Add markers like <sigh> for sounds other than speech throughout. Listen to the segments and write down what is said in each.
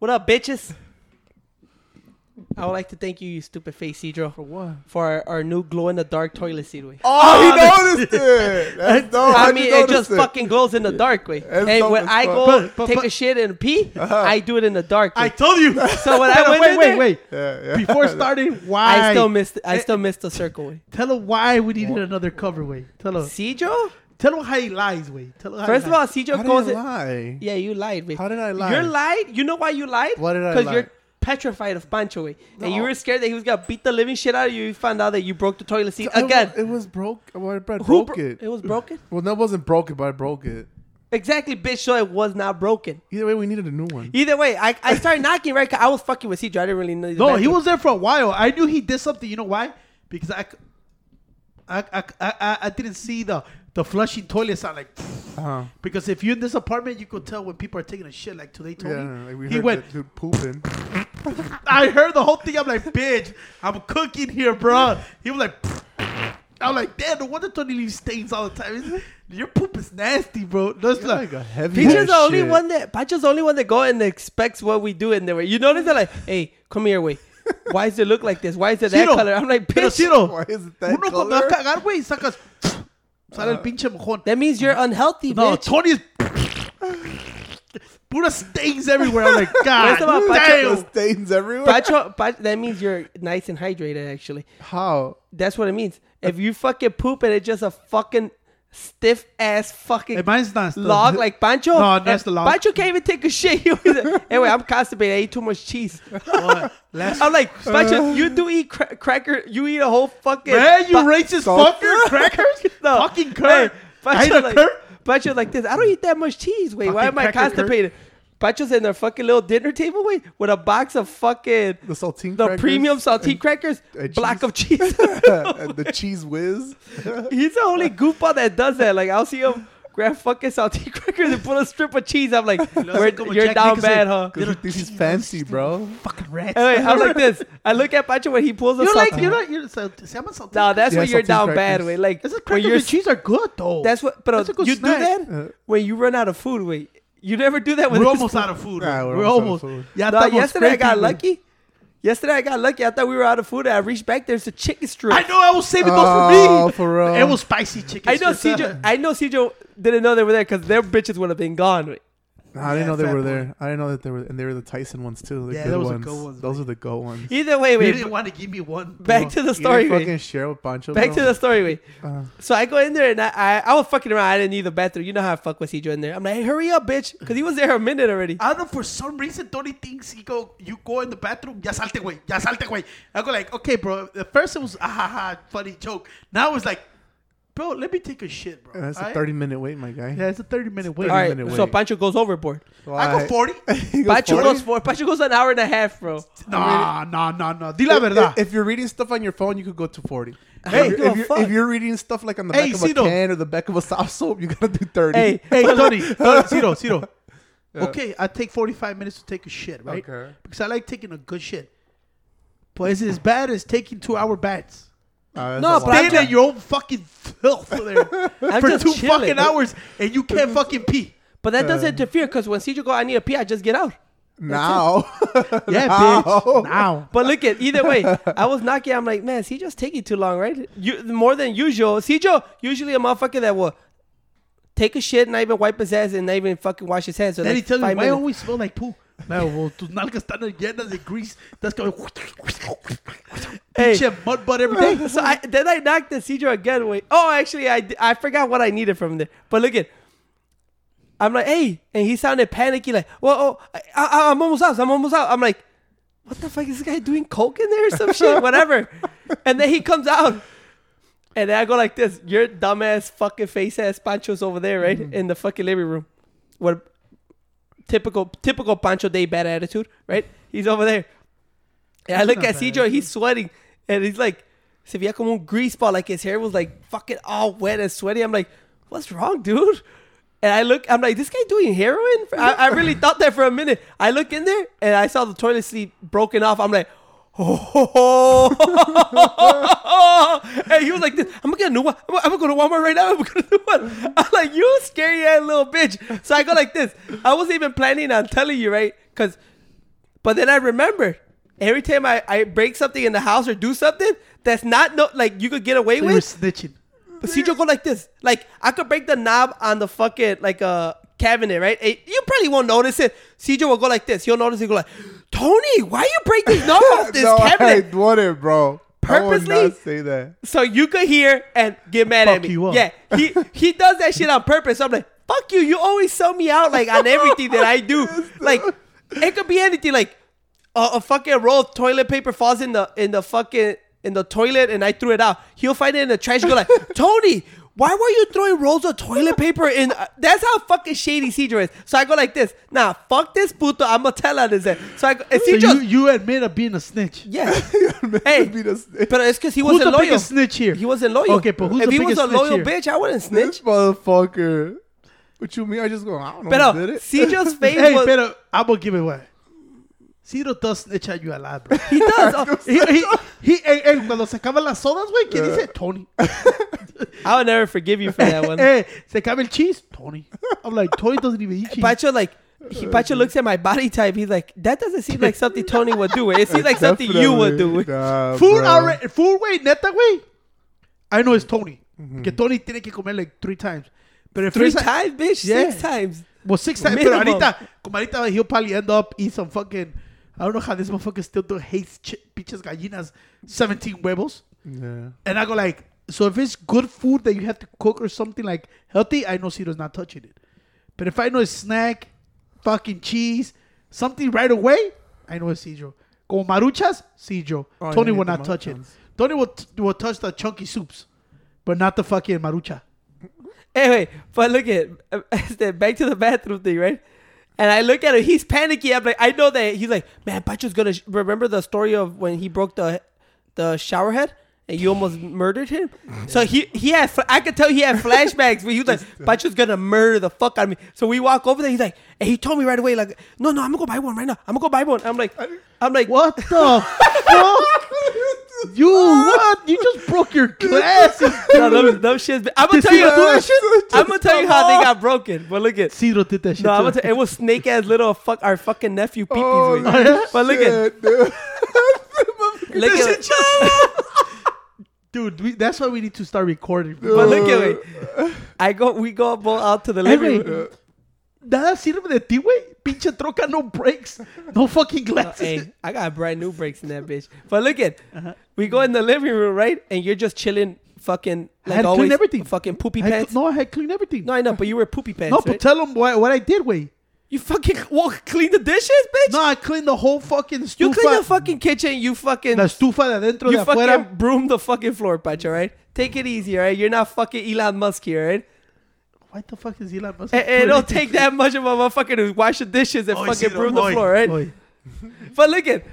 What up, bitches? I would like to thank you, you stupid face, Cedro, For what? for our, our new glow in the dark toilet seat. Way. Oh, oh, he noticed it. <laughs> That's dope. I How'd mean, you it notice just fucking glows in the dark way. That's And when I go But- but- take but- a shit and pee, uh-huh. I do it in the dark. I told you. <laughs> so when I went wait, in wait, there, wait. Yeah, yeah. <laughs> Before starting, why? I still missed. I still missed the circle. Way. Tell him why we needed another cover. Way. Tell him. Cedro? Tell him how he lies. Wait. Tell him. How First he of all, lies. Cedro How goes. did I lie? Yeah, you lied. Way. How did I lie? You lied. You know why you lied? Why did I Because lie? you're petrified of Pancho. Way. And you were scared that he was gonna beat the living shit out of you. You found out that you broke the toilet seat I- again. It was broke. Well, I broke Who bro- it. It was broken. Well, that wasn't broken, but I broke it. Exactly, bitch. So it was not broken. Either way, we needed a new one. Either way, I, I started knocking right. 'cause I was fucking with Cedro. I didn't really know. the No, he bathroom. was there for a while. I knew he did something. You know why? Because I, c- I, I, I, I- I didn't see the the flushing toilet sound like. Uh-huh. Because if you're in this apartment, you could tell when people are taking a shit. Like today, told Yeah, like we he heard went. that dude pooping. I heard the whole thing. I'm like, bitch, I'm cooking here, bro. He was like, <laughs> I'm like, damn, no wonder Tony leaves stains all the time. Your poop is nasty, bro. That's You're like, like a heavy. Pancho's ass the only shit. one that Pancho's the only one that go and expects what we do in there. You notice that like, hey, come here, way. Why does it look like this? Why is it that Ciro, color? I'm like, bitch. Ciro, Why is it that uno cuando va a color? cagar, güey, sacas, <tsk> sale el ah. pinche mojón. That means you're unhealthy, No, bitch. Tony is pura stains everywhere. I'm like, <laughs> God First of all, Pancho- damn. The stains everywhere. Pancho, Pancho, that means you're nice and hydrated. Actually, How? that's what it means. If you fucking poop and it's just a fucking stiff ass fucking Hey, mine's not still- log like Pancho. No, that's the log. Pancho can't even take a shit. <laughs> He was- anyway, I'm constipated. I ate too much cheese. What? Last I'm like, Pancho, uh. you do eat cra- cracker. You eat a whole fucking. Man, you ba- racist Salt- fucker. <laughs> Crackers? No. Fucking Kurt. Hey, I Pancho hate a like, Kurt. Pancho like this. I don't eat that much cheese. Wait, why am I constipated? Pancho's in their fucking little dinner table, wait, with a box of fucking The saltine the crackers premium saltine and- crackers, and block of <laughs> cheese. and the cheese whiz. He's the only <laughs> goofball that does that. Like I'll see him grab fucking saltine <laughs> crackers and put a strip of cheese. I'm like, <laughs> We're, you're down bad, huh? Because he thinks he's fancy, bro. Fucking rats. Anyway, I'm like this. I look at Pancho when he pulls a You like, saltine. you like, you're so, se llaman saltines. no, that's Yeah, when you're saltine down bad, crackers. way. Like Esas when crackers you're cheese are good though. That's what. But That's a good you snack. do that Uh, when you run out of food. Wait, you never do that when we're it's- almost out of food. Nah, we're, we're almost almost. out of food. Ya No, yesterday I got scraping, güey. lucky. Yesterday I got lucky. I thought we were out of food. I reached back. There's a chicken strip. I know. I was saving those Oh, for me. Oh, for real. It was spicy chicken. I know strips. CJ. I know CJ didn't know they were there because their bitches would have been gone. Wait. Nah, I didn't know they were boy. there. I didn't know that they were, and they were the Tyson ones too. The Yeah, good those are ones. good ones, Those man. are the go ones. Either way, You wait. didn't want to give me one. Back to the You story. didn't Wait. fucking share with Pancho. Back bro? to the story. Wait. Uh, So I go in there and I, I I was fucking around. I didn't need the bathroom. You know how I fuck with CJ in there. I'm like, hey, hurry up, bitch, because he was there a minute already. I don't know for some reason Tony thinks he go you go in the bathroom ya salte güey ya salte güey I go like okay bro at first it was ah ha ha funny joke now it's like bro let me take a shit bro that's a 30 minute wait, my guy. yeah it's a 30 minute wait All right, minute so wait. Pancho goes overboard. I go <laughs> 40 He goes Pancho 40? goes for Pancho goes an hour and a half, bro. Nah, nah, nah, nah. di la If- verdad If, if you're reading stuff on your phone, you could go to 40. Hey, if, you're, if, you're, if you're reading stuff like on the Hey, back of a Cito. can or the back of a soft soap, you gotta do 30. Hey, <laughs> hey Tony Tony <laughs> Ciro Ciro okay I take 45 minutes to take a shit right Okay. because I like taking a good shit but is it as bad as taking two hour baths Uh, No, a but. I'm staying just- in your own fucking filth there <laughs> I'm for just two chilling. fucking hours and you can't fucking pee But that Uh. doesn't interfere because when CJ go, I need a pee. I just get out. now. <laughs> yeah <laughs> Now. bitch now But look at either way, I was knocking. I'm like, man, CJ's taking too long, right? You more than usual. CJ usually a motherfucker that will take a shit, and not even wipe his ass, and not even fucking wash his hands. So Then like he tells me, five why minutes. always smell like poo? No, well, tus nalgas están llenas de grease. That's going Hey. mud butt every day. <laughs> So I, then I knocked the CJ again. Wait, oh, actually, I, I forgot what I needed from there. But look at, I'm like, hey, and he sounded panicky, like, well, oh, I, I, I'm almost out. I'm almost out. I'm like, what the fuck is this guy doing coke in there or some shit, <laughs> whatever. And then he comes out, and then I go like this: your dumbass fucking face ass Pancho's over there, right mm-hmm. in the fucking living room. What typical typical Pancho Day bad attitude, right? He's over there. And I look at CJ, he's sweating, and he's like, se veía como un grease ball, like his hair was like fucking all wet and sweaty. I'm like, what's wrong, dude? And I look, I'm like, this guy doing heroin? I, I really <laughs> thought that for a minute. I look in there and I saw the toilet seat broken off. I'm like, oh. <laughs> and he was like, this, I'm gonna get a new one. I'm, I'm gonna go to Walmart right now. I'm gonna do one. <laughs> I'm like, you scary ass little bitch. So I go like this. I wasn't even planning on telling you, right? Cause, but then I remembered every time I, I break something in the house or do something that's not no like you could get away You with. snitching. But Cedro go like this. Like I could break the knob on the fucking like uh cabinet, right? Eh, you probably won't notice it. Cedro will go like this. He'll notice. He'll go like, Tony, why you break this knob <laughs> off this no, cabinet? I wouldn't, bro. Purposely? I would not say that. So you could hear and get mad at me. you up. Yeah, he he does that shit on purpose. So I'm like, fuck you. You always sell me out like on everything that I do. <laughs> Like it could be anything. Like a, a fucking roll of toilet paper falls in the in the fucking in the toilet and I threw it out. He'll find it in the trash. Go like, <laughs> Tony. Why were you throwing rolls of toilet paper in? Uh, that's how fucking shady Cedro is. So I go like this. Nah, fuck this puto. I'm gonna tell her this. So I go, and So Cedro, you, you admit of being a snitch. yeah. <laughs> hey, Be the snitch. but it's because he wasn't the loyal. biggest snitch here? He wasn't loyal. Okay, but who's if the he was a loyal here? bitch, I wouldn't This snitch. motherfucker. What you mean? I just go. I don't know. But who no, did it. Cedro's <laughs> face Hey, was. pero I'm gonna give it away. Ciro does snitch at you a lot, bro. he does. Oh, he, he, <laughs> he, hey, hey, eh, eh, cuando se acaban las sodas, güey, ¿qué dice? Uh. Tony. <laughs> I will never forgive you for that one. Hey, <laughs> eh, se acaba el cheese? Tony. I'm like, Tony doesn't even eat cheese. Pacho like. He, Pacho looks at my body type. He's like, that doesn't seem like something Tony would do. It seems like something you would do. Nah, Food already, food, güey, neta, güey. I know it's Tony. Mm-hmm. Que Tony tiene que comer like three times. But if Three it's- times, bitch. Yeah. Six times. Well, six times. Pero Minimum. ahorita, como ahorita, he'll probably end up eat some fucking. I don't know how this motherfucker still do hates ch- pinches gallinas, 17 huevos. Yeah. And I go like, so if it's good food that you have to cook or something like healthy, I know Ciro's not touching it. But if I know it's snack, fucking cheese, something right away, I know it's Cedro. Como maruchas, Cedro. Oh, Tony will not touch it. Tony will, t- will touch the chunky soups, but not the fucking marucha. Anyway, but look at <laughs> back to the bathroom thing, right? And I look at him. He's panicky. I'm like, I know that he's like, man, Pacho's gonna sh-. remember the story of when he broke the the shower head and you almost murdered him. So he he had I could tell he had flashbacks where he was like, <laughs> Pacho's gonna murder the fuck out of me. So we walk over there. He's like, and he told me right away, like, no, no, I'm gonna go buy one right now. I'm gonna go buy one. I'm like, I'm like, What the <laughs> fuck? You <laughs> ah. what? You just broke your <laughs> glasses. <laughs> No, them, them shits. I'm gonna tell you. Do that shit? I'm gonna tell you how they got broken. But look at. Ciro did that shit. No, I'm gonna tell, it was snake ass little fuck our fucking nephew peepees. Oh, yeah? But look at look at Dude, we, that's why we need to start recording. bro. but look at me. I go we go out to the living room. Nada sirve de ti, güey. Pinche troca, no brakes, no fucking glasses. Hey, I got brand new brakes in that bitch. But look at uh-huh. We go in the living room, right? And you're just chilling fucking I like had always clean everything. fucking poopy I had pants. no, I had clean everything. No, I know, but you were poopy pants. no, right? but tell them what, what I did, güey. you fucking <laughs> well, clean the dishes, bitch. No, I cleaned the whole fucking stufa. you clean the fucking kitchen. You fucking la estufa de adentro, you de fucking afuera. broom the fucking floor, Pacho, All right, Take it easy, right? You're not fucking Elon Musk here, right? Why the fuck is Elon Musk? Eh, eh, it, it don't take that much of a motherfucker to wash the dishes and Oy, fucking broom the oy, floor, right? oy. But look at,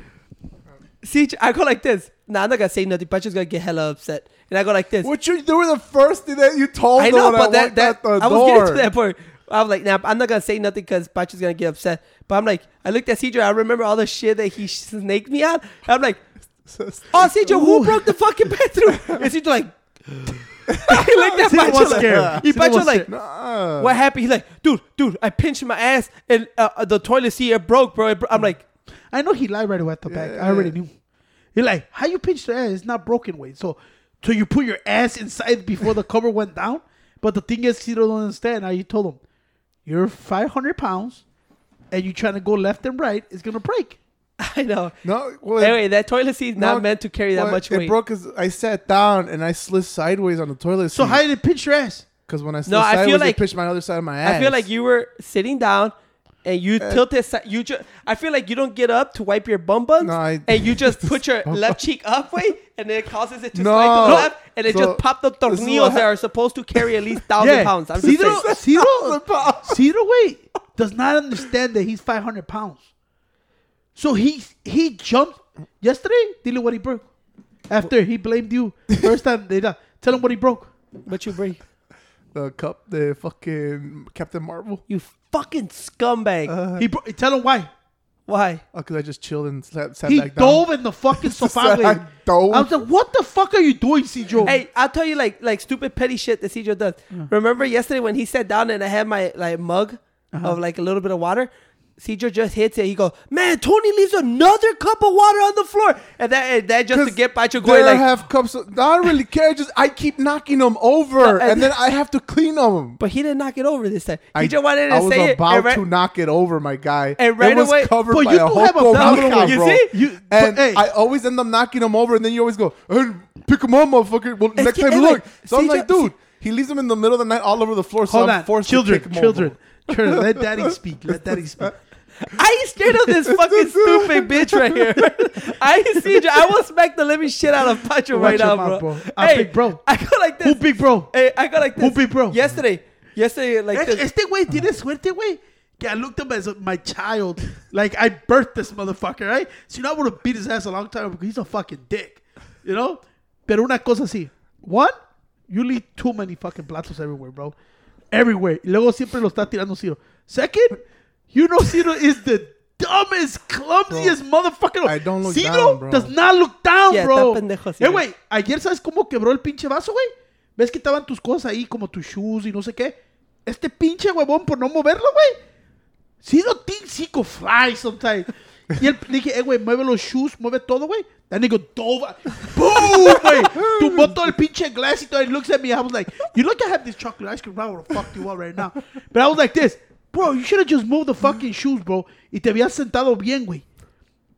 see, I go like this. Nah, I'm not gonna say nothing. Pacho's gonna get hella upset, and I go like this. What you? They were the first thing that you told I know, but that, that I was getting to that point. I was like, nah, I'm not gonna say nothing because Pacho's gonna get upset. But I'm like, I looked at Cedro. I remember all the shit that he snaked me on. I'm like, oh, Cedro, who broke the fucking bathroom? And Cedro like, <laughs> he looked at <laughs> was like, scared. he was like. Nah. what happened? He's like, dude, dude, I pinched my ass and uh, the toilet seat it broke, bro. It bro-" I'm like, I know he lied right away at the back. I already knew. He like, how you pinched your ass? It's not broken, way. So, so you put your ass inside before the cover went down. But the thing is, he don't understand. How you told him, you're 500 pounds, and you trying to go left and right, it's gonna break. <laughs> I know. No. Well, Anyway, that toilet seat's not no, meant to carry that well, much it weight. broke because I sat down and I slid sideways on the toilet So seat. how did it pinch your ass? Because when I slid No, I feel like- it pitched my other side of my ass. I feel like you were sitting down and you Uh, tilted. Si- you just. I feel like you don't get up to wipe your bum buns, No, I- and you just <laughs> put your left cheek up, way, and it causes it to No. slide to the left, and it So, just popped the this tornillos that are supposed to carry at least <laughs> thousand pounds. I'm just Ciro, saying. <laughs> Ciro, Ciro, wait, does not understand that he's 500 pounds. So he he jumped yesterday. Tell him what he broke. After he blamed you first time, they done. tell him what he broke. But you bring. The cup, the fucking Captain Marvel. You fucking scumbag. Uh, He bro- tell him why. Why? because I just chilled and sat, sat He back down. dove in the fucking <laughs> sofa. I dove. I was like, what the fuck are you doing, Cedro? Hey, I'll tell you like like stupid petty shit that Cedro does. Remember yesterday when he sat down and I had my like mug of like a little bit of water? Cedro just hits it. He goes, "Man, Tony leaves another cup of water on the floor," and that and that just to get Pacho going There like. have cups. Of, I don't really care. Just I keep knocking them over, No, and- and then I have to clean them. but he didn't knock it over this time. He I, just wanted to I was say it. about and right- to knock it over, my guy. And right it was away- covered But by you a do have a Hoko problem you bro. see? You- and but, hey. I always end up knocking them over, and then you always go, "Hey, pick them up, motherfucker. Well, next que- time hey, look. wait, So I'm like, ju- dude, he leaves them in the middle of the night all over the floor. So Hold I'm on, forced children, to pick 'em children, over. children. Let <laughs> daddy speak. Let daddy speak. I ain't scared of this <laughs> fucking stupid bitch right here. <laughs> I ain't see you. I will smack the living shit out of Pacho right now, bro. bro. I'm Hey, big bro. I go like this. Who big bro? Hey, I go like this. Who big bro? Yesterday, yesterday, like Es- this. Este güey tiene suerte, güey. Que I looked up as my child. Like, I birthed this motherfucker, right? So, you know, I would have beat his ass a long time because he's a fucking dick. You know? Pero una cosa así. One, you leave too many fucking platos everywhere, bro. Everywhere. Y luego siempre lo está tirando Ciro. Second, you know Ciro is the dumbest, clumsiest motherfucker. I don't look Ciro down, bro. does not look down, Yeah, bro. está pendejo, eh, Ciro. güey, ayer ¿sabes cómo quebró el pinche vaso, güey? ¿Ves que estaban tus cosas ahí, como tus shoes y no sé qué? Este pinche huevón por no moverlo, güey. Ciro thinks he could fly sometimes. Y él le dije, eh, güey, mueve los shoes, mueve todo, güey. That nigga dove. Boom, güey. Tumbó todo el pinche glass y todo. He looks at me. I was like, you look, I have this chocolate ice cream. I would have fucked you up right now. But I was like this. Bro, you should have just moved the fucking shoes, bro. Y te habías sentado bien, güey.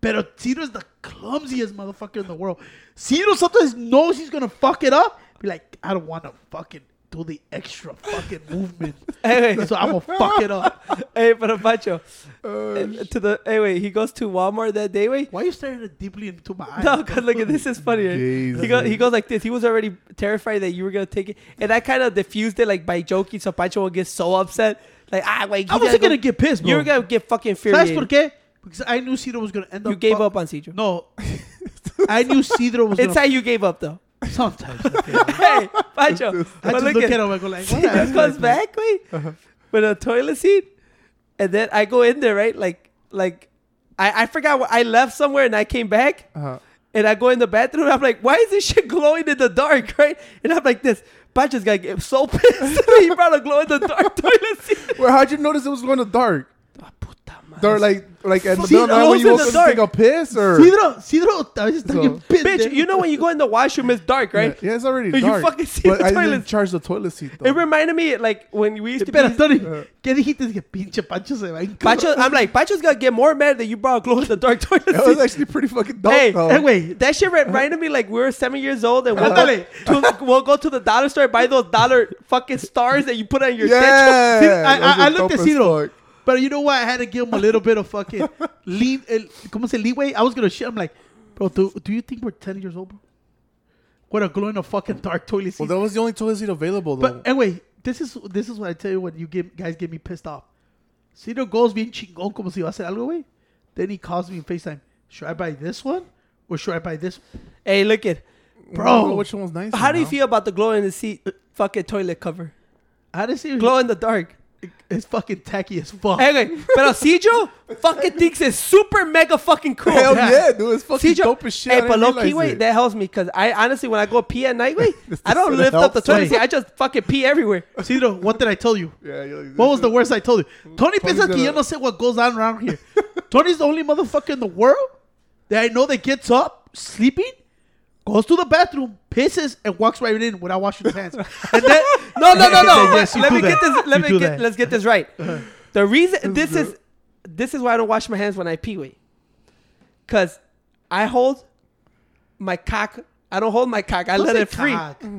Pero Ciro is the clumsiest motherfucker in the world. Ciro sometimes knows he's gonna fuck it up. Be like, I don't want to fucking do the extra fucking movement. <laughs> Hey, wait. so I'm gonna fuck it up. <laughs> hey, pero Pacho, Uh, eh, to the hey wait, he goes to Walmart that day, wait. Why are you staring deeply into my eyes? No, cause look at this is funny. right? He goes, he goes like this. He was already terrified that you were gonna take it, and I kind of diffused it like by joking, so Pacho would get so upset. Like ah, wait, I wasn't gonna get pissed, bro. You were gonna get fucking ¿Sabes por infuriated. qué? Because I knew Cedro was gonna end up. You gave fu- up on Cedro. No, <laughs> I knew Cedro was Inside, gonna. you gave up though. Sometimes. <laughs> Okay. hey, Pacho, I but just look look at at him and go like, See, what this comes back, wait, with a toilet seat, and then I go in there, right? Like, like, I I forgot what I left somewhere, and I came back, uh, and I go in the bathroom. And I'm like, why is this shit glowing in the dark, <laughs> right? And I'm like, this. Pacho's gonna get so pissed. <laughs> he brought a glow in the dark <laughs> toilet seat. well, how'd you notice it was going to dark? They're like, like at the See, middle of the night when those you in woke the up to dark. take a piss, or Cedro, Cedro, a veces está So- bien Bitch, pendejo. you know when you go in the washroom, it's dark, right? Yeah, it's already You dark. fucking see but the I toilet. didn't charge the toilet seat though. It reminded me like when we used to Espera, be. Tony. ¿qué dijiste? Dije, pinche Pancho se va a Pacho, I'm like, Pacho's gonna get more mad that you brought a glow in the dark toilet that was actually pretty fucking dope Hey, though. Hey, güey. That shit reminded me like we were seven years old and we'll go, to, we'll go to the dollar store and buy those dollar fucking stars that you put on your yeah, techo. I- those I- are I looked at as Cedro. fuck. But you know what? I had to give him a little bit of fucking lead. Come on, say leeway? I was gonna shit. I'm like, bro, do, do you think we're 10 years old, bro? What a glow in a fucking dark toilet seat. Well, that was the only toilet seat available though. but anyway, this is this is what I tell you when you give, guys get me pissed off. Cedro goes bien chingón como si iba a hacer algo, güey. Then he calls me in FaceTime. Should I buy this one or should I buy this? Hey, look at I bro, which one was nice. how do you feel about the glow in the seat fucking toilet cover? Honestly, Glow in the dark. It's fucking tacky as fuck. Hey, pero Cijo fucking thinks it's super mega fucking cool. Hell Yeah. yeah, dude! It's fucking Cijo, dope as shit. hey, I but didn't low key, wait, that helps me because I honestly, when I go pee at night, wait, <laughs> I don't lift up the toilet seat. I just fucking pee everywhere. Cedro, what did I tell you? Yeah, like, What was the worst I told you? Tony Tony's piensa que gonna- yo no sé what goes on around here. <laughs> Tony's the only motherfucker in the world that I know that gets up, sleeping, goes to the bathroom, pisses, and walks right in without washing his hands. And then No, no, no, no. <laughs> Yes, let me get this. Let You me get. that. Let's get this right. <laughs> Uh-huh. The reason this is this is why I don't wash my hands when I pee. Wait, because I hold my cock. I don't hold my cock. I Don't let it free. cock. <laughs>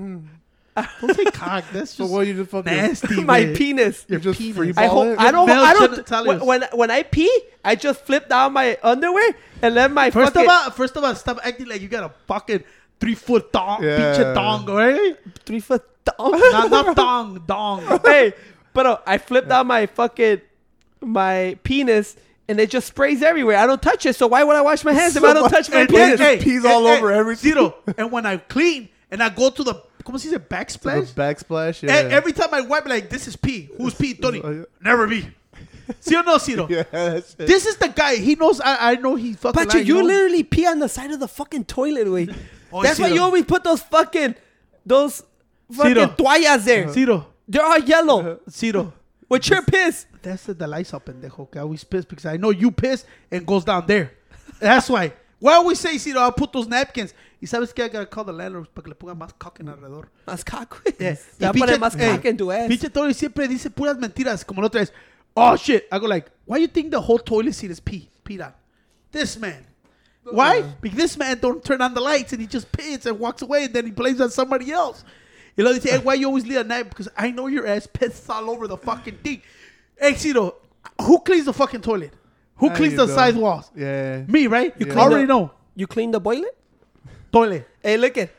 Mm-hmm. Don't say cock. That's just what you just fucking nasty. my man. penis. You're just penis. free I hold. I don't. I don't. When, when when I pee, I just flip down my underwear and let my First fucking of all, first of all, stop acting like you got a fucking three foot dong, Yeah. pinche dong, right? three foot thong. Not, <laughs> not dong, dong. hey, but uh, I flip out my fucking my penis. And it just sprays everywhere. I don't touch it, so why would I wash my hands if I don't <laughs> touch my And- penis? and- pees all over everything. Zero. <laughs> And when I clean and I go to the ¿cómo se dice? The Backsplash. backsplash. E- Yeah. Every time I wipe, like this is pee. Who's pee? Tony. Yeah. Never me. See or no, Ciro? yeah, that's it. This is the guy. He knows. I, I know he fucking. But you, lying, you know? literally pee on the side of the fucking toilet, way. Oh, That's why you always put those fucking those fucking Ciro. toallas there. Ciro. They're all yellow. Ciro. With your piss. That's the deliza, pendejo. Que I always piss because I know you piss and goes down there. That's why. Why always say, Ciro, I'll put those napkins. Y sabes que I gotta call the landlord para que le pongan más cock en alrededor. Más güey. Yeah. Te va a Y poner pinche- más eh, caca en tu ass. Pinche Tony siempre dice puras mentiras. Como la otra vez. Oh shit. I go like, why you think the whole toilet seat is pee? Peed on. This man. Why? Because this man don't turn on the lights and he just pits and walks away and then he blames on somebody else. Y luego dice, hey, why you always leave at night? Because I know your ass pisses all over the fucking thing. Hey, Ciro, who cleans the fucking toilet? Who How cleans the know? side walls? Yeah. Me, right? You Yeah. I already the- know. You clean the boilet? Toilet. Hey, look at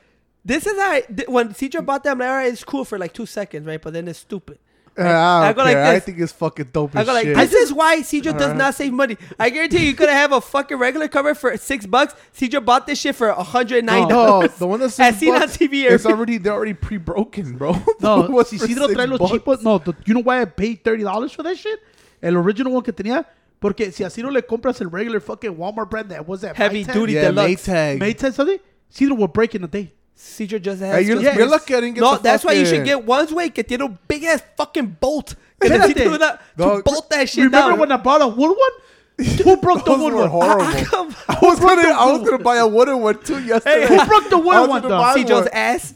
this is how I, th- when Cedro bought that, I'm like, all right, it's cool for like two seconds, right? But then it's stupid. Uh, I, I don't go like care. I think it's fucking dope I go like, shit. this is why Cedro does Alright. not save money. I guarantee you, you could have a fucking regular cover for six bucks. Cedro bought this shit for a hundred nine no, dollars. the one that's As six seen on bucks, TV. It's every- already they're already pre-broken, bro. <laughs> No, What's si for Isidro trae los bucks? chipos. No, the- you know why I paid $30 for that shit? El original one que tenía. Porque si a Ciro le compras el regular fucking Walmart brand that was that Heavy Maytag, duty Yeah, deluxe. Maytag. Maytag something, Ciro will break in a day. Cedro just has. Hey, you're, just- you're I get no, that's why you should get ones way que tiene un big ass fucking bolt. <laughs> Que Espérate. necesito una- to bolt that shit Remember down. when I bought a wood one? <laughs> Who broke the wood one? horrible. How <laughs> come- I was gonna, I was gonna buy a wooden one too yesterday. Who broke the I wood one though? Cedro's one. ass.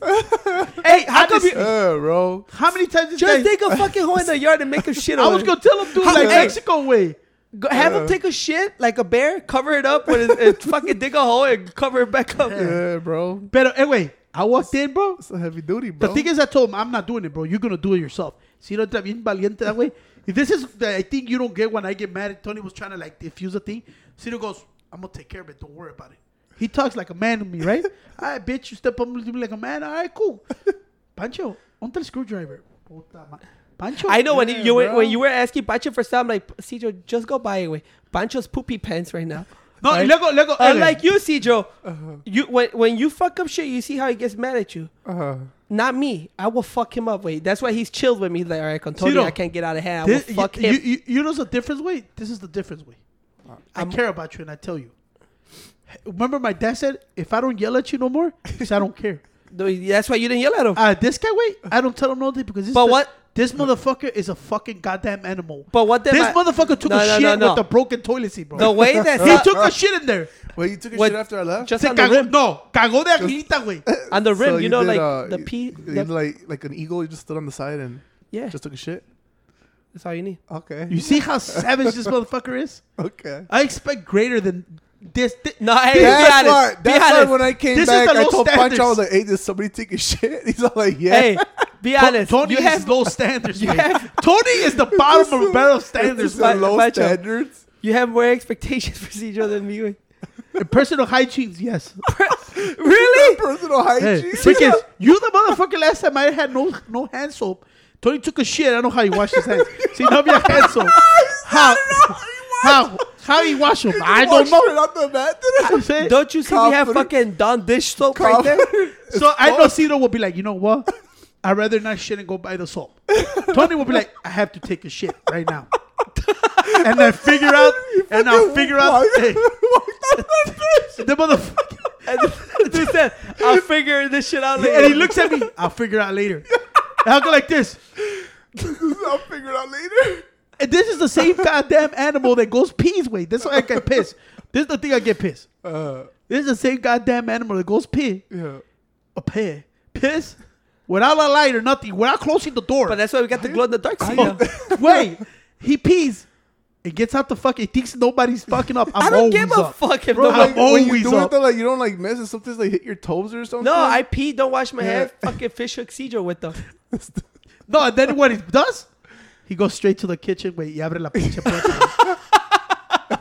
Hey, how I come you? Yeah, bro. How many times this Just dig a fucking hole in the yard and make a shit. I was gonna tell him it How- like hey. Mexico way. Go, have him Uh. take a shit like a bear, cover it up with his, his <laughs> fucking dig a hole and cover it back up. Yeah, bro. But anyway, I walked in, bro. It's a heavy duty, bro. The thing is, I told him I'm not doing it, bro. You're gonna do it yourself. Si no está bien valiente that way. <laughs> This is the I think you don't get when I get mad. Tony was trying to like diffuse the thing. Ciro goes, "I'm gonna take care of it. Don't worry about it." He talks like a man to me, right? <laughs> All right, bitch, you step up to me like a man. All right, cool. Pancho, onta el screwdriver. Puta Pancho, I know when Yeah, you were when you were asking Pancho for something, I'm like Cedro, just go buy it. Way. Pancho's poopy pants right now. No, Right? luego, luego, Unlike you, Cedro, Uh-huh. you when when you fuck up shit, you see how he gets mad at you. Uh-huh. Not me. I will fuck him up. Wait, that's why he's chilled with me. He's like, all right, con Tony, Ciro, I can't get out of hand. I This- will fuck you, him. You, you, you know the difference way? This is the difference way. I I'm- care about you and I tell you. Remember my dad said, if I don't yell at you no more, because <laughs> I don't care. <laughs> that's why you didn't yell at him. Uh, this guy, wait, I don't tell him nothing because this, But the- what- this motherfucker is a fucking goddamn animal. But what did this my- motherfucker took No, a no, shit no, no. with the broken toilet seat, bro. the way that <laughs> he took a shit in there. wait, you took a What- shit after I left? just Se on the cagó, rim, no, cagó de aguilita, güey. <laughs> on the rim, So you know, did, like uh, the you- P. you the- like like an eagle. You just stood on the side and yeah, just took a shit. that's all you need. Okay. You see how savage this motherfucker is? <laughs> okay. I expect greater than this. thi- No, hey, be That's honest. why. be That's why honest. when I came This back, I low told Pancho, I was like, "Hey, did somebody take a shit?" He's all like, "Yeah." Hey, be honest. Tony you is have low standards. <laughs> you have- <laughs> Tony is the <laughs> bottom of a barrel standards. This low Pancho. standards. you have more expectations for Cedro than me. In personal hygiene, yes. really? Personal Hey, hygiene. because you the motherfucker last time I had no no hand soap. Tony took a shit. I don't know how he washed his hands. See, no había hand soap. How? How? How he wash them? I don't know. Straight out the mat. I'm saying- Don't you see we have fucking Dawn dish soap right there? So I know Cito will be like, you know what? I'd rather not shit and go buy the soap. Tony will be like, I have to take a shit right now. and then figure <laughs> out, and I'll figure out. Hey, the <laughs> motherfucker. <laughs> And he said, "I'll figure this shit out later." And he looks at me, I'll figure it out later. And I'll go like this. I'll figure it out later. And this is the same goddamn animal that goes pees way. This is why I get pissed. This is the thing I get pissed. Uh, This is the same goddamn animal that goes pee. yeah. A pee. Piss. Without a light or nothing. Without closing the door. But that's why we got the glow in the dark Cedro. Wait. He pees. It gets out the fuck. He thinks nobody's fucking up. <laughs> I'm I don't give a up. fuck if Bro, nobody. like, when you always do up. it, though, like you don't like mess. and Sometimes like hit your toes or something. No, I pee. Don't wash my Yeah. hair. Fucking fish hook Cedro with them. <laughs> No, and then what he does, he goes straight to the kitchen, güey, y abre la pinche puerta. <laughs>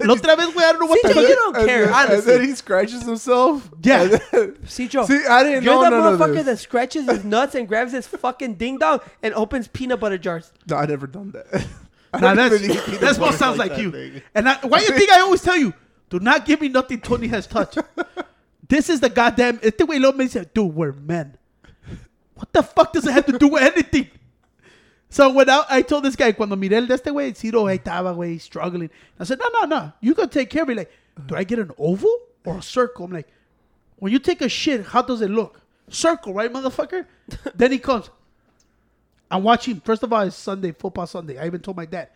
güey. La otra vez, güey, I don't know what the CJ, fuck. you don't care, then, and honestly. then he scratches himself. Yeah. And then- <laughs> Cedro, See, I didn't you're know the none of motherfucker that scratches his nuts and grabs his fucking ding dong and opens peanut butter jars. No, I never done that. <laughs> I that's, even <laughs> eat peanut that's what sounds like, that you. thing. And I, why you think I always tell you, do not give me nothing Tony has touched. this is the goddamn. Este güey lo me dice, dude, we're men. what the fuck does it have to do with anything? So when I, I told this guy, cuando miré el de este güey, Ciro ahí estaba, güey, struggling. I said, no, no, no, you gotta take care of me. Like, do I get an oval or a circle? I'm like, when you take a shit, how does it look? Circle, right, motherfucker? <laughs> then he comes. I'm watching, first of all, it's Sunday, football Sunday. I even told my dad,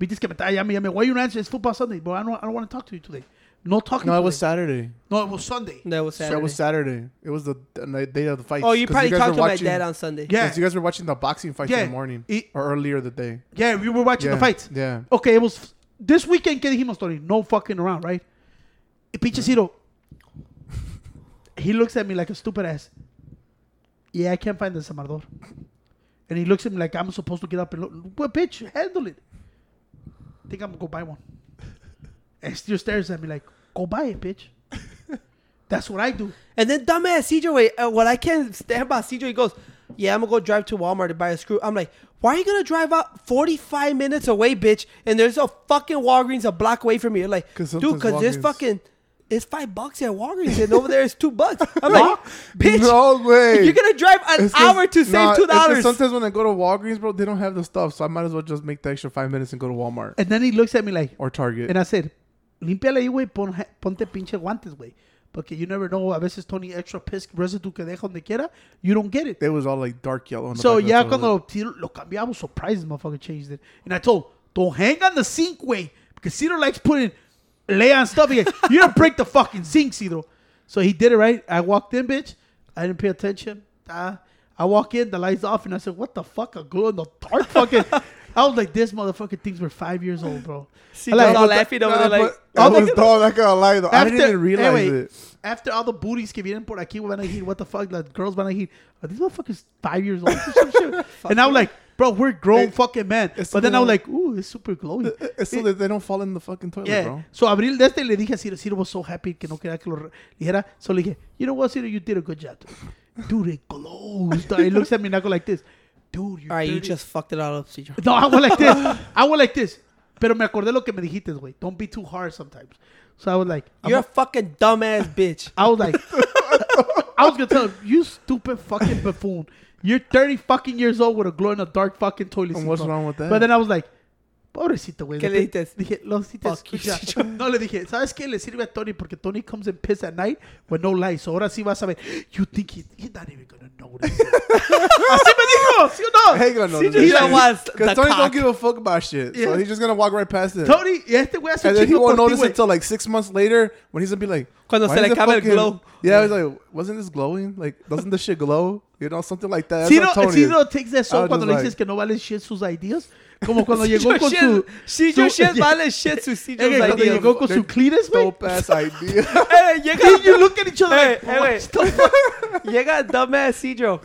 Viste que me está llame, llame. Why you not answer? It's football Sunday, bro. I don't, I don't want to talk to you today. No talking. No, it was Saturday. No, it was Sunday. That was So Saturday. It was Saturday. It was the, the night- day of the fight. oh, you probably talked to my dad on Sunday. Yeah. you guys were watching the boxing fights Yeah. in the morning It- or earlier the day. Yeah, we were watching Yeah. the fights. Yeah. Okay, it was this weekend. ¿Qué dijimos, Tony? No fucking around, right? Y pinche Ciro, he looks at me like a stupid ass. Yeah, I can't find the Samardor. And he looks at me like I'm supposed to get up and look. Well, bitch, handle it. think I'm gonna go buy one. And Steer stares at me like, go buy it, bitch. <laughs> That's what I do. And then dumbass CJ, wait, uh, what I can't stand about CJ, he goes, "Yeah, I'm gonna go drive to Walmart to buy a screw." I'm like, "Why are you gonna drive out 45 minutes away, bitch?" And there's a fucking Walgreens a block away from you. Like, 'Cause dude, because there's fucking it's five bucks at Walgreens, and over there it's two bucks. I'm like, bitch, No way. you're gonna drive an It's 'cause- hour to save nah, two it's 'cause dollars. Sometimes when I go to Walgreens, bro, they don't have the stuff, so I might as well just make the extra five minutes and go to Walmart And then he looks at me like, or Target. And I said, límpiale ahí, güey, pon, ponte pinche guantes, güey. Porque you never know, a veces Tony extra piss residue que deja donde quiera, you don't get it. it was all like dark yellow. On the So ya it cuando lo cambié, I was surprised motherfucker changed it. And I told, don't hang on the sink, way. Because Ciro likes putting lay on stuff. He goes, <laughs> you don't break the fucking sink, Ciro. So he did it right. I walked in, bitch. I didn't pay attention. Ah, I walk in, the lights off, and I said, what the fuck? A glow in the dark fucking. I was like, this motherfucker thinks we're five years old, bro. <laughs> CJ's like- all but laughing over Nah, there, like, I was look- dog. I gotta lie though. I didn't After- even realize anyway, it. After all the booties que vienen por aquí van a ir, what the fuck, the girls van a ir, are these motherfuckers five years old some shit? <laughs> and I was like, bro, we're grown It- fucking men. it's But then I was like, ooh, it's super glowy. It's so that they don't fall in the fucking toilet, yeah. bro. So Abril de este le dije a Ciro, Ciro was so happy que no quería que lo re- dijera. So le dije, you know what, Ciro, you did a good job. Dude, it glows. he looks at me and I go like this. Dude, you're all right, you dirty." just fucked it all up, CJ. No, I went like this. <laughs> I went like this. Pero me acordé lo que me dijiste, güey. Don't be too hard sometimes. So I was like, I'm You're a- a fucking dumbass bitch. <laughs> I was like, I was gonna tell him, you stupid fucking buffoon. You're 30 fucking years old with a glow in the dark fucking toilet. And what's bro." wrong with that? But then I was like, pobrecito, güey. ¿Qué le dijiste? Dije, lo hiciste Fuck you, <laughs> escuchar. No le dije, ¿sabes qué? Le sirve a Tony porque Tony comes and piss at night with no light. So ahora sí vas a ver. You think he, he's not even gonna notice it. <laughs> Así me dijo, ¿sí o no? Hey, gonna CJ notice don't it. want the Because Tony cock. don't give a fuck about shit. So Yeah. he's just gonna walk right past it. Tony, y este güey hace un and then he won't por ti, notice it until like six months later when he's gonna be like, Cuando "Why se le does el glow. Yeah, he's like, wasn't this glowing? Like, doesn't this shit glow? You know, something like that. That's Ciro, what Tony Ciro is. takes that I so was cuando just le dices like- que no vale shit sus ideas. Como cuando llegó CJ con shit- su... CJ su- shit <laughs> yeah. vale shit su Eh, CJ's cuando ideas. llegó con su Cletus, güey. Dope ass <laughs> idea. <laughs> Eh, hey, llega, And you look at each other hey, like, eh, hey, wait. llega dumbass Cedro.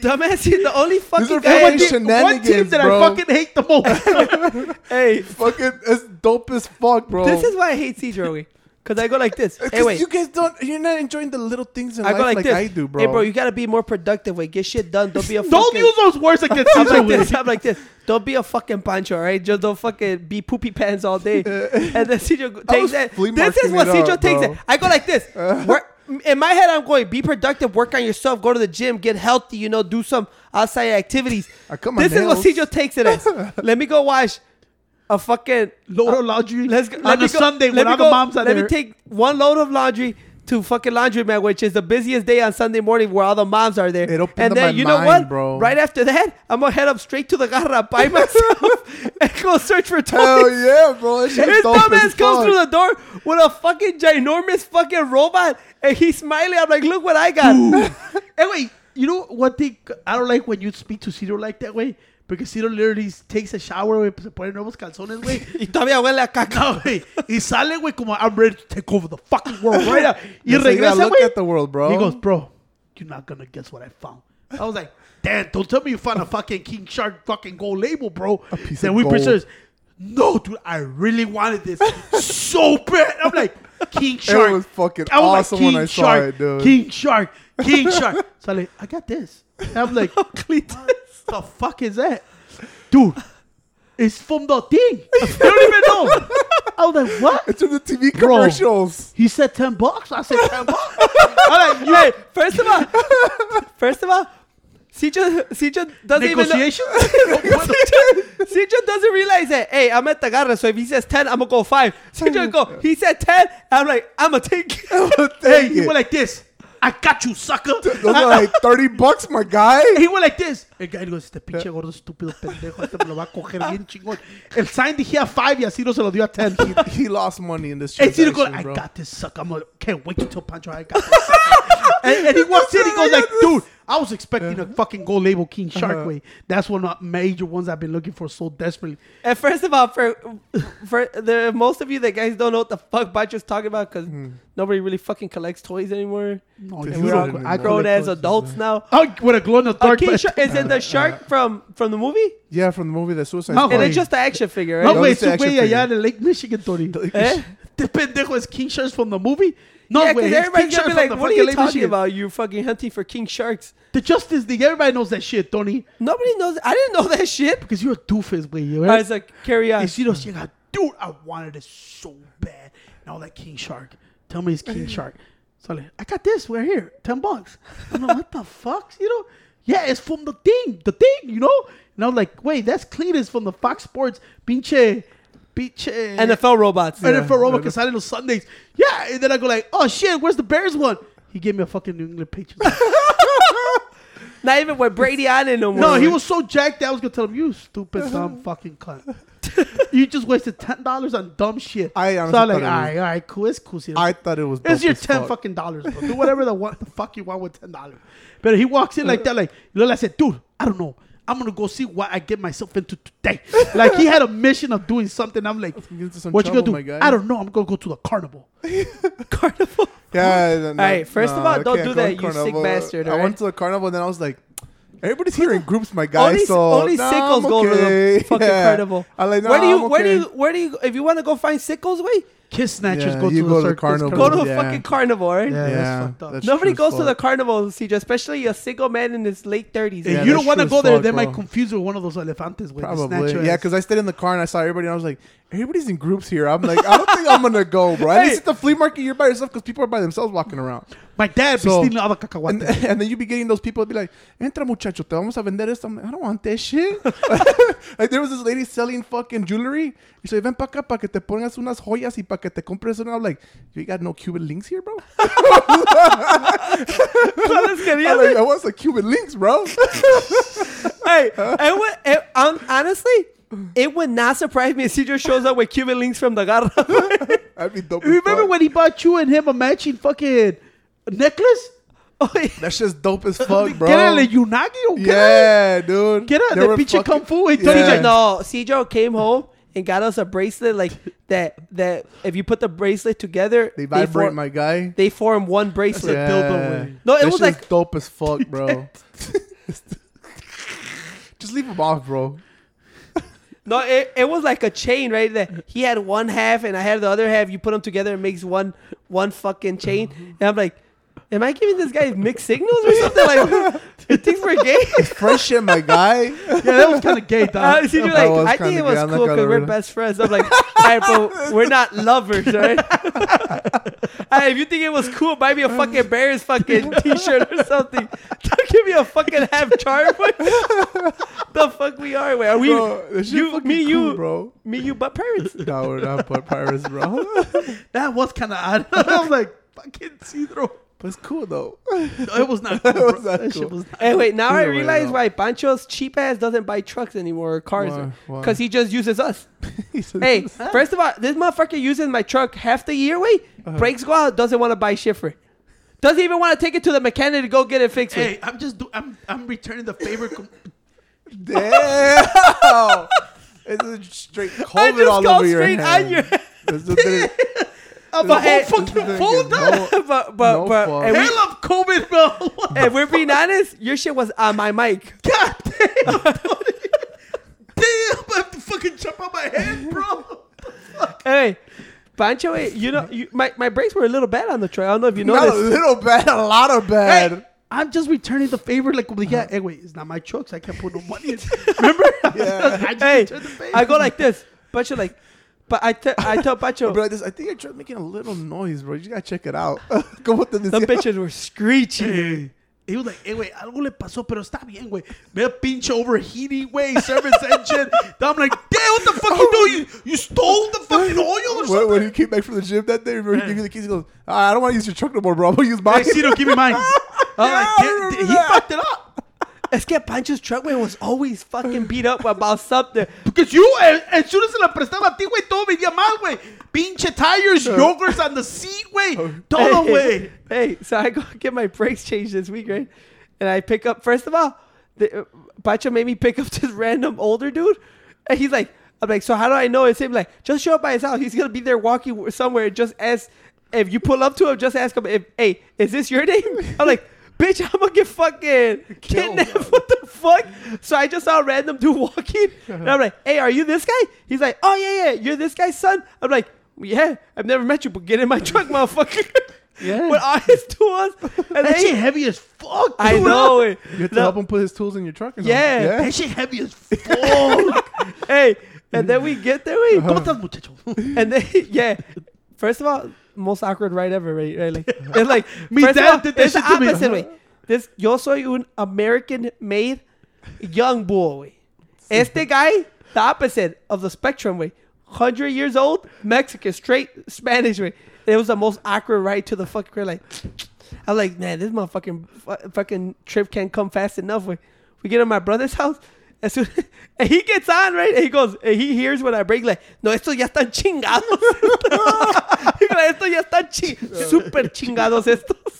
Dumbass Cedro, the only fucking are guy. fucking What team, what team that bro. I fucking hate the most? hey, fucking, it's dope as fuck, bro. this is why I hate Cedro, güey. Cause I go like this. It's Hey, 'cause wait. you guys don't. You're not enjoying the little things in I life go like, like, this. I do, bro. Hey, bro, you gotta be more productive. Wait, get shit done. Don't be a <laughs> Don't fucking. use those words against <laughs> I'm like this. I'm like this. Don't be a fucking pancho, all right? Just don't fucking be poopy pants all day. <laughs> and then Cedro takes was that. This is what it Cedro up, takes bro. it. I go like this. Work, in my head, I'm going, be productive, work on yourself, go to the gym, get healthy, you know, do some outside activities. I cut my this is what nails. Cedro takes it as. Let me go watch a fucking Load of uh, laundry Let's go, on let a me go, Sunday when all the moms are Let there. Let me take one load of laundry to fucking laundromat, which is the busiest day on Sunday morning where all the moms are there. It opened and then you know mind, what, bro. Right after that, I'm gonna head up straight to the garra by <laughs> myself and go search for Tony. Hell yeah, bro. That shit's His dumbass comes through the door with a fucking ginormous fucking robot, and he's smiling. I'm like, look what I got. <laughs> Anyway, you know one thing I don't like when you speak to Ciro like that way? Because Ciro literally takes a shower, güey, se pone nuevos calzones, güey. <laughs> y todavía huele a caca. No, güey. Y sale, güey, como I'm ready to take over the fucking world right now. <laughs> Y That's how you gotta regresa, look güey. at the world, bro. He goes, bro, you're not gonna guess what I found. I was like, damn, don't tell me you found a fucking King Shark fucking gold label, bro. A piece then of we gold. purchased. No, dude, I really wanted this so bad. I'm like, King Shark. It was fucking I was awesome when I saw Shark, it, dude. King Shark, King Shark. So I'm like, I got this. And I'm like, <laughs> what the fuck is that? Dude, it's from the thing. <laughs> I don't even know. I was like, what? It's in the TV Bro. commercials. He said 10 bucks. I said 10 bucks. <laughs> I'm like, hey, first of all, first of all, Cicho, Cicho doesn't even know. Negotiation? <laughs> Cicho doesn't realize that. Hey, I'm at the garra, so if he says ten, I'm gonna go five. Cicho go. He said ten. I'm like, I'm gonna take. it. hey, he went like this. I got you, sucker. Those are like 30 bucks, my guy. He went like this. El guy goes, este pinche gordo estúpido pendejo, este me lo va a coger bien chingón. El sign dijía five y así no se lo dio a ten. He lost money in this Ciro goes, I bro. got this sucker. I'm gonna, can't wait to tell Pancho I got this sucker. <laughs> <laughs> and, and he walks in, he goes like, dude, I was expecting a uh-huh. fucking gold label King uh-huh. Shark way. That's one of the major ones I've been looking for so desperately. And first of all, for for the most of you that guys don't know what the fuck Bacho's talking about because hmm. nobody really fucking collects toys anymore. No, Dude, you we don't- don't I know. Grown collect as toys. adults now. Oh, with a glow in the A dark. king but- shark is it the shark uh-huh. from from the movie? Yeah, from the movie The Suicide No, Squad. And it's just the action figure, No, right? No, wait, it's su the action güey allá figure. in Lake Michigan, Tony. Eh? The pendejo is King Sharks from the movie? No, yeah, because it's King everybody's gonna be Sharks like, from the "What are fucking you talking Michigan." about? You fucking hunting for king sharks?" The Justice League. Everybody knows that shit, Tony. Nobody knows. I didn't know that shit. Because you're a doofus, güey. I Right? was like, "Carry on." Y Ciro llega, dude, I wanted it so bad. And I was like, King Shark. Tell me it's King <laughs> Shark. So I'm like, I got this right here, 10 bucks. I'm like, what the <laughs> fuck? You know? Yeah, it's from the thing, the thing, you know? And I was like, wait, that's clean. It's from the Fox Sports pinche, pinche. NFL robots. NFL robot que sale los Sundays. Yeah, and then I go like, oh shit, where's the Bears one? He gave me a fucking New England Patriots. <laughs> <laughs> Not even with Brady on it no more. no, he was so jacked that I was gonna tell him, you stupid uh-huh. dumb fucking cunt. <laughs> you just wasted ten dollars on dumb shit. I so honestly I'm like, thought it all was- right, all right, cool, it's cool. Ciro. I thought it was. It's your ten fuck. fucking dollars, bro. Do whatever the what the fuck you want with ten dollars. But he walks in like that, like Lola said, dude, I don't know. I'm gonna go see what I get myself into today. <laughs> like he had a mission of doing something. I'm like, Get into some what you gonna do? my guy. I don't know. I'm gonna go to the carnival. <laughs> carnival. Yeah. No, All right, first of all, I don't do that, to you sick carnival. bastard, I went to the carnival and then I was like, everybody's here in groups, my guy. Only, so only nah, sickles I'm go to the <laughs> fucking Yeah. carnival. I like, where do you? I'm Where do you? Where do you? If you want to go find sickles, wait, Kiss snatchers Yeah, go to you the go to the carnival. go to a Yeah. fucking carnival, right? Yeah, Yeah, that's fucked up. that's Nobody true as goes to the fuck. carnival, CJ, especially a single man in his late thirties. If Yeah, you don't want to go as there, fuck, they bro. might confuse you with one of those elefantes. With Probably. snatcher Yeah, because I stayed in the car and I saw everybody and I was like, everybody's in groups here. I'm like, I don't think I'm to go, bro. At Hey. least at the flea market, you're by yourself because people are by themselves walking around. my dad be stealing all the And, cacahuates. <laughs> and then you be getting those people be like, entra muchacho, te vamos a vender esto. I'm like, I don't want that shit. <laughs> <laughs> like there was this lady selling fucking jewelry. Y said, ven pa acá para que te pongas unas joyas y para que te compres una. I'm like, you got no Cuban links here, bro? ¿Cuáles I'm querías? like, I want some Cuban links, bro. hey, and what, it, um, honestly, it would not surprise me if CJ shows up with Cuban links from the garra. <laughs> That'd be dope. Remember when he bought you and him a matching fucking necklace? oh, yeah. That shit's dope as fuck, bro. Get out of Unagi or get out. Yeah, dude. Get out They the were pinche fucking- kung fu. He Yeah. CJ, no, CJ came home and got us a bracelet like that. That if you put the bracelet together, They vibrate, form, my guy. they form one bracelet. Yeah. dildo, güey. No, it That was like- dope as fuck, bro. <laughs> Just leave him off, bro. No, it, it was like a chain, right? That he had one half and I had the other half. You put them together and makes one one fucking chain. Mm-hmm. And I'm like, am I giving this guy mixed signals or something? Like, you think we're gay? Fresh shit, my guy. Yeah, that was kind of gay, <laughs> Uh, dog. see, you're like, I think it was. I'm cool because we're best friends. I'm like, all right, but we're not lovers, right? <laughs> Hey, if you think it was cool, buy me a fucking Bears fucking <laughs> t-shirt or something. Don't give me a fucking half charm. the fuck we are? Wait, are we? Bro, you, me, cool, you, bro. me, you, but parents. No, we're not butt pirates, bro. That was kind of odd. I was like, fucking Cedro. But it's cool though. No, it was not <laughs> cool, bro. was not that shit cool. was not Hey, wait, now I realize why Pancho's cheap ass doesn't buy trucks anymore or cars. Why? Why? Because he just uses us. <laughs> He said- Hey, first of all, this motherfucker uses my truck half the year, wait. Uh-huh. Brakes go out, doesn't want to buy shit for it. Doesn't even want to take it to the mechanic to go get it fixed. with. Hey, I'm just do- I'm I'm returning the favor. Com- <laughs> Damn. It's a straight I COVID just all called over your straight hand. on your This is the- I'm a whole fucking is phone done. no- <laughs> but but No but fuck. and we, Hell of COVID, bro. What <laughs> if we're being honest, your shit was on my mic. God damn. <laughs> damn, I have to fucking jump on my head, bro. Hey, Pancho, hey, you know, you, my, my brakes were a little bad on the truck. I don't know if you notice. Not a noticed. little bad, a lot of bad. Hey, I'm just returning the favor. Like, like yeah, hey, wait, it's not my truck, so I can't put no money in. Remember? Yeah. I just Hey, returned the favor. I go like this. Pancho like, but I, te- I tell <laughs> Pancho, Bro, this, I think your truck's making a little noise, bro. You gotta check it out. <laughs> Go with the the bitches were screeching. He was like, hey, güey, algo le pasó, pero está bien, güey. Ve a pinche overheating, güey, service <laughs> engine. I'm like, damn, what the fuck you doing? You, you stole the fucking oil or When, something? when he came back from the gym that day, remember he gave you the keys. He goes, ah, "I don't want to use your truck no more, bro. I'm gonna use mine." Hey, Cito, give me mine. I'm Yeah, like, I he that." fucked it up. Es que Pancho's truck, güey, was always fucking beat up about something. <laughs> Because you, eh, as soon as se la prestaba a ti, güey, todo venía mal, güey. Pinche tires, yogurts on the seat, güey. Todo, güey. Hey, so I go <laughs> get my brakes changed this week, right? And I pick up, first of all, the, uh, Pacho made me pick up this <laughs> random older dude. And he's like, I'm like, so how do I know it's him? Like, just show up by his house. He's going to be there walking somewhere. Just ask, if you pull up to him, just ask him, if, hey, is this your name? I'm like, bitch, <laughs> I'm to get fucking kidnapped. <laughs> What the fuck? So I just saw a random dude walking. And I'm like, hey, are you this guy? He's like, oh, yeah, yeah, you're this guy's son? I'm like, yeah, I've never met you, but get in my truck, <laughs> motherfucker. Yeah. With all his tools. And That shit heavy as fuck. I know it. You have to No, help him put his tools in your truck. or something. Yeah. That shit heavy as fuck. Hey, and then we get there, we, uh-huh. ¿Cómo estás, muchacho? and then yeah. First of all, most awkward ride ever, right? Like it's <laughs> like Mi of dad all, did that it's the me. opposite way. This yo soy un American made young boy. Este <laughs> guy, the opposite of the spectrum way. Hundred years old, Mexican, straight Spanish way. It was the most awkward ride to the fucking crib. Like, <sniffs> I'm like, man, this motherfucking fu- fucking trip can't come fast enough. We, we get to my brother's house. As soon, <laughs> and he gets on, right? And he goes, and he hears when I break, like, no, estos ya están chingados. Estos <laughs> ya están chi <laughs> super chingados estos.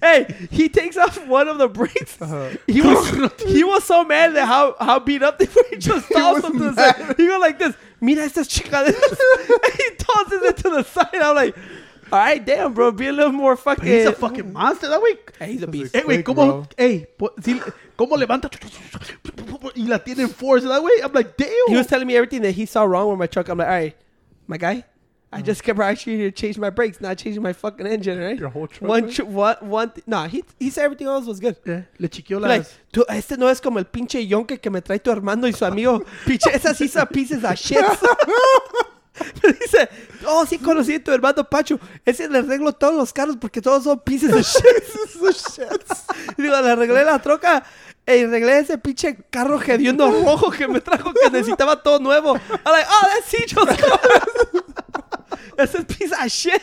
Hey, he takes off one of the brakes. Uh-huh. He was he was so mad at how how beat up they were. He just tossed was them to the side. He goes like this, mira estas chingadas. he tosses it to the side. I'm like, all right, damn, bro, be a little more fucking. He's a fucking monster, that way. Hey, he's a beast. Hey, güey, Quick, ¿cómo, hey, ey, po- sí, ¿cómo levanta? Y la tiene en force that way. I'm like, damn. He was telling me everything that he saw wrong with my truck. I'm like, all right, my guy, I mm. just kept asking you to change my brakes, not changing my fucking engine, right? Your whole truck, One, man? tr- one, one. Th- nah, he he said everything else was good. Yeah, le chiqueó Like, las... tú, este no es como el pinche yonke que me trae tu Armando y su amigo. <laughs> Pinche, esas sí son pieces of shit. <laughs> <laughs> Me dice, oh, sí conocí a tu hermano Pacho. Ese le arreglo todos los carros porque todos son pieces de shit. <laughs> Digo, le arreglé la troca y arreglé ese pinche carro hediondo rojo que me trajo que necesitaba todo nuevo. I'm like, oh, that's Cicho's <laughs> car. Ese es piece of shit.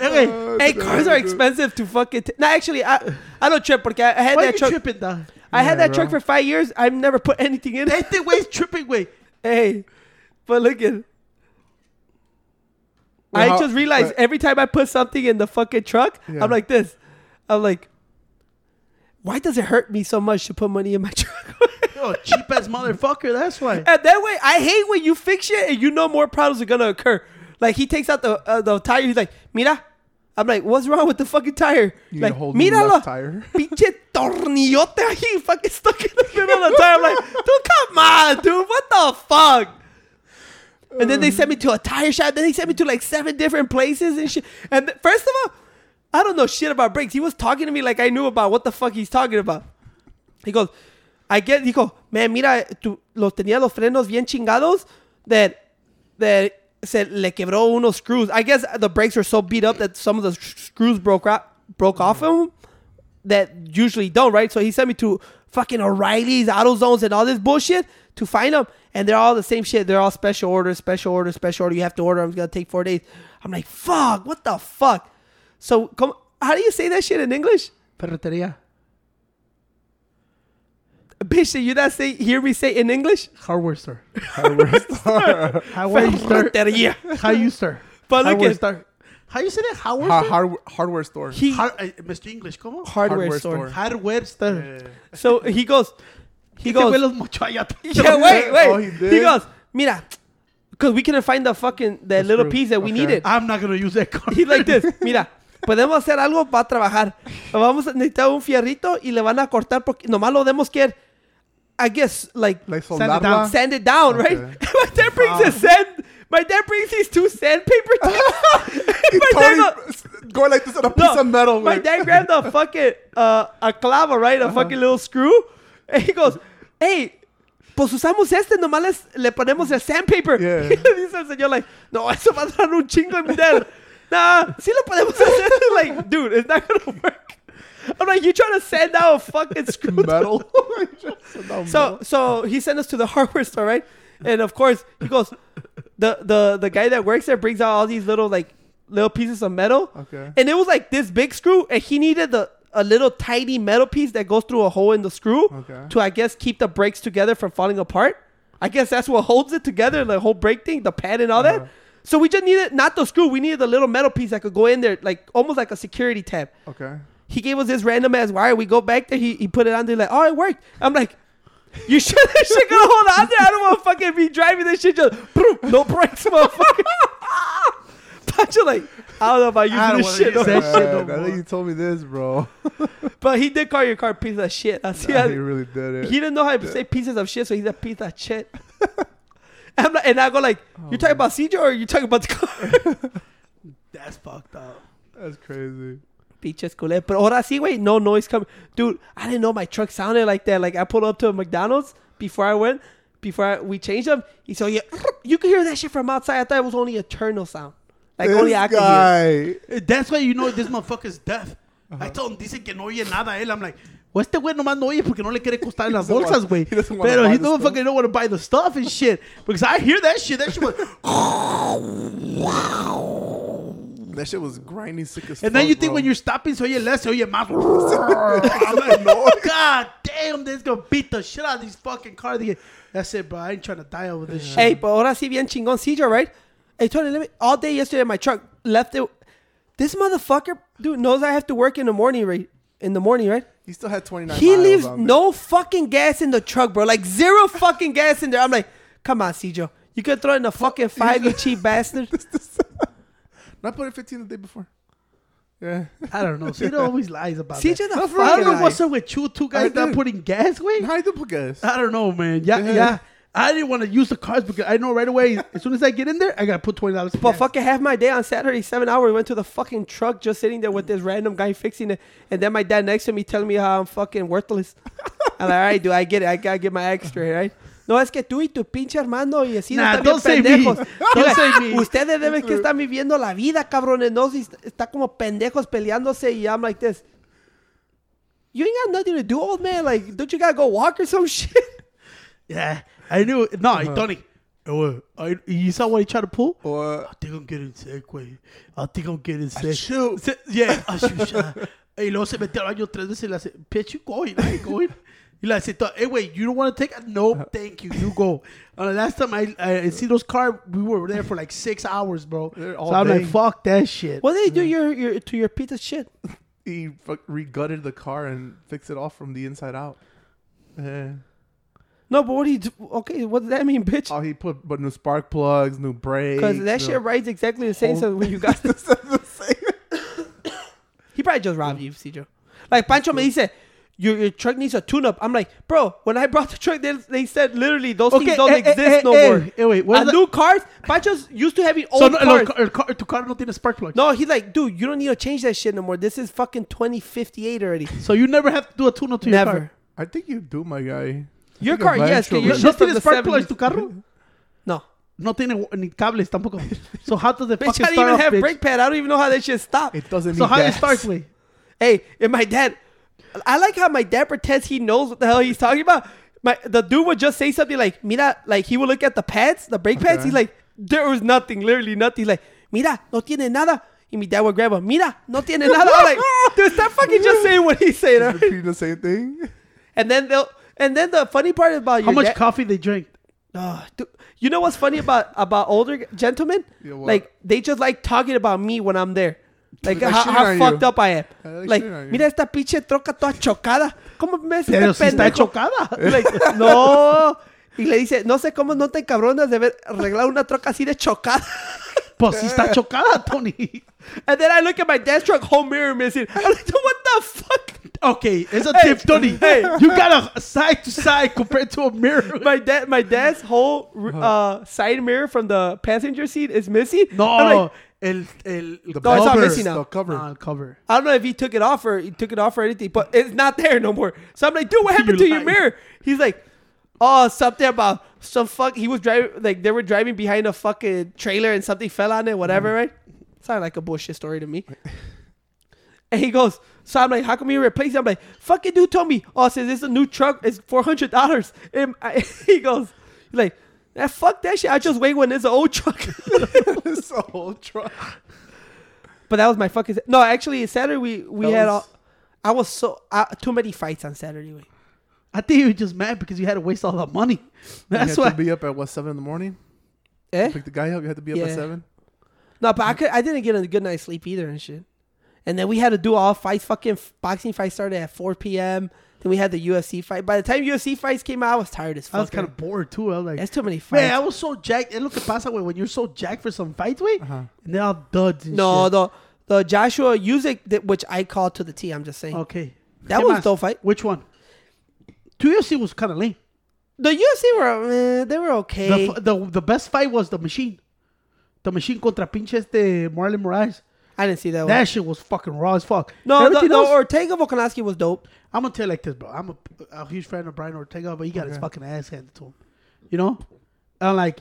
Okay, Oh, hey, cars are expensive to fucking. T- no, actually, I I don't trip porque I, I had Why that truck. tripping, dog? I had Yeah, that truck bro. for five years. I've never put anything in it. Este güey es tripping, güey. Hey, but look at. Well, I how- just realized but- every time I put something in the fucking truck, Yeah. I'm like this. I'm like, why does it hurt me so much to put money in my <laughs> truck? Oh, cheap ass motherfucker, that's why. <laughs> and that way, I hate when you fix shit and you know more problems are gonna occur. Like he takes out the uh, the tire, he's like, "Mira," I'm like, "What's wrong with the fucking tire?" You like, "Míralo, tire." pinche tornillote ahí, fucking stuck in the middle of the tire." I'm like, "Dude, come on, dude, what the fuck?" And then they sent me to a tire shop. Then they sent me to like seven different places and shit. And th- first of all, I don't know shit about brakes. He was talking to me like I knew about what the fuck he's talking about. He goes, I get, goes, man, mira, tú, los tenía los frenos bien chingados that, that se le quebró unos screws. I guess the brakes were so beat up that some of the s- screws broke broke off of them that usually don't, right? So he sent me to fucking O'Reilly's, AutoZones, and all this bullshit to find them. And they're all the same shit. They're all special orders, special order, special order. You have to order them. It's going to take four days. I'm like, fuck, what the fuck? So, come, how do you say that shit in English? Ferretería. Bitch, did you not say, hear me say in English? Hardware store. Hardware store. How are you. How you start? But look Hardware at- store. How you say that? Hardware Ha- store? hard- hardware store. He, Har- eh, Mr. English, ¿cómo? hardware, hardware store. store. Hardware store. <laughs> So he goes, he goes, los <laughs> yeah, wait, <laughs> wait. Oh, he he, goes, mira, because we couldn't find the fucking, the, little screw. piece that we Okay. needed. I'm not gonna use that car. He's like this, mira, podemos hacer algo para trabajar. Vamos a necesitar un fierrito y le van a cortar porque nomás lo demos que, I guess, like, Like Sand it down. sand it down, right? Okay. my dad brings a sand, my dad brings these two sandpaper <laughs> tips. My dad go- going like this on a piece No, of metal. My güey. dad grabbed a <laughs> fucking uh, a clavo, right? A fucking little screw. And he goes, hey, pues usamos este, nomás les- le ponemos el sandpaper. Yeah. <laughs> Dice el señor, like, no, eso va a dar un chingo en mi dad. nah, sí lo podemos hacer. like, dude, it's not gonna work. I'm like, you trying to sand out a fucking screw? Metal. So, so he sent us to the hardware store, right? And of course, he goes, the the the guy that works there brings out all these little like little pieces of metal, Okay. and it was like this big screw, and he needed the a little tiny metal piece that goes through a hole in the screw Okay. to, I guess, keep the brakes together from falling apart. I guess that's what holds it together, the whole brake thing, the pad and all Uh-huh. that. So we just needed not the screw, we needed the little metal piece that could go in there, like almost like a security tab. Okay. He gave us this random ass wire. We go back there. He, he put it on there like, oh, it worked. I'm like, you sure <laughs> this shit gonna hold on there? I don't want to fucking be driving this shit just boom, no brakes, motherfucker. <laughs> Pancho like, I don't know about I don't this shit. use no that shit no Man, I more. think you told me this, bro. <laughs> But he did call your car a piece of shit. I see. Nah, how- he really did it. he didn't know how to say pieces of shit, so he's a piece of shit. I'm like, and I go like, Oh, you're talking about CJ or you talking about the car? That's fucked up. That's crazy. Pinches culé. But ahora sí, wait, no noise coming. Dude, I didn't know my truck sounded like that. Like I pulled up to a McDonald's before I went, before I, we changed them. He said, yeah, you could hear that shit from outside. I thought it was only a turtle sound. Like this only I could hear. guy. Eh, That's why you know this motherfucker's deaf. I told him, dice que no oye nada él. I'm like, well, este güey nomás no oye porque no le quiere costar en las <laughs> doesn't bolsas, want- güey. he doesn't wanna Pero buy he the don't stuff. fucking don't want to buy the stuff and shit. Because I hear that shit. That shit was... <laughs> That shit was grinding sick as And then fuck, you think bro. when you're stopping, so oye less, so oye más. I'm like, no. God damn, this gonna beat the shit out of these fucking cars. Dije, That's it, bro. I ain't trying to die over this shit. Hey, but ahora sí bien chingón CJ, right? Hey, Tony, let me, all day yesterday my truck left it. This motherfucker, dude, knows I have to work in the morning, right? In the morning, right? He still had 29 He miles leaves on no fucking gas in the truck, bro. Like zero fucking gas in there. I'm like, come on, CJ. You could throw in a fucking <laughs> five, you cheap bastard. <laughs> it. Not put it 15 the day before. Yeah. <laughs> I don't know. Cito always lies about CJ that. the I fucking don't know what's up with you two guys I not did. putting gas, wait. How you do put gas? I don't know, man. Yeah, Yeah. yeah. I didn't want to use the cars because I know right away, as soon as I get in there, I gotta put twenty dollars. But fucking half my day on Saturday, seven hours, went to the fucking truck just sitting there with this random guy fixing it. And then my dad next to me telling me how I'm fucking worthless. <laughs> I'm like, all right, dude, I get it. I gotta get my extra, right? No, es que tú y tu pinche hermano y así Nah, están bien pendejos. <laughs> Me. Ustedes deben que están viviendo la vida, cabrones. No, si est- está como pendejos peleándose y I'm like this. You ain't got nothing to do, old man. Like, don't you gotta go walk or some <laughs> shit? Yeah, I knew. it. No, Tony. Oh, I, you saw what he tried to pull? Or I think I'm getting sick, güey. I think I'm getting sick. Se- yeah, achoo. y luego se metió al baño tres veces y le hace, bitch, you going, I ain't going. Y le hace, hey, wait, you don't want to take it? No, uh-huh. thank you, you go. Uh, last time I, I see those cars, we were there for like six hours, bro. <laughs> They're So I'm day. like, fuck that shit. What did they do mm. your, your, to your piece of shit? <laughs> he fuck, regutted the car and fixed it off from the inside out. Yeah. No, but what do you do? Okay, what does that mean, bitch? Oh, he put but new spark plugs, new brakes. Because that shit rides exactly the same as when you got <laughs> the same. He probably just robbed mm. you, CJ. Like Pancho me dice, your, your truck needs a tune-up. I'm like, bro, when I brought the truck, they, they said literally those Okay, things don't eh, eh, exist eh, no eh, more. eh, wait, what A is that? new cars, Pancho's used to having So old no, cars. el, el car, tu car no tiene spark plug. no, he's like, dude, you don't need to change that shit no more. This is fucking 2058 already. So you never have to do a tune-up to your Never. car. I think you do, my guy. Your I think car, yes, que eventually- your ¿No tiene the spark plugs 70s. tu carro? No. No tiene ni cables tampoco. So how does it Bitch, fucking I didn't start even off, have bitch? brake pad. I don't even know how that shit stopped. It doesn't So need how it gas. starts, way? Hey, and my dad, I like how my dad pretends he knows what the hell he's talking about. My the dude would just say something like, "Mira," like he would look at the pads, the brake pads. Okay. He's like, "There was nothing, literally nothing." He's like, "Mira, no tiene nada." And my dad would grab him. Mira, no tiene nada. I'm like, <laughs> dude, stop fucking just saying what he's saying. all right? Repeating the same thing. And then they'll, and then the funny part about How much dad- coffee they drink? Ah, dude, you know what's funny about about older gentlemen? Yeah, like they just like talking about me when I'm there. Like how, how fucked you. up I am. I like mira esta pinche troca toda chocada. ¿Cómo me ves Pero este si está chocada. <laughs> Like, no. Y le dice, no sé cómo no te encabronas de ver arreglar una troca así de chocada. <laughs> Pues si está <laughs> chocada, Tony. And then I look at my dad's truck, whole mirror missing. I'm like, what the fuck? Okay, it's a Hey, tip, Tony. hey. You got a side to side compared to a mirror. My dad, my dad's whole uh, side mirror from the passenger seat is missing. No, like, el, el, The No, it's not cover. missing now. The cover. Ah, el cover. I don't know if he took it off or he took it off or anything, but it's not there no more. So I'm like, dude, what <laughs> happened You to your mirror? He's like, oh, something about some fuck. He was driving, like they were driving behind a fucking trailer and something fell on it, whatever, right? Sounded like a bullshit story to me. <laughs> And he goes, so I'm like, how come you replace it? I'm like, fucking dude told me, oh, says it's a new truck, it's four hundred dollars. And I, <laughs> he goes, like, yeah, fuck that shit. I just wait when it's an old truck. it's a whole truck. but that was my fucking no. Actually, Saturday we we That had was- all. I was so uh, too many fights on Saturday. Wait. I think you were just mad because you had to waste all that money. That's you why. had to be up at what seven in the morning. Eh? Pick the guy up. You had to be up Yeah. at seven. No, but I could. I didn't get a good night's sleep either and shit. And then we had to do all fights. Fucking f- boxing fights started at 4 p.m. Then we had the UFC fight. By the time UFC fights came out, I was tired as fuck. I was kind of bored too. I was like, That's too many fights. man, I was so jacked. And look at pasa, when you're so jacked for some fights, wait, Uh-huh. and they're all duds and no, shit. the the Joshua Usyk, that- which I called to the T. I'm just saying Okay. that ¿Qué was más? dope fight. Which one? Two UFC was kind of lame. The UFC were eh, they were okay. The, the the best fight was the machine. The machine contra pinche este Marlon Moraes. I didn't see that, one. That shit was fucking raw as fuck. No, the else- Ortega Volkanovski was dope. I'm gonna tell you like this, bro. I'm a, a huge fan of Brian Ortega, but he got his fucking ass handed to him. You know, I'm like,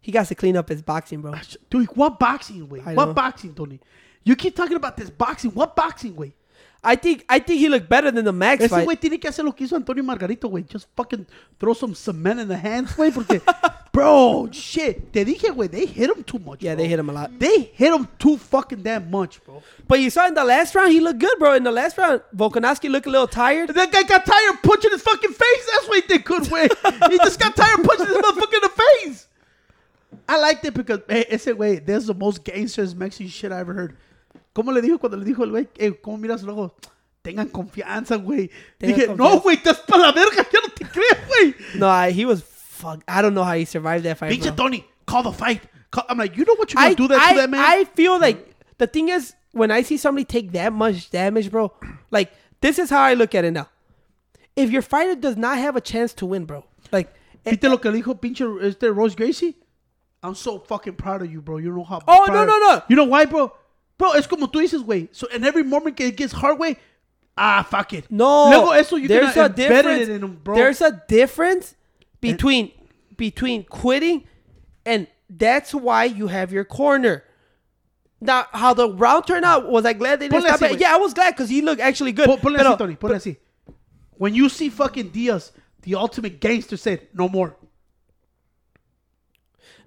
He got to clean up his boxing, bro. dude, what boxing way? What boxing, Tony? You keep talking about this boxing. What boxing way? I think I think he looked better than the Max Ese güey tiene que hacer lo que hizo Antonio Margarito, güey. Just fucking throw some cement in the hands, güey. Porque, <laughs> bro, shit. Te dije, güey, they hit him too much. Yeah, bro. they hit him a lot. They hit him too fucking damn much, bro. But you saw in the last round, he looked good, bro. In the last round, Volkanovski looked a little tired. That guy got tired punching his fucking face. That's why he did good, way. he just got tired punching his motherfucker in the face. I liked it because, hey, ese güey, there's the most gangsters Mexican shit I ever heard. ¿Cómo le dijo cuando le dijo el güey? Eh, ¿Cómo miras luego? Tengan confianza, güey. Dije, confianza. no, güey, estás para la verga. Yo no te creo, güey. No, I, he was fuck. I don't know how he survived that fight. Pinche. Tony, call the fight. Call- I'm like, you know what you're gonna I, do that I, to that man? I feel like the thing is when I see somebody take that much damage, bro. Like this is how I look at it now. If your fighter does not have a chance to win, bro, like ¿Viste lo que le dijo pinche este Rose Gracie? I'm so fucking proud of you, bro. You know how. Oh, proud no, no, no. You know why, bro? Bro, es como tú dices, güey. So, in every moment que it gets hard, güey, ah, fuck it. no, Luego eso you there's a difference. it bro. There's a difference between between quitting and that's why you have your corner. Now, how the round turned out was I glad they didn't stop it. Yeah, I was glad because he looked actually good. Pon- Ponle Pero- así, Tony. Ponle así. When you see fucking Diaz, the ultimate gangster said, no more.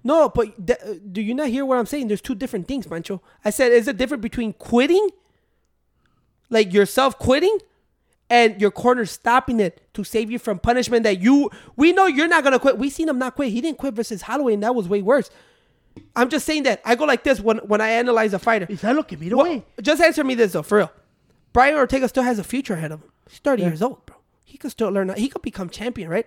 No, but th- do you not hear what I'm saying? There's two different things, Mancho. I said, is a difference between quitting, like yourself quitting, and your corner stopping it to save you from punishment that you. We know you're not gonna quit. We seen him not quit. He didn't quit versus Holloway, and that was way worse. I'm just saying that I go like this when when I analyze a fighter. ¿Y sabes lo que miro, Well, eh? güey? just answer me this though, for real. Brian Ortega still has a future ahead of him. He's 30 years old, bro. He could still learn. He could become champion, right?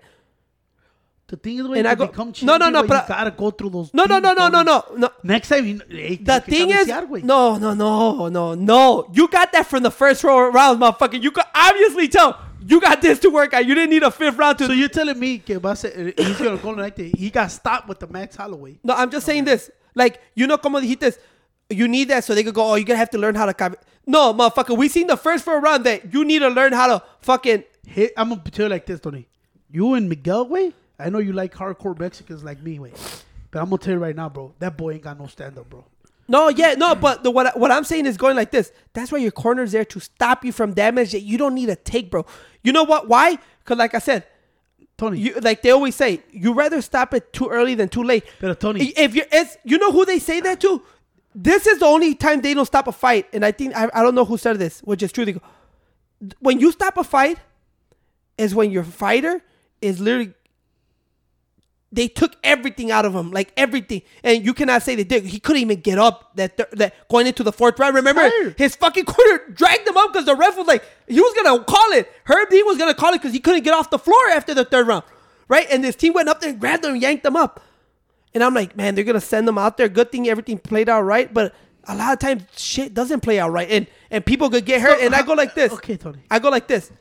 The thing is, And I go- become No, no, no, but- you gotta go through those No, no, no, no, no, no, no. Next time, you, hey, The thing is, no, no, no, no, no. You got that from the first round, motherfucker. You could obviously tell you got this to work out. You didn't need a fifth round to. So you're telling me que va a ser, he's gonna go like that. He got stopped with the Max Holloway. no, I'm just saying this. Like, you know, como dijiste, you need that so they could go, oh, you're to have to learn how to. Cab-. No, motherfucker. We seen the first four round that you need to learn how to fucking. Hey, I'm gonna tell you like this, Tony. You and Miguel, way. I know you like hardcore Mexicans like me, way. But I'm gonna tell you right now, bro. That boy ain't got no stand up, bro. No, yeah, no, but the, what, I- what I'm saying is going like this. That's why your corner's there to stop you from damage that you don't need to take, bro. You know what? Why? Because, like I said, Tony, you like they always say, you rather stop it too early than too late. But Tony- if you it's you know who they say that to. This is the only time they don't stop a fight, and I think I, I don't know who said this, which is true. They go, when you stop a fight, is when your fighter is literally. They took everything out of him, like everything, and you cannot say they did. He couldn't even get up. That thir- that going into the fourth round. Remember, his fucking <laughs> corner dragged him up because the ref was like, he was gonna call it. Herb Dean was gonna call it because he couldn't get off the floor after the third round, right? And this team went up there and grabbed him and yanked him up. And I'm like, man, they're gonna send them out there. Good thing everything played out right, but a lot of times shit doesn't play out right, and and people could get hurt. and I go like this. Okay, Tony. I go like this.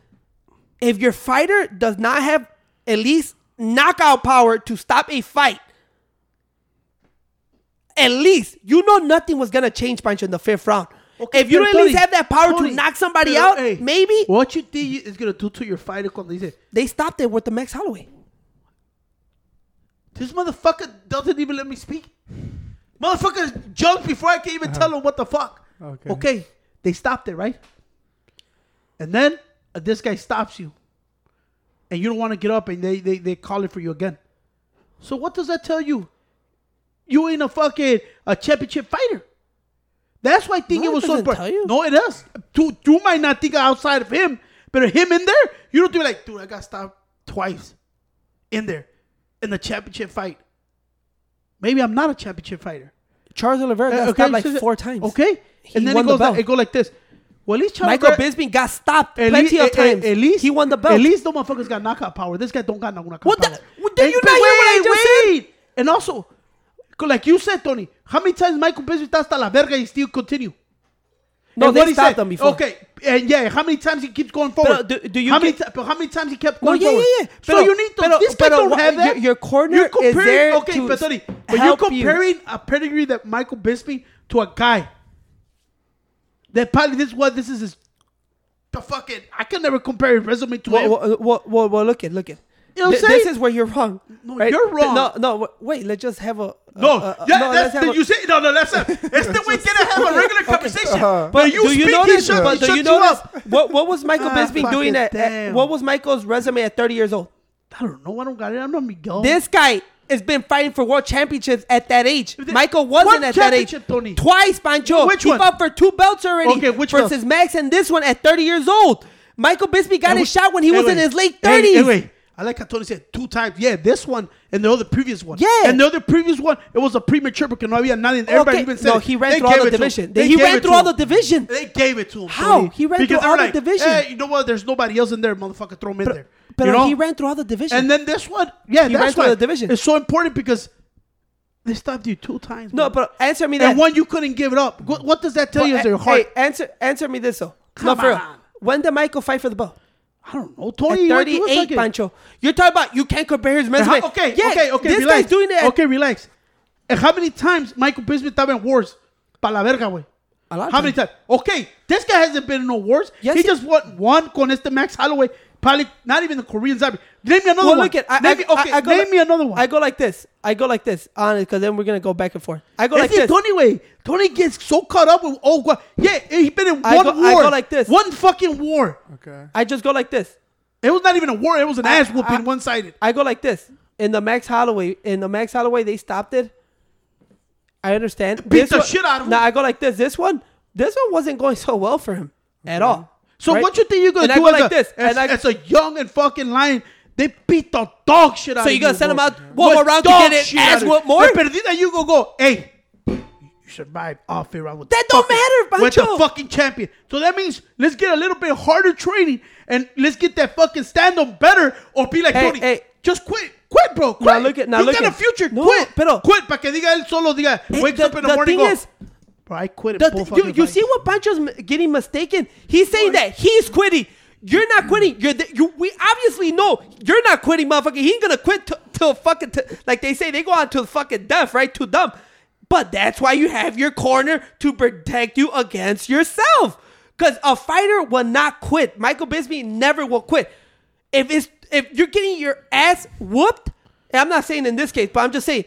If your fighter does not have at least knockout power to stop a fight, at least you know nothing was gonna change Pancho in the fifth round. Okay, if you don't at least have that power Tony, to knock somebody pero, out, hey, maybe What you think is gonna do to your fighter cuando dice, they stopped it with the Max Holloway. this motherfucker doesn't even let me speak. Motherfucker jumped before I can even tell him what the fuck. Okay. Okay. They stopped it, right? And then uh, this guy stops you. And you don't want to get up and they, they, they call it for you again. So what does that tell you? You ain't a fucking a championship fighter. That's why I think No, it was so important. you. No, it does. To, you might not think outside of him, but him in there, you don't do like, dude, I got stopped twice in there in the championship fight. Maybe I'm not a championship fighter. Charles Oliveira got Uh, stopped like four times. Okay, He and then it goes like, it go like this. Well, at least Charles Michael Oliveira- Bisping got stopped at plenty lea- of times. At, at least he won the belt. At least the motherfuckers got knockout power. This guy don't got no knockout What the- power. what- did you not hear what I wait, just said? And also, like you said, Tony, how many times Michael Bisping está hasta la verga and still continue? no, And they what he stopped said- them before. Okay, and yeah, how many times he keeps going forward? do- do you how many? get- ti- but how many times he kept No, going yeah, forward? yeah, yeah. yeah. so you need to. pero- this guy pero don't have that. your- your corner You're is there Okay, to but Tony, but you're help you. comparing a pedigree that Michael Bisping to a guy that probably this what this is his. The fucking I can never compare his resume to him. Well, well, well, well, well, look at look at. You know what I'm Th- this is where you're wrong. No, right? you're wrong. No, no. Wait, let's just have a. No, uh, uh, yeah, no, that's the, a- you say no, no. That's <laughs> a, it's the way gonna have a regular conversation. Uh-huh. But you do you speak, notice? shut, but do you notice? up. What What was Michael Ah, Bisping doing at, at? What was Michael's resume at 30 years old? I don't know. I don't got it. I'm not Miguel. This guy has been fighting for world championships at that age. Michael wasn't what at that age. Tony? Twice, Pancho. Which he one? fought for two belts already. Okay, which versus belts? Max and this one at 30 years old. Michael Bisping got And his shot when he was in his late hey, 30s. Anyway, I like how Tony said two times. Yeah, this one and the other previous one. Yeah. and the other previous one, it was a premature because no había nadie. Everybody Okay, even said no, he ran through all the it to him. division. They he ran through all the division. They gave it to him. How? Tony. He ran because through all were the like, division. Hey, you know what? There's nobody else in there, motherfucker. Throw him in there. But you know? he ran through all the division. And then this one, yeah, He that's ran the division. It's so important because they stopped you two times. no, bro. but answer me that. and one you couldn't give it up. What, does that tell But, you? Is uh, their heart? Hey, answer answer me this though. Come no, for real. on. When did Michael fight for the belt? I don't know. At Tony, what- what 38, fucking- Pancho. You're talking about you can't compare his resume. How- okay, yeah, okay, okay. This relax. guy's doing that. Okay, relax. And how many times Michael Bisping estaba in wars? Pa la verga, güey. A lot of How many times? Okay, this guy hasn't been in no wars. Yes, he he- just won one con este Max Holloway. Probably not even the Korean zombie. Name me another Well, one. look at I, name I, me, okay, I, I go name like- me another one. I go like this. I go like this. Honest, because then we're gonna go back and forth. I go It's like the this. Tony way. Tony gets so caught up with oh God. yeah, eh, he been in I one go- war. I go like this. One fucking war. Okay. I just go like this. It was not even a war. It was an I- ass whooping, one sided. I go like this. In the Max Holloway, in the Max Holloway, they stopped it. I understand. Beat the one- shit out of him. Now I go like this. This one, this one wasn't going so well for him at all. So right? what you think you're gonna And do as, like a, this, as, and I- as a young and fucking lion? They beat the dog shit out So of you gonna send them out one more round to get his shit ass out of whooped you. more? De perdida, you go go. Hey, you survived all fair round with That don't fucking- matter, with the fucking champion. So that means let's get a little bit harder training and let's get that fucking stand up better or be like Hey, Tony. hey. Just quit. Quit, bro. Quit. Now look at- now you look got at- a future. No, quit. pero- quit. Para que diga él solo diga. Wakes the- up in the, the morning. thing Go. is- bro, I quit. The- both you, you see what Pancho's getting mistaken? He's saying that he's quitting. You're not quitting. You're the, you. We obviously know you're not quitting, motherfucker. He ain't gonna quit t- till fucking t- like they say they go on to fucking death, right? To dumb. But that's why you have your corner to protect you against yourself. Cause a fighter will not quit. Michael Bisping never will quit. If it's if you're getting your ass whooped, and I'm not saying in this case, but I'm just saying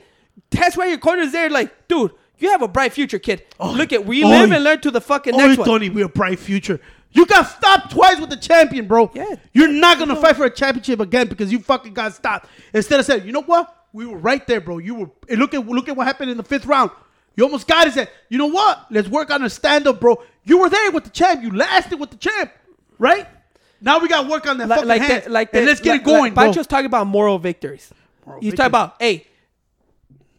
that's why your corner is there. Like, dude, you have a bright future, kid. Oh, look at we oh, live and learn to the fucking Oh, next one. Tony, we're a bright future. You got stopped twice with the champion, bro. Yeah. You're not gonna fight for a championship again because you fucking got stopped. Instead of saying, you know what? We were right there, bro. You were. and Look at look at what happened in the fifth round. You almost got it. Said, you know what? Let's work on a stand up, bro. You were there with the champ. You lasted with the champ, right? Now we got to work on that like, fucking like hands. that, like and that- let's get like- it going, like bro. Pancho's talking about moral victories. Moral He's victories. talking about, hey,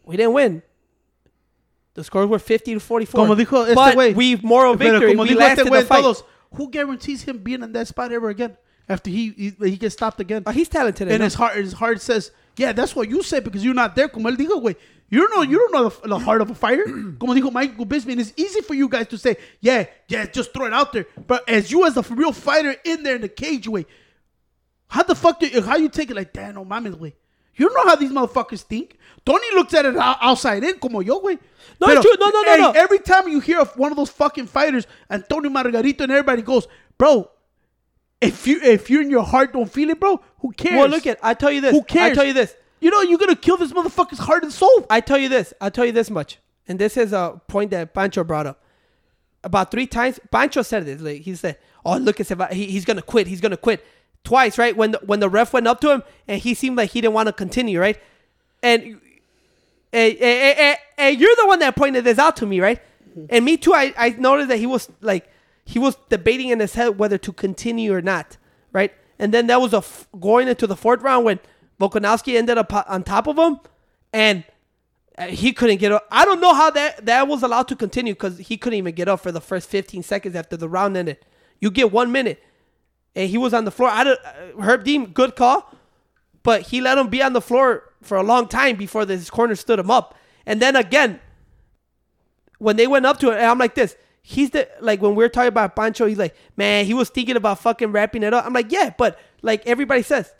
we didn't win. The scores were fifty to forty-four. Como dijo este but güey. we've moral victory. como We dijo este fight. todos, who guarantees him being in that spot ever again after he he, he gets stopped again? Oh, he's talented. and his heart his heart says, yeah, that's what you say because you're not there. Como él dijo, güey. You don't know. You don't know the, the heart of a fighter. <clears throat> Como dijo Michael Bisping, it's easy for you guys to say, yeah, yeah, just throw it out there. But as you as a real fighter in there in the cage, way, how the fuck do you, how you take it like, damn, no mames, way. You don't know how these motherfuckers think. Tony looks at it outside in, como yo, güey. No, Pero. No, no, no, hey, no. Every time you hear of one of those fucking fighters, Antonio Margarito and everybody goes, bro, if you if you in your heart don't feel it, bro, who cares? Well, look at. I tell you this. Who cares? I tell you this. You know you're gonna kill this motherfucker's heart and soul. I tell you this. I tell you this much. and this is a point that Pancho brought up. About three times, Pancho said this. Like he said, "Oh, look, at he, he's gonna quit. He's gonna quit." Twice, right? When the, when the ref went up to him and he seemed like he didn't want to continue, right? And and, and, and, and you're the one that pointed this out to me, right? And me too. I, I noticed that he was like he was debating in his head whether to continue or not, right? And then that was a f- going into the fourth round when Volkanovski ended up on top of him, and uh, he couldn't get up. I don't know how that that was allowed to continue because he couldn't even get up for the first 15 seconds after the round ended. You get one minute, and he was on the floor. I don't, uh, Herb Dean, good call, but he let him be on the floor for a long time before this corner stood him up. And then again, when they went up to it, I'm like this. He's the like when we are talking about Pancho, he's like, man, he was thinking about fucking wrapping it up. I'm like, yeah, but like everybody says,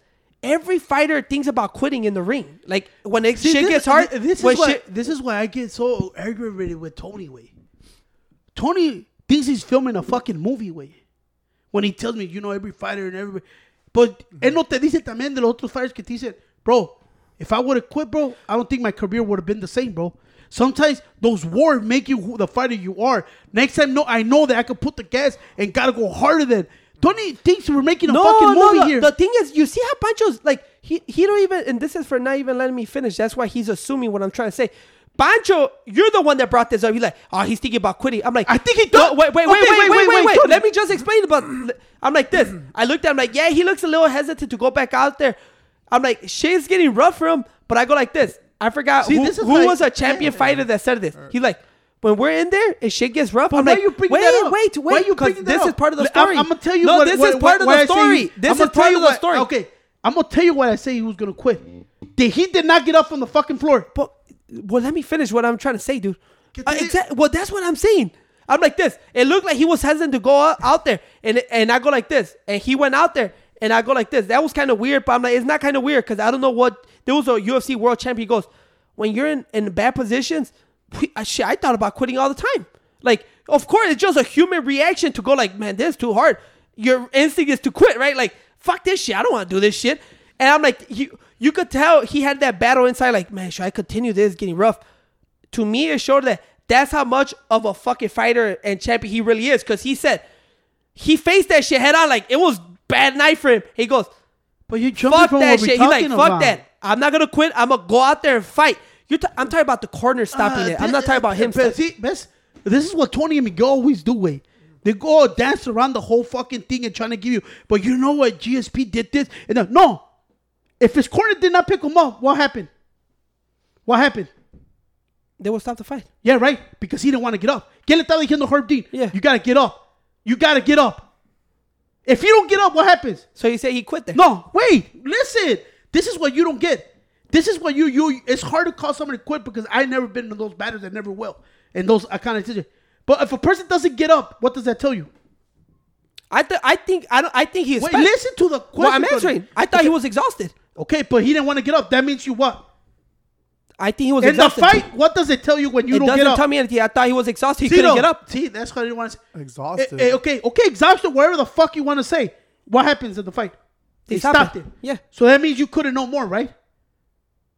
every fighter thinks about quitting in the ring. Like when it, See, shit this- gets hard, This is why. shit- This is why I get so aggravated with Tony. Way. Tony thinks he's filming a fucking movie. Way. When he tells me, you know, every fighter and everybody. But él no te dice también de los otros fighters que te dicen, bro, if I would have quit, bro, I don't think my career would have been the same, bro. Sometimes those wars make you who the fighter you are. Next time, no, I know that I could put the gas and gotta go harder than. Tony thinks we're making a fucking movie no, here. The thing is, you see how Pancho's like he he don't even, and this is for not even letting me finish. That's why he's assuming what I'm trying to say. Pancho, you're the one that brought this up. He's like, oh, he's thinking about quitting. I'm like, I think he no, thought- wait, wait, wait, Okay, wait, wait, wait, wait. Tony. Let me just explain about. I'm like this. I looked at him like, yeah, he looks a little hesitant to go back out there. I'm like, shit's getting rough for him. But I go like this. I forgot See, who, this who like- was a champion fighter that said this. Uh. He's like, when we're in there and shit gets rough, I'm like, you wait, that up? wait, Why wait, you bringing that this is part of the I'm- story. I'm, gonna tell you no, what. this what- is part why I of the story. This I'm is part of the story. Okay, I'm gonna tell you why I say he was gonna quit. Did he did not get up from the fucking floor? But well, let me finish what I'm trying to say, dude. Uh, exa- well, that's what I'm saying. I'm like this. It looked like he was hesitant to go out, out there, and and I go like this, and he went out there, and I go like this. That was kind of weird, but I'm like, it's not kind of weird because I don't know what. There was a UFC world champion. He goes, when you're in in bad positions, we, I, shit, I thought about quitting all the time. Like, of course, it's just a human reaction to go like, man, this is too hard. Your instinct is to quit, right? Like, fuck this shit. I don't want to do this shit. And I'm like, you you could tell he had that battle inside. Like, man, should I continue this? It's getting rough to me it showed that that's how much of a fucking fighter and champion he really is. Cause he said he faced that shit head on like it was bad night for him. He goes, But you jumping fuck that shit. He's like, fuck about. that. I'm not gonna quit. I'm gonna go out there and fight. You, ta- I'm talking about the corner stopping Uh, it. I'm not talking about him. But stop- see, best, this is what Tony and Miguel always do. Way they go dance around the whole fucking thing and trying to give you. But you know what? GSP did this and then, no. If his corner did not pick him up, what happened? What happened? they will stop the fight. Yeah, right. Because he didn't want to get up. ¿Qué le estaba diciendo Herb Dean? Yeah. You gotta get up. You gotta get up. If you don't get up, what happens? So you say he quit there. No, wait, listen. This is what you don't get. This is what you you. It's hard to call somebody quit because I never been in those battles. I never will. And those I kind of decisions. But if a person doesn't get up, what does that tell you? I th- I think I don't. I think he's. Wait, listen to the question. Well, I'm answering. I thought he was exhausted. Okay, but he didn't want to get up. That means you what? I think he was exhausted. In the fight, what does it tell you when you it don't get up? It doesn't get up? tell me anything. I thought he was exhausted. He See, couldn't no. get up. See, that's what I didn't want to say. Exhausted. Eh, eh, okay, okay, exhausted. Whatever the fuck you want to say. What happens in the fight? They stopped stopped it. it. Yeah. So that means you couldn't no more, right?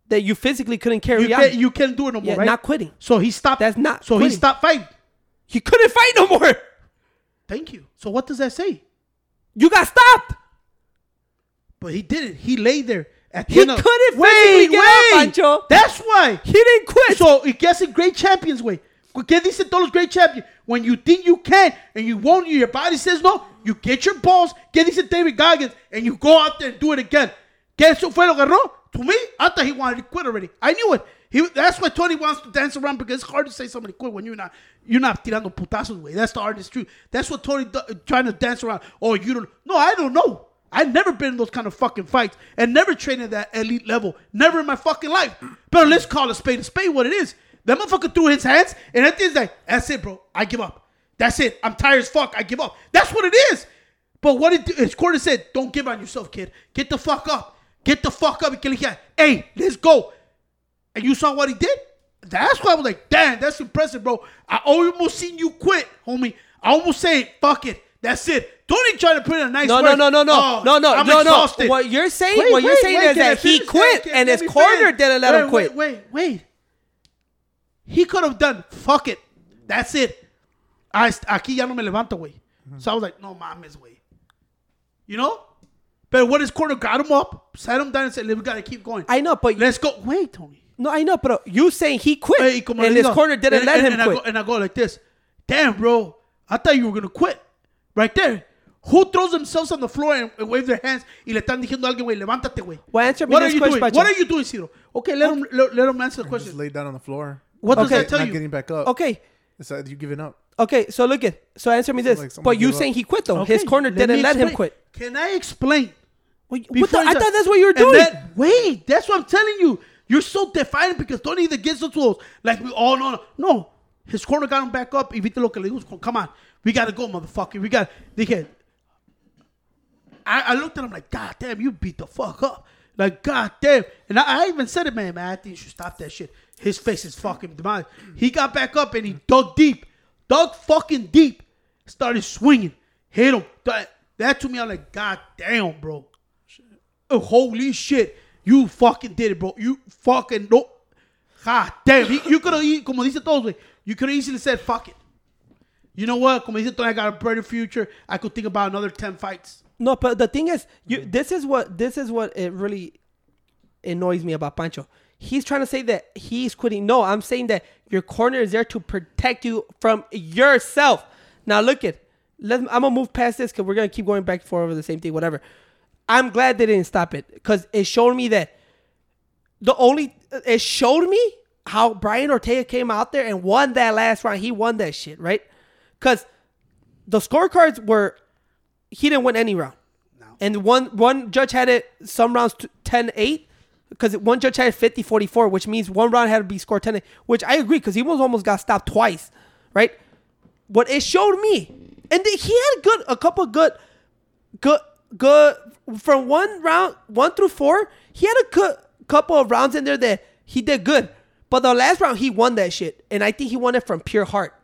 That you physically couldn't carry You on. can you can't do it no more, Yeah, right? not quitting. So he stopped. That's not So he stopped fighting. He couldn't fight no more. Thank you. So what does that say? You got stopped. But he didn't. He lay there. At the He end of- couldn't physically get up, Pancho. That's why. He didn't quit. So it gets in great champions way. ¿Qué dicen todos los great champions? When you think you can and you won't, your body says no, you get your balls. ¿Qué dice David Goggins? And you go out there and do it again. ¿Qué eso fue lo que agarró? To me, I thought he wanted to quit already. I knew it. He, that's why Tony wants to dance around because it's hard to say somebody quit when you're not you're not tirando putazos way. That's the hardest truth. That's what Tony do, trying to dance around. Oh, you don't. No, I don't know. I've never been in those kind of fucking fights and never trained at that elite level. Never in my fucking life. But let's call a spade a spade what it is. That motherfucker threw his hands and that thing's like, that's it, bro. I give up. That's it. I'm tired as fuck. I give up. That's what it is. But what it, his quarter said, don't give on yourself, kid. Get the fuck up. Get the fuck up. Hey, let's go. And you saw what he did? That's why I was like, damn, that's impressive, bro. I almost seen you quit, homie. I almost say, fuck it. That's it. Don't try to put in a nice No, word. no, no, no, no, Oh, no, no, I'm no, no. What you're saying, Wait, what you're wait, saying wait, is that he quit and his corner didn't let wait, him quit. Wait, wait, wait. he could have done. Fuck it, that's it. I aquí ya no me levanto, güey. So I was like, no mames, güey. You know. But what his corner got him up, sat him down, and said, "We gotta keep going. I know, but Let's go." Wait, Tony. no, I know, but you saying he quit Hey, and his corner didn't and- let and- him and I quit. go, and I go like this. Damn, bro. I thought you were gonna quit. Right there. Who throws themselves on the floor and, and waves their hands y le están diciendo a alguien, güey, levántate, güey. Well, answer me What are this you question, doing? Pacho. What are you doing, Ciro? Okay, let him let, let him answer the Just question. laid down on the floor. What does Okay. that tell not you? getting back up. Okay, It's like you giving up. okay. So look at. So answer me this. like someone but you give up. saying he quit though? Okay, His corner let didn't let him explain. quit. Can I explain? Wait, what Before the, I he thought that's what you were And doing. that- wait, that's what I'm telling you. You're so defiant because Tony either gets those tools like we all know. No, his corner got him back up. Y viste lo que le dijo. Come on, we gotta go, motherfucker. We got. Dije. I, I looked at him like, God damn, you beat the fuck up. Like, God damn. And I, I even said it, man, man, I think you should stop that shit. His face is fucking demonic. He got back up and he dug deep. Dug fucking deep. Started swinging. Hit him. That, that to me, I'm like, God damn, bro. Oh, holy shit. You fucking did it, bro. You fucking no. God damn. He- you could have, como dice todos, you could have easily said, fuck it. You know what? Como dice I got a brighter future. I could think about another 10 fights. No, but the thing is, you this is what this is what it really annoys me about Pancho. He's trying to say that he's quitting. No, I'm saying that your corner is there to protect you from yourself. Now look at, let I'm gonna move past this because we're gonna keep going back and forth over the same thing. Whatever. I'm glad they didn't stop it because it showed me that the only it showed me how Brian Ortega came out there and won that last round. He won that shit, right? Because the scorecards were he didn't win any round. And one one judge had it some rounds 10-8 because one judge had it 50-44, which means one round had to be scored 10 which I agree because he was almost got stopped twice, right? What it showed me, and he had good a couple good, good, good from one round one through four. He had a good couple of rounds in there that he did good, but the last round he won that shit, and I think he won it from pure heart,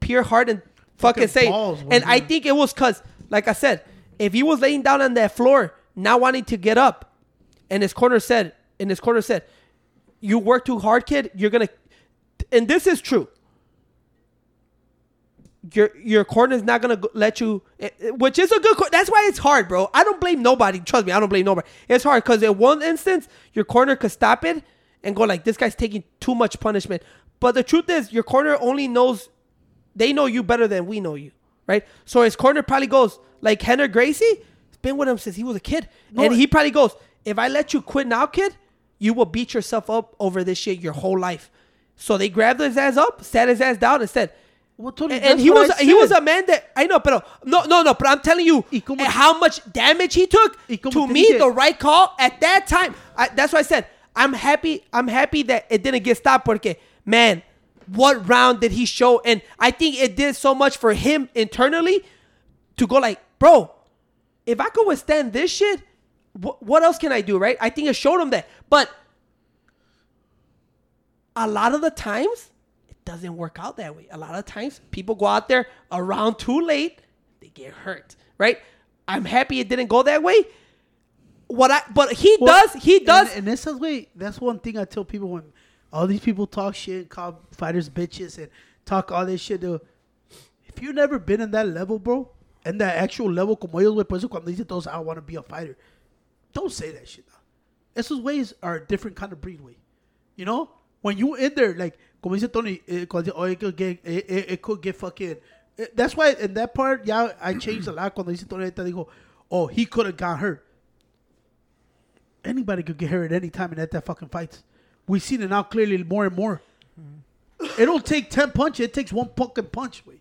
pure heart and fucking, say. balls, And I think it was cause, like I said, if he was laying down on that floor, not wanting to get up, and his corner said, and his corner said, "You work too hard, kid. You're gonna," and this is true. Your your corner is not gonna let you, eh, eh, which is a good. That's why it's hard, bro. I don't blame nobody. Trust me, I don't blame nobody. It's hard because in one instance, your corner could stop it and go like, "This guy's taking too much punishment." But the truth is, your corner only knows they know you better than we know you, right? So his corner probably goes like Rener Gracie. It's been with him since he was a kid, and he probably goes, "If I let you quit now, kid, you will beat yourself up over this shit your whole life." So they grabbed his ass up, sat his ass down, and said. Well, Tony, and and he was he was a man that I know, but no, no, no. But I'm telling you como- how much damage he took. To me, the right call at that time. I, that's why I said I'm happy. I'm happy that it didn't get stopped. Porque man, what round did he show? And I think it did so much for him internally to go like, bro, if I could withstand this shit, wh- what else can I do? Right? I think it showed him that. But a lot of the times it doesn't work out that way. A lot of times people go out there around too late, they get hurt, right? I'm happy it didn't go that way. What I but he Well, does, he does. And, and this is way. That's one thing I tell people when all these people talk shit, and call fighters bitches, and talk all this shit. Dude, if you've never been in that level, bro, and that actual level, como ellos, güey, por eso cuando dicen todos, I want to be a fighter, don't say that shit. Now. Esos ways are a different kind of breed, way. You know, when you in there, like como dice Tony, eh, it could get, it, it, it could get fucking. eh, That's why in that part, yeah, I changed a lot. Cuando dice Tony, dijo, oh, he could have got hurt anybody could get hurt at any time in that, that fucking fights. We've seen it now clearly more and more. It don't take 10 punches, it takes one fucking punch, güey.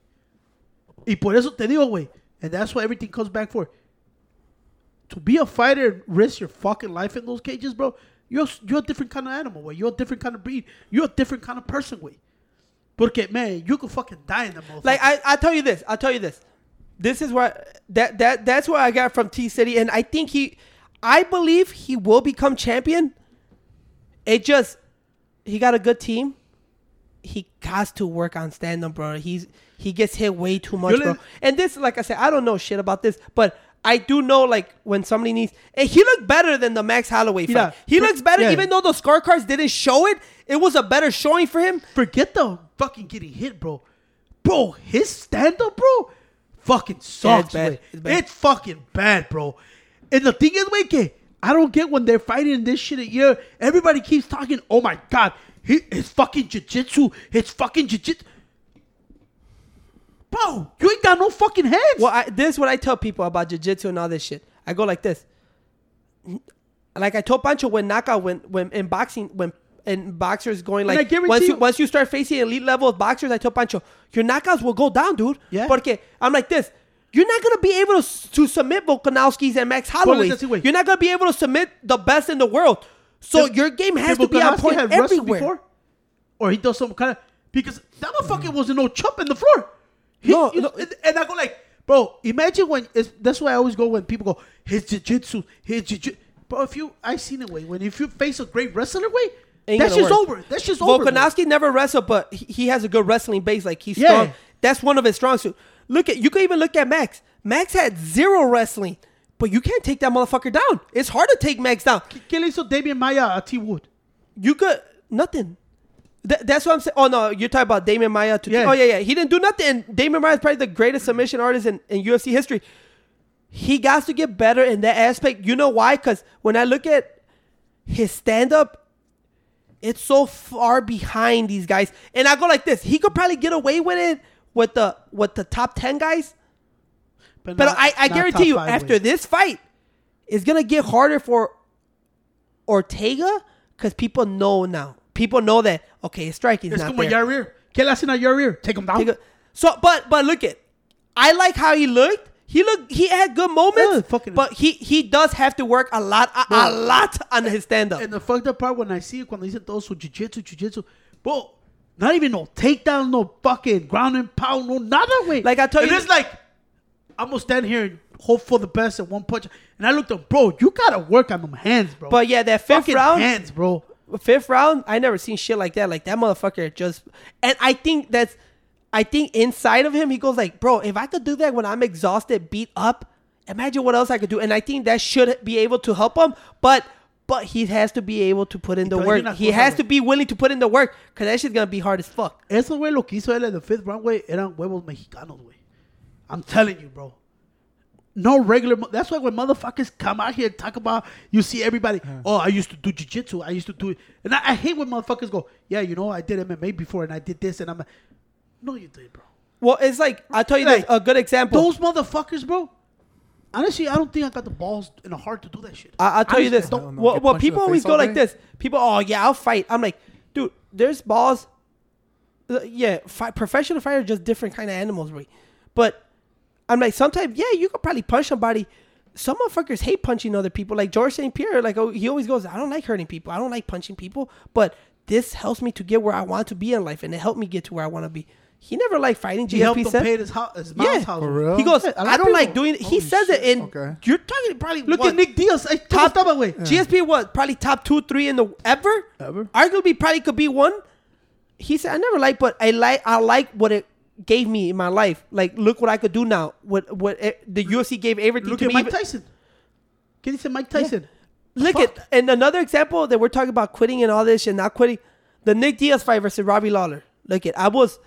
Y por eso te digo, güey. And that's why everything comes back for. To be a fighter risk your fucking life in those cages, bro, you're, you're a different kind of animal, güey. You're a different kind of breed. You're a different kind of person, güey. Porque, man, you could fucking die in the motherfucker. Like I, I'll tell you this. I'll tell you this. This is what that that that's what I got from T City, and I think he, I believe he will become champion. It just he got a good team. He has to work on stand up, bro. He's he gets hit way too much, Yo bro. le- And this, like I said, I don't know shit about this, but I do know like when somebody needs, and he looked better than the Max Holloway fight. Yeah. He For- looks better, yeah. even though the scorecards didn't show it. It was a better showing for him. Forget the fucking getting hit, bro. Bro, his stand up, bro, fucking sucks. bad. It's bad. It's fucking bad, bro. And the thing is, que I don't get when they're fighting this shit a year. Everybody keeps talking. Oh my god, he, his fucking jiu-jitsu, his fucking jiu-jitsu. Bro, you ain't got no fucking hands. Well, I, this is what I tell people about jiu-jitsu and all this shit. I go like this. Like I told Pancho when knockout when when in boxing when in boxers going And like once you, once you start facing elite level of boxers, I told Pancho your knockouts will go down, dude. Yeah. Porque I'm like this. You're not gonna be able to, to submit Volkanovski's and Max Holloway's. let's see, wait. You're not gonna be able to submit the best in the world. So your game has to be on point wrestled everywhere. before? Or he does some kind of because that motherfucker wasn't no chump in the floor. He- No, you no. and, I go like, bro, imagine when that's why I always go when people go his jiu-jitsu, his jiu Bro, if you I seen it way when if you face a great wrestler way, Ain't that's just work. over. That's just over. Volkanovski never wrestled, but he, he has a good wrestling base. Like he's Yeah. strong. That's one of his strong suits. Look at you can even look at Max. Max had zero wrestling, but you can't take that motherfucker down. It's hard to take Max down. ¿Qué le hizo Demian Maia a T T Wood? You could nothing. Th- that's what I'm saying. Oh no, you're talking about Demian Maia. To Yeah. Oh yeah, yeah. He didn't do nothing. And Demian Maia is probably the greatest submission artist in, in UFC history. He got to get better in that aspect. You know why? Because when I look at his stand up, it's so far behind these guys. And I go like this: he could probably get away with it with the with the top ten guys. But not- I, I guarantee you, after way. this fight, it's gonna get harder for Ortega because people know now. People know that okay, his striking's it's not there. Yair. ¿Qué le hacen a Yair? Take him down. Take a- so, but but look at, I like how he looked. He looked. He had good moments, fucking- but he he does have to work a lot a, a lot on his stand up. And the fucked up part when I see it, cuando dicen todo su jiu-jitsu, jiu-jitsu, bro, not even no takedown, no fucking ground and pound, no nada, way. Like I told and you- it's like, I'm gonna stand here and hope for the best at one punch. And I looked up, bro, you gotta work on them hands, bro. But yeah, that fifth fucking round, hands, bro. fifth round, I never seen shit like that. Like that motherfucker just, and I think that's, I think inside of him, he goes like, bro, if I could do that when I'm exhausted, beat up, imagine what else I could do. And I think that should be able to help him. But, but he has to be able to put in the te voy a work. He cosa, has to be willing to put in the work, cause that shit's gonna be hard as fuck. Eso, güey, lo que hizo él en the fifth round, güey, eran huevos mexicanos, güey. I'm telling you, bro. No regular. That's why when motherfuckers come out here and talk about, you see everybody. Oh, I used to do jiu-jitsu. I used to do it, and I, I hate when motherfuckers go, "Yeah, you know, I did MMA before, and I did this, and I'm." like, No, you did, bro. Well, it's like I'll tell you Like, this, a good example. Those motherfuckers, bro. Honestly, I don't think I got the balls and the heart to do that shit. I, I'll tell you this. I don't don't. Well, well people always go like this. People, oh yeah, I'll fight. I'm like, dude, there's balls. Uh, Yeah, fight, professional fighters are just different kind of animals, right? But I'm like, sometimes, yeah, you could probably punch somebody. Some motherfuckers hate punching other people. Like George St. Pierre, like oh, he always goes, I don't like hurting people. I don't like punching people. But this helps me to get where I want to be in life, and it helped me get to where I want to be. He never liked fighting. He helped GSP them said. pay his, house, his Yeah. house. For real? He goes, Yeah, a I don't like doing it. He Holy says it, shit. and Okay. you're talking probably Look what, at Nick Diaz. I top top way. GSP was probably top two three in the ever Ever. arguably probably could be one. He said I never like, but I like I like what it gave me in my life. Like look what I could do now. What what it, the UFC gave everything Look to at me. Mike Tyson. Can you say Mike Tyson? Look Fuck. at and another example that we're talking about quitting and all this and not quitting. The Nick Diaz fight versus Robbie Lawler. Look at I was.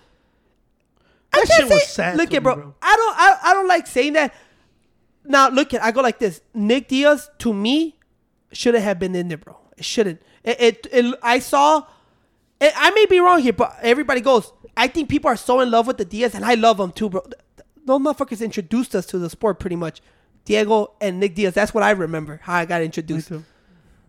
That shit was sad Look at bro. bro. I don't I, I don't like saying that. Now look at I go like this. Nick Diaz to me shouldn't have been in there, bro. It shouldn't. It, it, it- I saw. It, I may be wrong here, but everybody goes. I think people are so in love with the Diaz, and I love them too, bro. Th- th- Those motherfuckers introduced us to the sport pretty much. Diego and Nick Diaz. That's what I remember how I got introduced.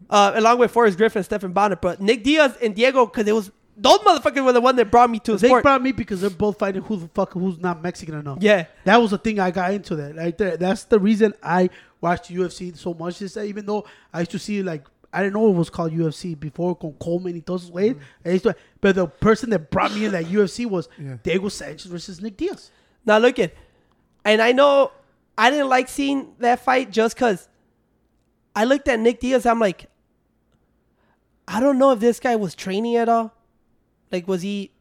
Uh, along with Forrest Griffin and Stephan Bonnar, but Nick Diaz and Diego, because it was those motherfuckers were the one that brought me to the They sport. brought me because they're both fighting who the fuck who's not Mexican enough. Yeah. that was the thing I got into that right there. That's the reason I watched UFC so much. Is that even though I used to see like I didn't know it was called UFC before con Coleman y todos esos güeyes. Mm. I used to- But the person that brought me in that UFC was Yeah. Diego Sanchez versus Nick Diaz. Now look at, and I know I didn't like seeing that fight just because I looked at Nick Diaz. I'm like, I don't know if this guy was training at all. Like, was he?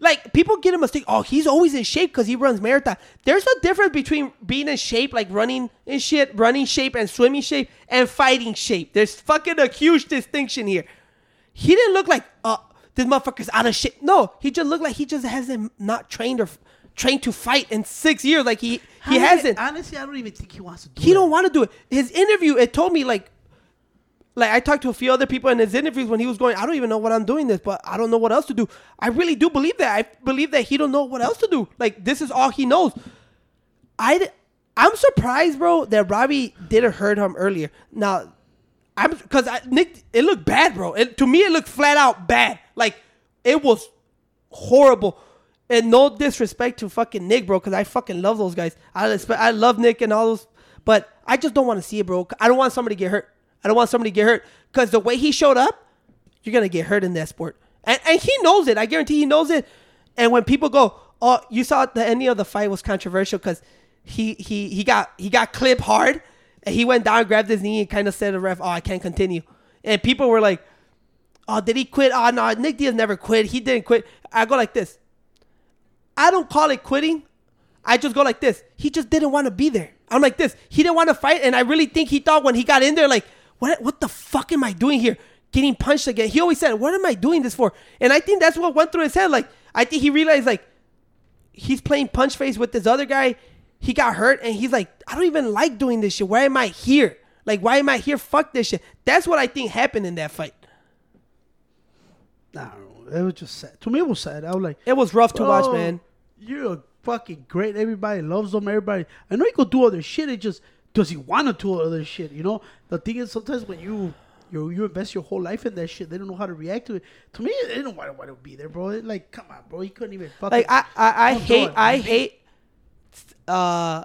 like people get a mistake. Oh, he's always in shape because he runs marathon. There's a difference between being in shape, like running in shit, running shape, and swimming shape, and fighting shape. There's fucking a huge distinction here. He didn't look like uh this motherfucker's out of shape. No, he just looked like he just hasn't not trained or trained to fight in six years. Like he he Honestly- hasn't. Honestly, I don't even think he wants to do He it. don't want to do it. His interview, it told me like, like I talked to a few other people in his interviews when he was going. I don't even know what I'm doing this, but I don't know what else to do. I really do believe that. I believe that he don't know what else to do. Like this is all he knows. I I'm surprised, bro, that Robbie didn't hurt him earlier. Now, I'm because Nick, it looked bad, bro. It, to me, it looked flat out bad. Like it was horrible. And no disrespect to fucking Nick, bro, because I fucking love those guys. I I love Nick and all those, but I just don't want to see it, bro. I don't want somebody to get hurt. I don't want somebody to get hurt because the way he showed up, you're gonna get hurt in that sport, and and he knows it. I guarantee he knows it. And when people go, "Oh, you saw the ending of the fight was controversial because he he he got he got clipped hard, and he went down, grabbed his knee, and kind of said to the ref, "Oh, I can't continue." And people were like, "Oh, did he quit? Oh no, Nick Diaz never quit. He didn't quit." I go like this. I don't call it quitting. I just go like this. He just didn't want to be there. I'm like this. He didn't want to fight, and I really think he thought when he got in there, like, what what the fuck am I doing here? Getting punched again. He always said, What am I doing this for? And I think that's what went through his head. Like, I think he realized like he's playing punch face with this other guy. He got hurt, and he's like, I don't even like doing this shit. Why am I here? Like, why am I here? Fuck this shit. That's what I think happened in that fight. Know. It was just sad. To me, it was sad. I was like, It was rough to watch, man. You're a fucking great. Everybody loves him. Everybody. I know he could do other shit. It just does he want to do other shit? You know. The thing is, sometimes when you you you invest your whole life in that shit, they don't know how to react to it. To me, they don't want to want to be there, bro. It, like, come on, bro. He couldn't even fucking. like I I, I hate it, I hate uh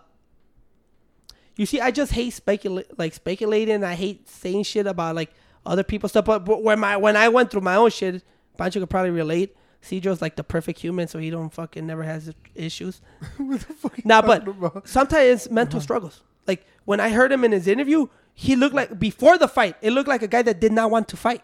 you see I just hate speculate like speculating I hate saying shit about like other people's stuff but, but when my when I went through my own shit Pancho could probably relate Cedro's like the perfect human so he don't fucking never has issues <laughs> what the fuck nah but about? sometimes it's mental struggles like when I heard him in his interview he looked like before the fight it looked like a guy that did not want to fight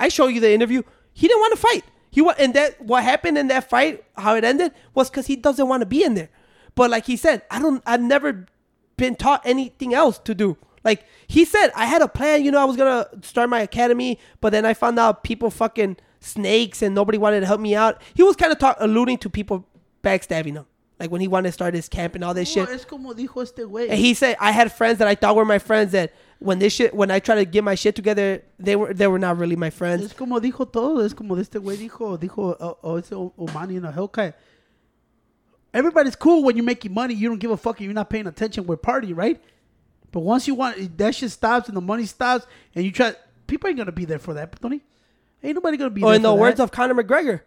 I show you the interview. He didn't want to fight. He wa- and that what happened in that fight, how it ended, was because he doesn't want to be in there. But like he said, I don't. I've never been taught anything else to do. Like he said, I had a plan. You know, I was gonna start my academy, but then I found out people fucking snakes and nobody wanted to help me out. He was kind of talk alluding to people backstabbing him, like when he wanted to start his camp and all this No, shit. es como dijo este güey. And he said I had friends that I thought were my friends that when this shit when I tried to get my shit together, they were they were not really my friends. Es como dijo todo, es como este güey dijo, dijo, oh, oh, ese Omani in a Hellcat. Everybody's cool when you're making money. You don't give a fuck and you're not paying attention. We're party, right? But once you want, that shit stops and the money stops and you try, people ain't gonna be there for that, Tony. Ain't nobody gonna be Or Oh, in the words that. of Conor McGregor,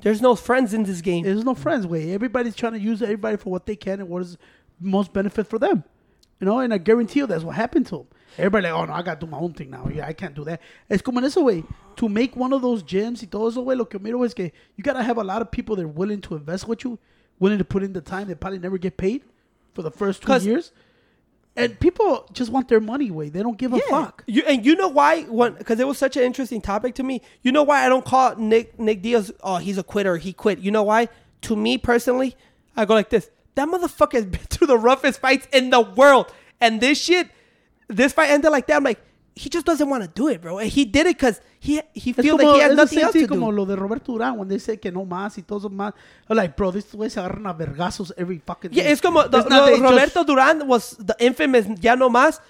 there's no friends in this game. There's no friends way. Everybody's trying to use everybody for what they can and what is most benefit for them. You know, and I guarantee you that's what happened to them. Everybody like, oh no, I gotta do my own thing now. Yeah, I can't do that. Es como en way. To make one of those gyms y todo eso, way, lo que miro es que you gotta have a lot of people that are willing to invest with you, willing to put in the time. They probably never get paid for the first two years. And people just want their money way. They don't give a fuck. You, and you know why? Because it was such an interesting topic to me. You know why I don't call Nick Nick Diaz? Oh, he's a quitter. He quit. You know why? To me personally, I go like this. That motherfucker has <laughs> been through the roughest fights in the world, and this shit, this fight ended like that. I'm like, he just doesn't want to do it, bro. And he did it because he he feels como, like he has nothing else to como do. lo de Roberto Durán when they say que no más y todos más. Like, bro, this way se agarran a vergazos every fucking Yeah, day. it's como the, lo- they just- Roberto Duran was the infamous Ya No Mas.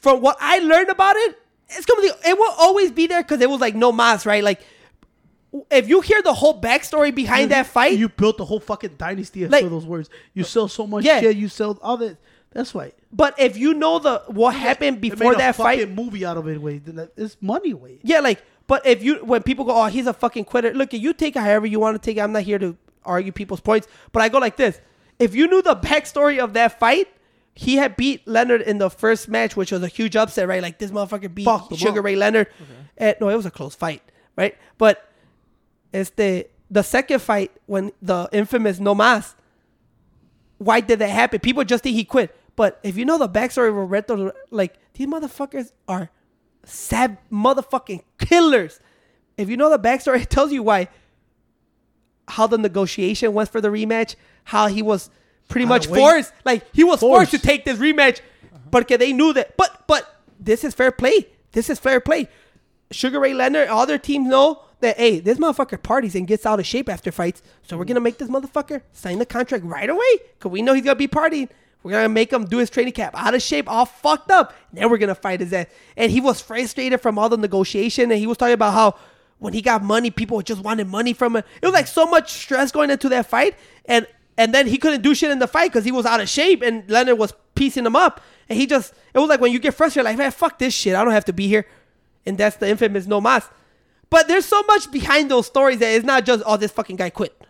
From what I learned about it, it's como the, it will always be there because it was like No Mas, right? Like, if you hear the whole backstory behind that fight, You built the whole fucking dynasty Like- for those words. You sell so much Yeah. shit. You sell all that. That's why. but if you know the what happened They before that fight, fucking movie out of it. Way it's money. Way yeah, like, but if you when people go, oh, he's a fucking quitter. Look, you take it however you want to take it. I'm not here to argue people's points, but I go like this: if you knew the backstory of that fight. He had beat Leonard in the first match, which was a huge upset, right? Like this motherfucker beat him Sugar up. Ray Leonard. Okay. And, no, it was a close fight, right? But it's the the second fight when the infamous No Mas. Why did that happen? People just think he quit. But if you know the backstory of Roberto, like these motherfuckers are sad motherfucking killers. If you know the backstory, <laughs> it tells you why. how the negotiation went for the rematch, how he was pretty much forced, like he was forced. Forced. to take this rematch, because they knew that. But but this is fair play. This is fair play. Sugar Ray Leonard, all their teams know that hey, this motherfucker parties and gets out of shape after fights, so we're gonna make this motherfucker sign the contract right away, cause we know he's gonna be partying. We're gonna make him do his training camp out of shape, all fucked up. Then we're gonna fight his ass. And he was frustrated from all the negotiation, and he was talking about how when he got money, people just wanted money from him. It was like so much stress going into that fight, and and then he couldn't do shit in the fight because he was out of shape, and Leonard was piecing him up, and he just it was like when you get frustrated, like man, fuck this shit, I don't have to be here, and that's the infamous no mas. But there's so much behind those stories that it's not just oh this fucking guy quit.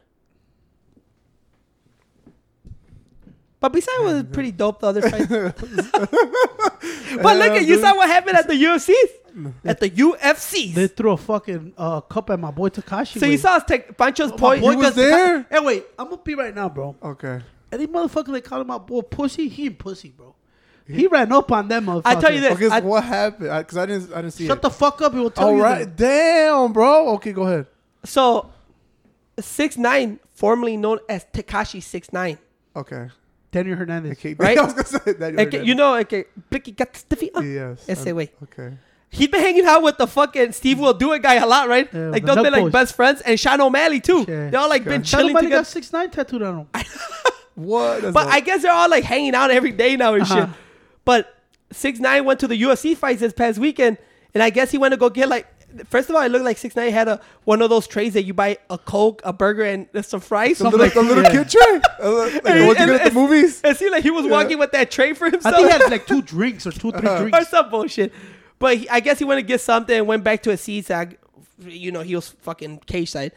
But besides, it was pretty dope the other fight. <laughs> but look at you saw what happened at the UFCs, at the UFCs. They threw a fucking uh, cup at my boy Tekashi. so you saw us take Pancho's my point. boy He was got Taka- there? Hey, wait, I'm gonna be right now, bro. Okay. Any motherfucker they call him my boy pussy, he ain't pussy, bro. He ran up on them motherfuckers. I tell you this. Okay, so I- what happened? Because I, didn't, I didn't see Shut it. the fuck up. He will tell All you. right, that. damn, bro. Okay, go ahead. So, six nine, formerly known as Tekashi six nine. Okay. Daniel Hernandez. Okay, <laughs> Right? I was gonna say that. Okay, you know, okay, Blicky got the stiffy. Yes. Ese I'm- way. Okay. He's been hanging out with the fucking Steve Will Do It guy a lot, right? Yeah, like the they've been like Nelk Boys. best friends, and Sean O'Malley too. Yeah. They all like Okay. been Sean chilling O'Malley together. got six nine tattooed on him. <laughs> What? That's But not- I guess they're all like hanging out every day now and Uh-huh. shit. But six nine went to the UFC fights this past weekend, and I guess he went to go get like. First of all, it looked like six nine had a one of those trays that you buy a coke, a burger, and some fries. the little, the little yeah. kid tray. <laughs> Uh, like the ones you get at the movies. <laughs> It seemed like he was walking with that tray for himself. I think he had like <laughs> two drinks or two three Uh-huh. or drinks. some bullshit. But he, I guess he went to get something and went back to his seats. I, you know, he was fucking cage side.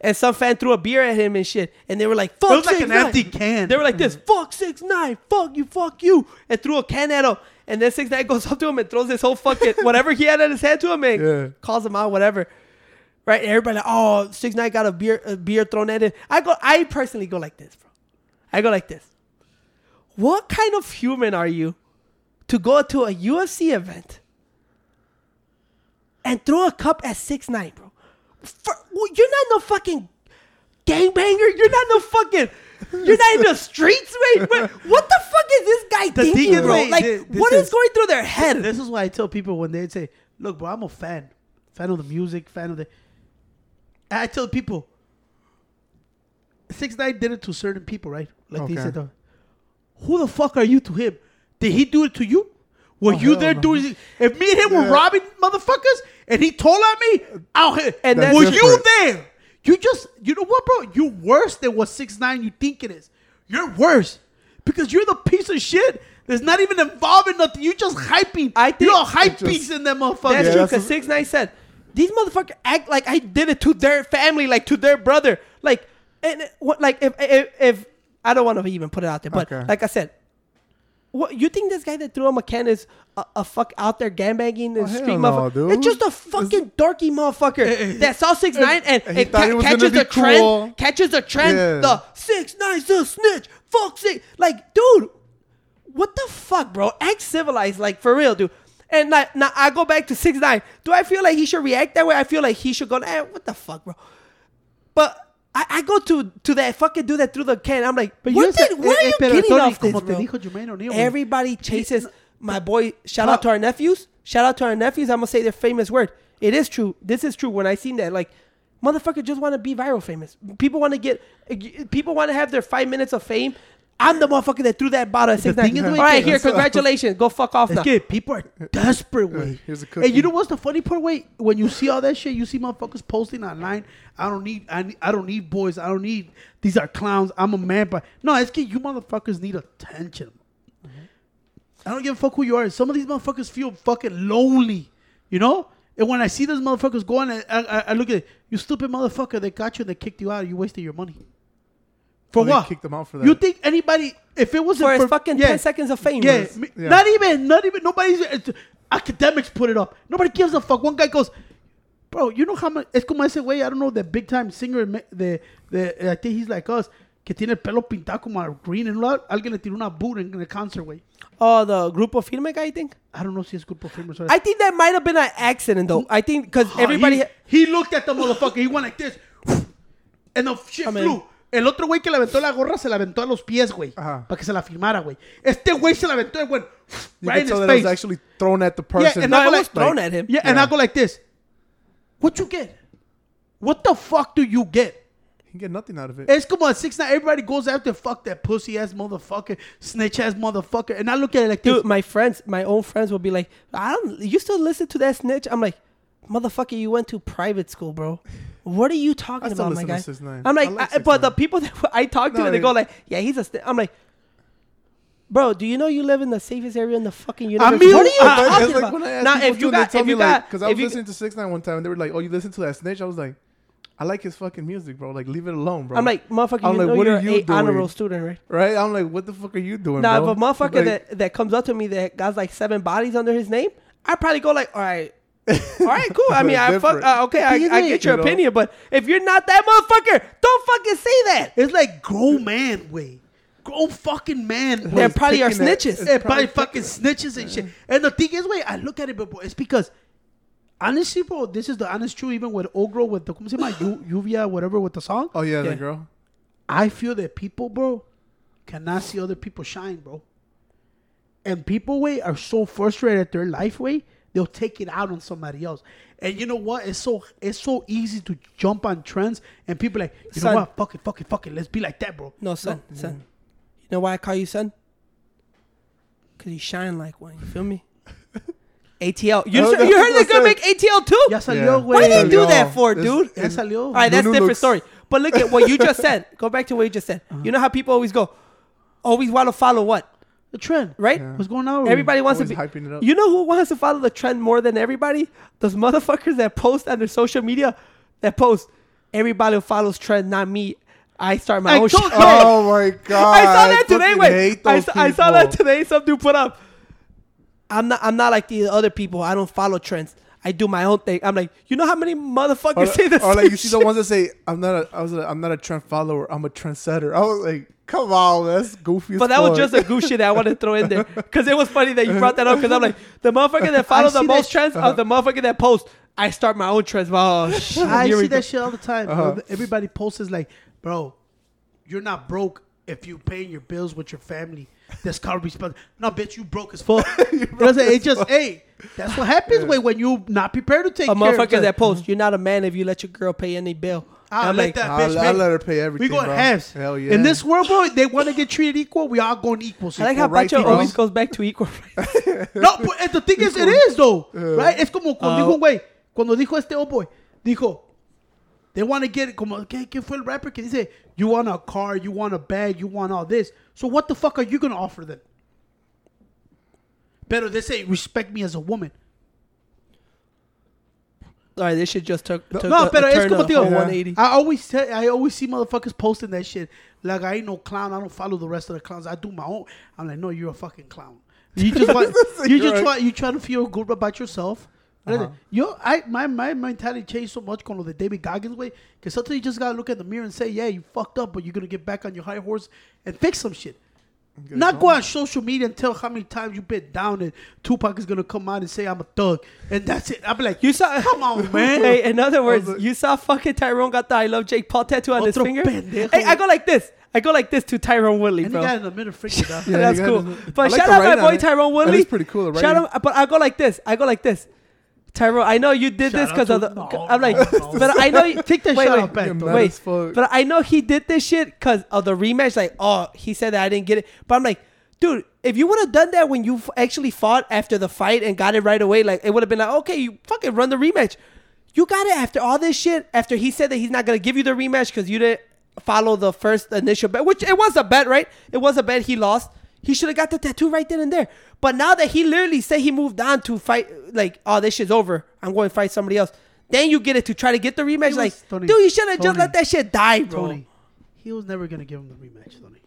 And some fan threw a beer at him and shit. And they were like, fuck It was like 6ix9ine." empty can. They were like this, fuck six nine, fuck you, fuck you. And threw a can at him. And then six nine goes up to him and throws this whole fucking <laughs> whatever he had in his hand to him and Yeah. calls him out, whatever. Right? And everybody like, oh, six nine got a beer a beer thrown at him. I go I personally go like this, bro. I go like this. What kind of human are you to go to a UFC event and throw a cup at six nine, bro? For, you're not no fucking gangbanger. You're not no fucking. You're not in the streets, mate. What, what the fuck is this guy The thinking, thing is, bro? wait, like, thi- this what is, is- going through their head? This is why I tell people when they say, "Look, bro, I'm a fan, fan of the music, fan of the." And I tell people, Six Nine did it to certain people, right? Like they Okay. said, uh, "Who the fuck are you to him? Did he do it to you? Were Oh, you hell there no. doing? it? If me and him were Yeah. robbing motherfuckers, and he told on me, out here, And and that's were you different. there? You just, you know what, bro? You're worse than what Six Nine you think it is. You're worse because you're the piece of shit that's not even involved in nothing. You just hyping. I think- you're a hype just- piece in them motherfuckers. That's Yeah, true because a- six nine said these motherfuckers act like I did it to their family, like to their brother, like and what, like if if, if I don't want to even put it out there, but Okay. like I said, what you think this guy that threw him a can is a, a fuck out there gambanging and Oh, street no, motherfucker? It's just a fucking dorky motherfucker that saw six nine and, and he and ca- catches the trend, cool. catches the trend. Yeah. The six nine's a snitch. Fuck six. Like, dude, what the fuck, bro? Act civilized, like for real, dude. And now, now I go back to six nine. Do I feel like he should react that way? I feel like he should go, eh, what the fuck, bro? But I, I go to to that fucking dude that threw the can. I'm like, But what did, where eh, are eh, you pero, getting Tony, off this, como te dijo Jermaine O'Neal. Everybody chases my boy. Shout out to our nephews. Shout out to our nephews. I'm gonna say their famous word. It is true. This is true. When I seen that, like, motherfucker just want to be viral famous. People want to get. People want to have their five minutes of fame. I'm the motherfucker that threw that bottle at six nine. thing is, All güey, right, here, congratulations. Go fuck off Es now. que people are desperate, way. here's a And you know what's the funny part, way? When you see all that shit, you see motherfuckers posting online. I don't need, I, need, I don't need boys. I don't need. These are clowns. I'm a man, but no, it's que you motherfuckers need attention. I don't give a fuck who you are. Some of these motherfuckers feel fucking lonely, you know. And when I see those motherfuckers going, I, I, I look at it, you stupid motherfucker. They got you. and They kicked you out. You wasted your money. For Oh, they what? kicked them out for that. You think anybody? If it wasn't For his for fucking yeah, 10 seconds of fame. yeah, bro. Yeah. not even, not even. Nobody's it's, academics put it up. Nobody gives a fuck. One guy goes, bro, you know how much? Es como ese güey. I don't know the big time singer. me- The the I think he's like us. Que tiene el pelo pintado como green and all. Alguien le tiró una boot en, en el concert, way. Oh, the Grupo Firme guy, I think. I don't know si es culpa famous or I think that might have been an accident though. I think because Oh, everybody. He, he looked at the motherfucker. He went like this. And the shit I mean- flew. El otro güey que le aventó la gorra se la aventó a los pies, güey. Ajá. Para que se la firmara, güey. Este güey se la aventó y went You right in his that it was face. actually thrown at the Yeah, person. and No, I go like, thrown at him. Yeah, and Yeah. I go like this. What you get? What the fuck do you get? He get nothing out of it. It's como a six nine. Everybody goes after fuck that pussy ass motherfucker, snitch ass motherfucker, and I look at it like this. Dude, my friends, my own friends will be like, I don't, you still listen to that snitch? I'm like, motherfucker, you went to private school, bro. What are you talking I still about, my guy? 6ix9ine. I'm like, I like I- but the 6ix9ine. people that I talk to, No, they go like, yeah, he's a snitch. I'm like, bro, do you know you live in the safest area in the fucking I universe? mean, what are you uh, talking like about? when Now, if you got, if you got, because I was listening to Six Nine one time, and they were like, "Oh, you listen to that snitch?" I was like, "I like his fucking music, bro. Like, leave it alone, bro." I'm like, motherfucker, I'm you like, know what you're are an you eight honor doing? roll student, right? right? I'm like, "What the fuck are you doing, Now, bro?" if a motherfucker that, that comes up to me that got like seven bodies under his name, I probably go like, all right, all right, cool. I mean, I fuck, uh, okay, I, I get your you know? opinion, but if you're not that motherfucker, don't fucking say that. It's like grown man way. Grown fucking man way. They probably are snitches. Yeah, probably fucking snitches and shit. And the thing is, wait, I look at it, but bro, it's because honestly, bro, this is the honest truth. Even with Ogro, with the ¿cómo se llama? Yu- Lluvia, whatever, with the song, oh yeah, Yeah. that girl. I feel that people, bro, cannot see other people shine, bro. And people, way are so frustrated at their life, way they'll take it out on somebody else. And you know what? It's so it's so easy to jump on trends, and people like, you Son. know what? Fuck it, fuck it, fuck it. Let's be like that, bro. No, son, son. You know why I call you son? Because you shine like one. You feel me? <laughs> ATL. You, Oh, you heard what they're I gonna make said. ATL too? Ya salió, Yeah. güey. Why they do that for, This- dude? Ya salió. All right, that's Nunu different looks- story. But look at what you just said. Go back to what you just said. Uh-huh. You know how people always go, always want to follow what, The trend, right? Yeah. What's going on? Everybody wants to be. hyping it up. You know who wants to follow the trend more than everybody? Those motherfuckers that post on their social media that post. Everybody follows trend, not me. I start my I own shit. <laughs> Oh my god! I saw that today. Wait, I, saw, I saw that today. Some dude put up. I'm not. I'm not like the other people. I don't follow trends. I do my own thing. I'm like, you know how many motherfuckers Or, say the or like you see the ones that say, "I'm not a, I was a, I'm not a trend follower. I'm a trendsetter." I was like, "Come on, that's goofy." as But that was just a goose shit that I wanted to throw in there because it was funny that you brought that up. Because I'm like, the motherfucker that <laughs> follow the see that most sh- trends are the motherfucker that post. I start my own trends. Oh shit! I see go. that shit all the time. Uh-huh. Everybody posts is like, bro, you're not broke if you paying your bills with your family. That's called respect. No, bitch, you broke as fuck. <laughs> you know what I'm? It just, hey, that's what happens when, when you not prepared to take A care of motherfucker yourself. that posts. You're not a man if you let your girl pay any bill. I'll I'm let like, that I'll, bitch I'll pay. let her pay everything. We going halves. Hell yeah! In this world, bro, they want to get treated equal. We all going equal. So I like how right, Pancho always goes back to equal. <laughs> No, but the thing is, it is though, right? Es como cuando Uh, dijo un güey, cuando dijo este oh boy, dijo, they want to get it. como ¿qué, qué fue el rapper que dice, you want a car, you want a bag, you want all this. So what the fuck are you gonna offer them? Pero they say respect me as a woman. All right, this shit just took, took no, a, pero a es como of digo, 180. I always say, I always see motherfuckers posting that shit. Like I ain't no clown. I don't follow the rest of the clowns. I do my own. I'm like, no, you're a fucking clown. You just want, <laughs> you just try, you trying to feel good about yourself. Uh-huh. Yo, I my my mentality changed so much con lo de David Goggins way. Cause sometimes you just gotta look at the mirror and say, yeah, you fucked up, but you're gonna get back on your high horse and fix some shit. Get Not go on social media and tell how many times you've been down and Tupac is gonna come out and say I'm a thug and that's it. I'll be like, You saw? <laughs> come on, <laughs> man. Hey, in other words, like- you saw fucking Tyrone got the I love Jake Paul tattoo on his finger. pendejo. Hey, I go like this. I go like this to Tyrone Woodley, and the bro. guy in the middle freaking <laughs> out. Yeah, That's cool. got. But like shout out my boy it. Tyrone That Woodley. is pretty cool, Shout writing. out, but I go like this. I go like this. Tyrone, I know you did this because of the. no, I'm like, no, no. but I know you Take that <laughs> wait, shout wait, out back, You're though. mad Wait, but I know he did this shit because of the rematch. Like, oh, he said that I didn't get it. But I'm like, dude, if you would have done that when you f- actually fought after the fight and got it right away, like it would have been like, okay, you fucking run the rematch. You got it after all this shit. After he said that he's not gonna give you the rematch because you didn't follow the first initial bet, which it was a bet, right? It was a bet. He lost. He should have got the tattoo right then and there. But now that he literally said he moved on to fight, like, oh, this shit's over. I'm going to fight somebody else. Then you get it to try to get the rematch. Like, Tony, dude, you should have just let that shit die, bro. Tony, he was never gonna give him the rematch, Tony.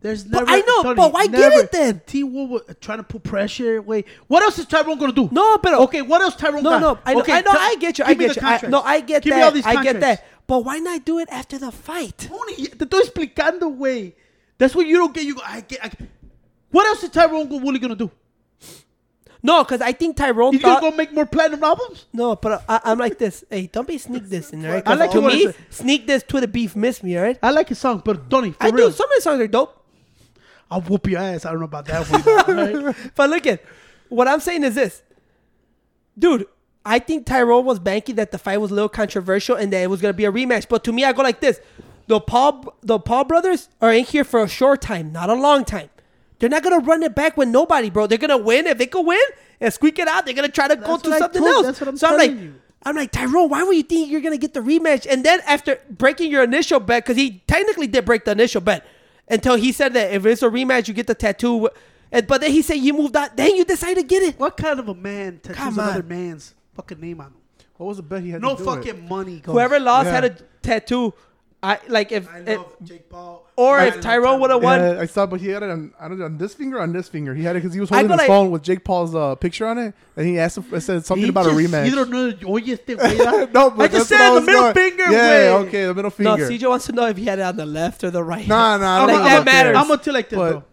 There's But never. I know, Tony, but why get never- it then? T Wolf was trying to put pressure. Wait, what else is Tyrone gonna do? No, but okay, what else Tyrone? No, got? no, I know, Okay, I know, t- I get you, I get the you. I, no, I get Give me all that, these I get that. But why not do it after the fight? Tony, te estoy explicando, way. That's what you don't get. You go. I get. I, what else is Tyrone Woodley gonna do? No, because I think Tyrone He's thought. gonna go make more platinum albums. no, but I, I'm like this. Hey, don't be sneak this in, right? I like to me, sneak this Twitter beef miss me, all right? I like his song, but Donny, for I real, do. Some of his songs are dope. I'll whoop your ass. I don't know about that one. right? <laughs> But look at what I'm saying is this, dude. I think Tyrone was banking that the fight was a little controversial and that it was gonna be a rematch. But to me, I go like this: the Paul, the Paul brothers are in here for a short time, not a long time. They're not gonna run it back with nobody, bro. They're gonna win if they can win and squeak it out. They're gonna try to go That's to what something told- else. that's what I'm so I'm like, telling you. I'm like Tyrone. Why would you think you're gonna get the rematch? And then after breaking your initial bet, because he technically did break the initial bet, until he said that if it's a rematch, you get the tattoo. And, but then he said you moved out. Then you decided to get it. What kind of a man tattoos another man's fucking name on him? What was the bet he had No to do fucking It? money. Goes. Whoever lost Yeah. had a tattoo. I like if, I if love Jake Paul. Or I if Tyrone would have won. Yeah, I saw, but he had it on, I don't know, on this finger or on this finger. He had it because he was holding go his like- phone with Jake Paul's uh, picture on it, and he asked him, it said something He about a rematch. You don't know. Oye, este güey. <laughs> no, but I just that's what said the middle going- finger. Yeah, güey. okay, the middle finger. No. CJ wants to know if he had it on the left or the right. Nah, nah, I'm Like gonna- that I'm matters. I'm gonna tell you like this, But- bro.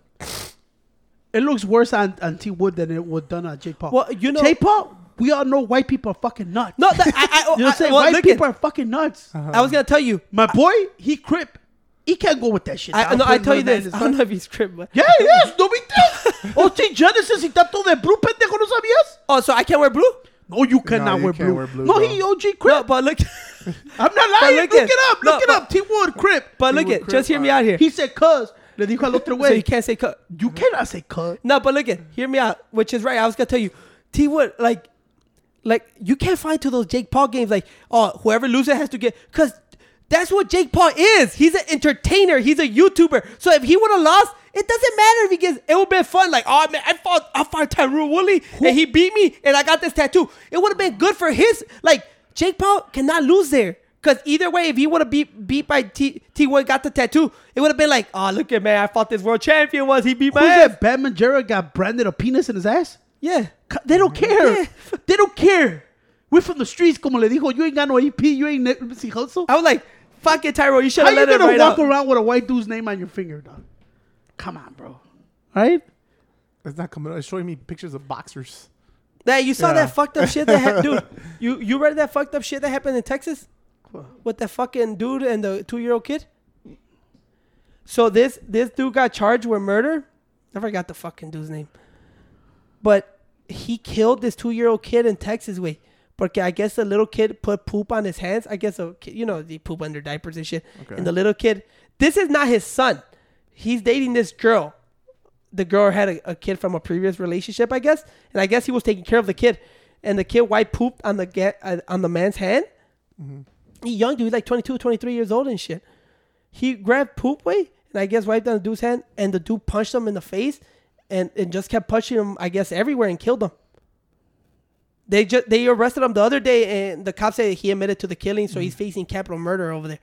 It looks worse on, on T Wood than it would done on Jake Paul. Well, you know- Jake Paul. We all know white people are fucking nuts. No, that, I, I, <laughs> you know what I- I'm saying? well, white people at, are fucking nuts. I was gonna tell you. My boy, he crip. He can't go with that shit. I, dog. no, I tell you this. I don't front. know if he's crib, but Yeah, yes, no big deal. <laughs> oh, T Genesis he está todo de blue, pendejo, ¿no sabías? oh, so I can't wear blue. No, you cannot you wear, blue. wear blue, No, bro. he OG No, crip. but look, <laughs> I'm not lying. look Look, it up. no, Look it up. T Wood crip. but look would at. Just hear me out here. He said, "Cuz." Le dijo al otro so güey. you can't say cut. you cannot say "cuz." No, but look at. Hear me out. Which is right. I was gonna tell you, T Wood, like, like you can't find to those Jake Paul games. Like, oh, whoever loses has to get because that's what Jake Paul is. He's an entertainer. He's a YouTuber. So if he would have lost, it doesn't matter if he gets. It would have been fun. Like, oh man, I fought, I fought Tyrone Woodley and he beat me, and I got this tattoo. It would have been good for his. Like, Jake Paul cannot lose there. Cause either way, if he would have beat beat by T T Wood got the tattoo, it would have been like, oh look at man, I fought this world champion once. He beat my Who's ass. that? Batman Jarrett got branded a penis in his ass. Yeah. They don't care. Yeah. They don't care. We're from the streets, como le dijo. You ain't got no EP. You ain't si hustle. I was like, fuck it, Tyro. You should How have you let it gonna walk out. around with a white dude's name on your finger, dog? Come on, bro. Right? It's not coming. It's showing me pictures of boxers. That you saw Yeah. that fucked up shit that happened, <laughs> dude. You you read that fucked up shit that happened in Texas with that fucking dude and the two year old kid. So this this dude got charged with murder. I forgot the fucking dude's name, but he killed this two year old kid in Texas. Way, porque I guess the little kid put poop on his hands. I guess a kid, you know they poop under diapers and shit. Okay. And the little kid, this is not his son. He's dating this girl the girl had a, a kid from a previous relationship, I guess, and I guess he was taking care of the kid, and the kid white pooped on the get uh, on the man's hand. He young dude, like 22, 23 years old and shit. He grabbed poop way and I guess wiped on the dude's hand, and the dude punched him in the face, and and just kept punching him, I guess, everywhere and killed him. They just they arrested him the other day, and the cops said he admitted to the killing, so he's mm. facing capital murder over there.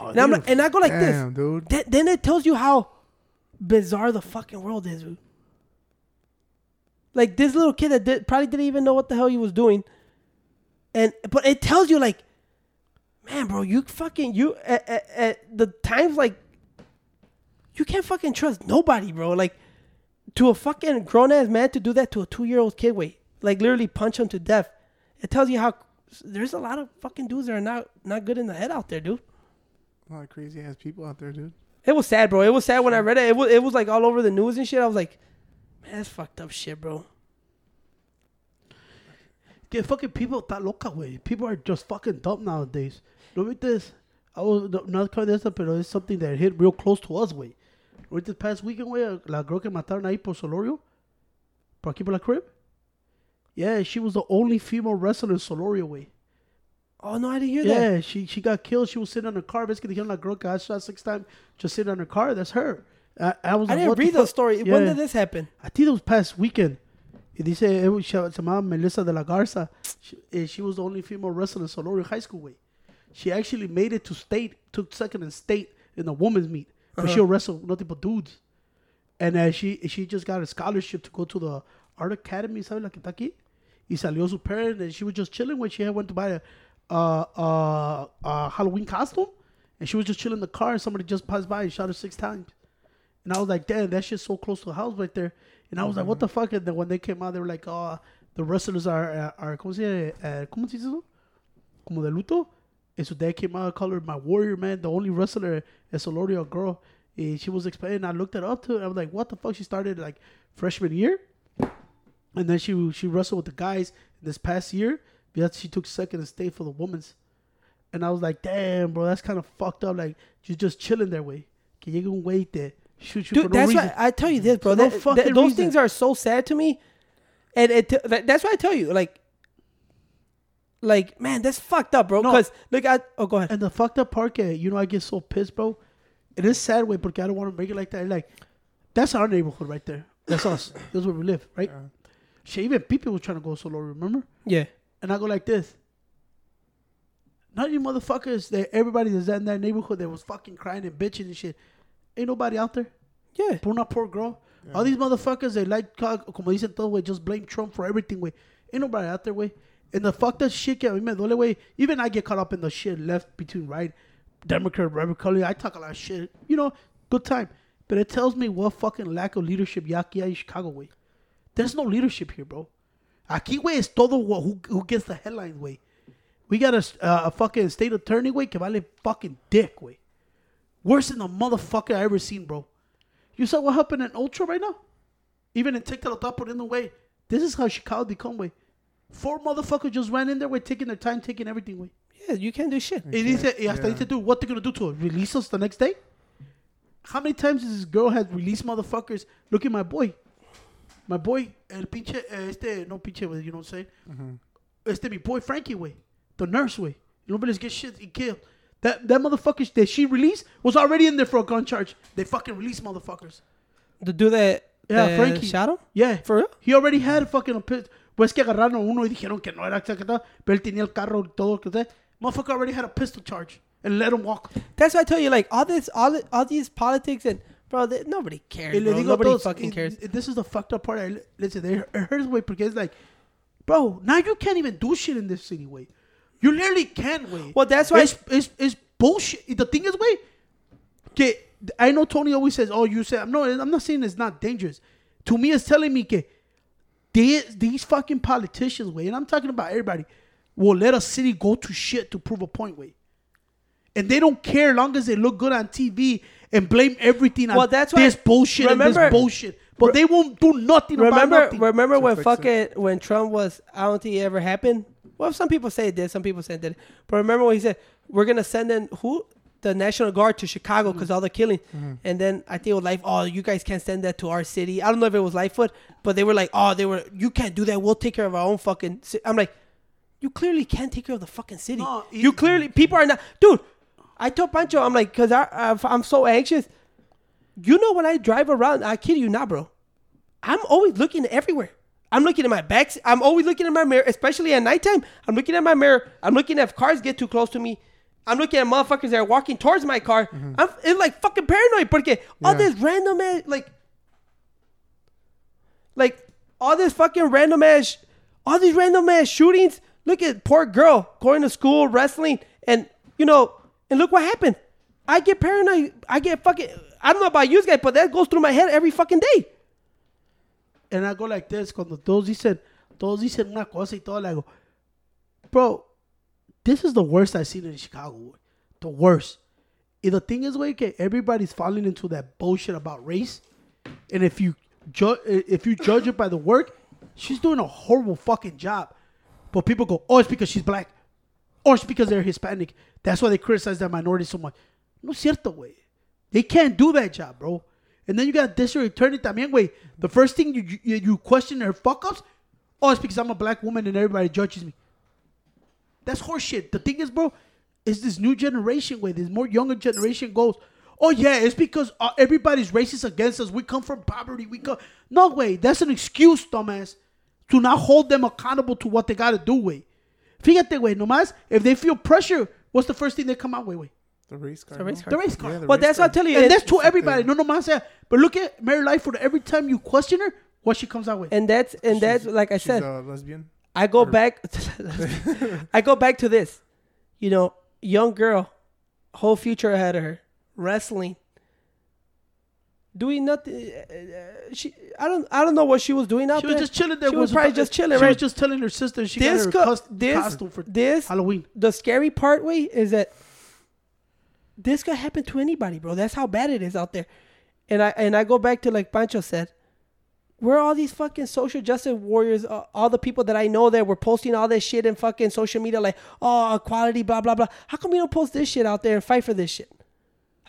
Oh, and I'm like, and I go like Damn, this. dude. Th- then it tells you how bizarre the fucking world is. dude. Like this little kid that did, probably didn't even know what the hell he was doing, and but it tells you like, man, bro, you fucking you at, at, at the times like, you can't fucking trust nobody, bro. Like, to a fucking grown ass man to do that to a two year old kid, wait, like literally punch him to death. It tells you how there's a lot of fucking dudes that are not not good in the head out there, dude. A lot of crazy ass people out there, dude. It was sad, bro. It was sad when I read it. It was it was like all over the news and shit. I was like, man, that's fucked up shit, bro. Que fucking people está loca, güey. People are just fucking dumb nowadays. Look at this. I was no- not calling this, pero it's something that hit real close to us, güey. Right this past weekend, güey, la girl que mataron ahí por Solorio, por aquí por la crib. Yeah, she was the only female wrestler in Solorio, güey. Oh no, I didn't hear that. Yeah, she she got killed. She was sitting on her car. Basically, dijeron la girl got shot six times, just sitting on her car. That's her. I, I was I like, didn't the read the story. When did this happen? I think it was past weekend. Y dice, eh, se se llamaba Melissa de la Garza. She, eh, she was the only female wrestler in Solorio High School. Way. She actually made it to state, took second in state in the women's meet. But she'll wrestle nothing but dudes. And uh, she she just got a scholarship to go to the Art Academy, ¿sabes la que está aquí? Y salió su parent, and she was just chilling when she had went to buy a, a Halloween costume. And she was just chilling in the car, and somebody just passed by and shot her six times. And I was like, damn, that shit's so close to the house right there. And I was like, what Mm-hmm. the fuck? And then when they came out, they were like, oh, the wrestlers are, uh, are ¿cómo se dice? Uh, ¿Cómo se dice? Como de luto. And so they came out, her my warrior, man. The only wrestler, a Solorio girl. And she was explaining. I looked it up to. I was like, what the fuck? She started like freshman year. And then she she wrestled with the guys this past year. Because she took second and stayed for the women's. And I was like, damn, bro, that's kind of fucked up. Like, you're just chilling there, way. Que llegue un güey te shoot you Dude, for no that's reason. why I tell you this, bro. For no That- that- those reason. things are so sad to me, and it. that- That's why I tell you, like, like man, that's fucked up, bro. No. Because look at. Oh, go ahead. And the fucked up part, que, you know, I get so pissed, bro. It is sad, way, but I don't want to make it like that. Like, that's our neighborhood right there. That's us. That's where we live, right? Shit, even people was trying to go solo, remember? Yeah. And I go like this. Not you motherfuckers that everybody that's in that neighborhood that was fucking crying and bitching and shit. Ain't nobody out there. Yeah. Por not poor girl. All these motherfuckers, they like, ca- como dicen todo, güey, just blame Trump for everything, güey. Ain't nobody out there, way. And the fuck up shit que a mí me duele, güey. Even I get caught up in the shit left between right, Democrat, Republican. I talk a lot of shit. You know, good time. But it tells me what fucking lack of leadership ya aquí hay en Chicago, güey. There's no leadership here, bro. Aquí, güey, es todo who, who gets the headlines, güey. We got a, uh, a fucking state attorney, güey, que vale fucking dick, güey. Worse than the motherfucker I ever seen, bro. You saw what happened in Ulta right now? Even in TikTok, top put in the way. This is how Chicago become, way. Four motherfuckers just ran in there, way, taking their time, taking everything, way. Yeah. You can't do shit. And he said, y hasta yeah. dice, dude, what they're gonna do to us? Release us the next day? How many times has this girl had released motherfuckers? Look at my boy. My boy, el pinche, eh, este, no pinche, you know what I'm saying? Este, mi boy Frankie, way. The nurse, way. Nobody's get shit, he killed. That, that motherfucker that she released was already in there for a gun charge. They fucking released motherfuckers. To do that. Yeah, uh, Frankie. Him. Yeah. For real? He already had a fucking. Pues que agarraron uno y dijeron que no era exacto, pero él tenía el carro y todo que sea. Motherfucker already had a pistol charge and let him walk. That's why I tell you, like all this, all all these politics and bro, they, nobody cares. Y le Bro. digo Nobody todos, fucking cares. y This is the fucked up part. I, listen, it hurts, way, because it's like, bro, now you can't even do shit in this city, way. You literally can't, way. Well, that's why- It's, it's, it's bullshit. The thing is, way, que I know Tony always says, oh, you said, no, I'm not saying it's not dangerous. To me, it's telling me que these, these fucking politicians, way, and I'm talking about everybody, will let a city go to shit to prove a point, way. And they don't care as long as they look good on TV and blame everything on Well, that's why- this bullshit and this bullshit. But they won't do nothing about Remember, nothing. remember when fix fucking when Trump was? I don't think it ever happened. Well, some people say it did, some people say it did. But remember when he said we're gonna send in who the National Guard to Chicago because all the killing, and then I think it was like, oh, you guys can't send that to our city. I don't know if it was Lightfoot, but they were like, oh, they were, you can't do that. We'll take care of our own fucking. Ci-. I'm like, you clearly can't take care of the fucking city. No, you clearly people are not, dude. I told Pancho, I'm like, cause I, I I'm so anxious. You know when I drive around, I kid you not, bro. I'm always looking everywhere. I'm looking at my backs. I'm always looking at my mirror, especially at nighttime. I'm looking at my mirror. I'm looking at if cars get too close to me. I'm looking at motherfuckers that are walking towards my car. Mm-hmm. I'm it's like fucking paranoid porque all this random ass like like all this fucking random ass all these random ass shootings. Look at poor girl going to school, wrestling, and you know, and look what happened. I get paranoid. I get fucking I don't know about you guys, but that goes through my head every fucking day. and I go like this cuando todos dicen, todos dicen una cosa y todo, le hago, bro, this is the worst I've seen in Chicago. The worst. And the thing is, güey, que everybody's falling into that bullshit about race. And if you ju- if you judge it by the work, she's doing a horrible fucking job. But people go, oh, it's because she's black. Or it's because they're Hispanic. That's why they criticize that minority so much. No cierto, güey. They can't do that job, bro. And then you got this district attorney también, güey. The first thing you, you you question her fuck ups, oh, it's because I'm a black woman and everybody judges me. That's horseshit. The thing is, bro, is this new generation, way this more younger generation goes, oh yeah, it's because uh, everybody's racist against us. We come from poverty. We come. No way. That's an excuse, dumbass, to not hold them accountable to what they gotta do, way. Fíjate, way, no nomás if they feel pressure, what's the first thing they come out with, way? The race car. The race car. The race car. Yeah, the Well, race that's what. I'm telling you. And And, that's to everybody. something- No, no, más. But look at Mayor Lightfoot. Every time you question her, what she comes out with. and that's and that's like I She's said. a lesbian. I go back. <laughs> I go back to this. You know, young girl, whole future ahead of her, wrestling. Doing nothing. Uh, uh, she, I don't, I don't know what she was doing out She there. She was just chilling there. She with was probably just chilling, She right? was just telling her sister she this, got co- her cus- this, costume for this, Halloween. the scary part, way is that this could happen to anybody, bro. That's how bad it is out there. And I and I go back to like Pancho said, where all these fucking social justice warriors? Uh, all the people that I know that were posting all this shit in fucking social media, like oh equality, blah blah blah. How come you don't post this shit out there and fight for this shit?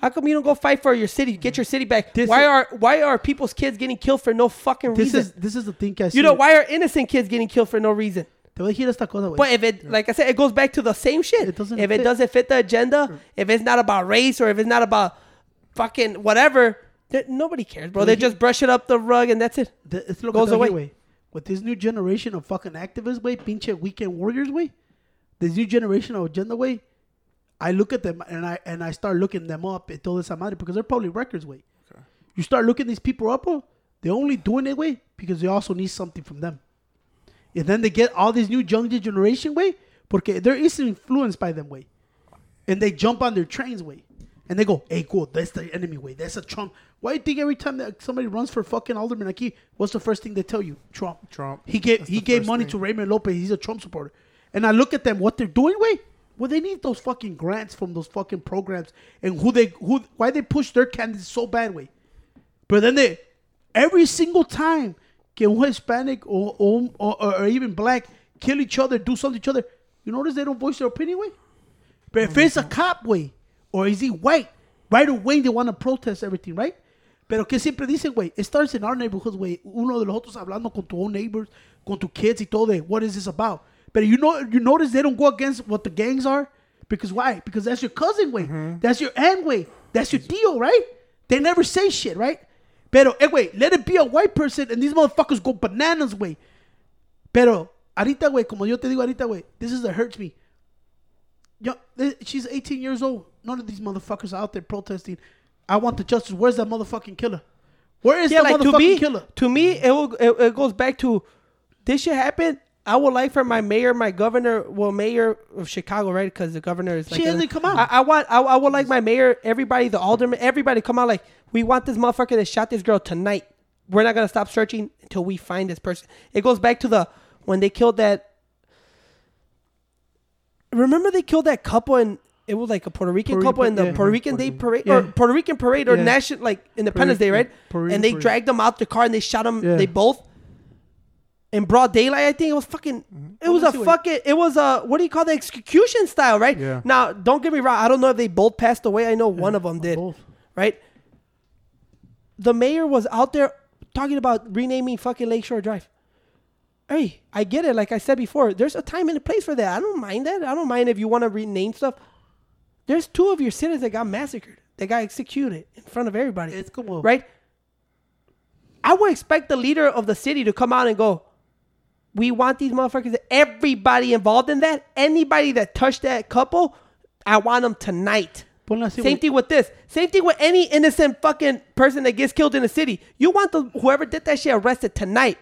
How come you don't go fight for your city, get your city back? This why are why are people's kids getting killed for no fucking This reason? is this is the thing I see. you know why are innocent kids getting killed for no reason? Te voy a decir esta cosa, güey. But if it, like I said, it goes back to the same shit. It doesn't if it doesn't fit the agenda, mm. if it's not about race or if it's not about fucking whatever, nobody cares, bro. They just brush it up the rug and that's it. The- it's lo Goes away. With this new generation of fucking activists, way, pinche weekend warriors, way. This new generation of agenda, way. I look at them and I and I start looking them up and todo esa madre because they're public records, way. You start looking these people up. They're only doing it, way, because they also need something from them. And then they get all this new younger generation, way, because they're easily influenced by them, way. And they jump on their trains, way. And they go, hey, cool, that's the enemy, way. That's a Trump. Why do you think every time that somebody runs for fucking alderman aquí, what's the first thing they tell you? Trump. Trump. He gave That's he gave money thing. to Raymond Lopez. He's a Trump supporter. And I look at them, what they're doing, way. Well, they need those fucking grants from those fucking programs, and who they who why they push their candidates so bad, way. But then they every single time can un Hispanic or or, or, or even black kill each other, do something to each other, you notice they don't voice their opinion, way. But if oh it's a cop, way, or is he white, right away they want to protest everything, right? Pero que siempre dicen, güey, it starts in our neighborhoods, güey. Uno de los otros hablando con tu own neighbors, con tu kids y todo de what is this about? But you know, you notice they don't go against what the gangs are because why? Because that's your cousin, way. That's your aunt, way. That's your deal, right? They never say shit, right? Pero, eh, güey, let it be a white person and these motherfuckers go bananas, way. Pero, ahorita, güey, como yo te digo ahorita, güey, this is that hurts me. Yo, she's 18 years old. None of these motherfuckers are out there protesting. I want the justice. Where's that motherfucking killer? Where is yeah, the like to motherfucking me, killer? to me, it, will, it it goes back to this shit happened. I would like for my mayor, my governor, well, mayor of Chicago, right? Because the governor is like She hasn't come out. I, I want, I, I would like my mayor, everybody, the alderman, everybody come out like we want this motherfucker that shot this girl tonight. We're not gonna stop searching until we find this person. It goes back to the when they killed that. Remember they killed that couple and it was like a Puerto Rican Puerto couple Rican- in the yeah. Puerto Rican Puerto Day parade Yeah. or Puerto Rican parade or Yeah. national like Independence Day, right? Puerto and they dragged them out the car and they shot them. They both in broad daylight. I think it was fucking. Mm-hmm. It was a fucking. It was a what do you call the execution style, right? Yeah. Now, don't get me wrong. I don't know if they both passed away. I know one of them did, both. right? The mayor was out there talking about renaming fucking Lakeshore Drive. Hey, I get it. Like I said before, there's a time and a place for that. I don't mind that. I don't mind if you want to rename stuff. There's two of your citizens that got massacred. They got executed in front of everybody. It's cool, right. I would expect the leader of the city to come out and go, "We want these motherfuckers. Everybody involved in that. Anybody that touched that couple, I want them tonight." Same thing with this. Same thing with any innocent fucking person that gets killed in the city. You want the whoever did that shit arrested tonight.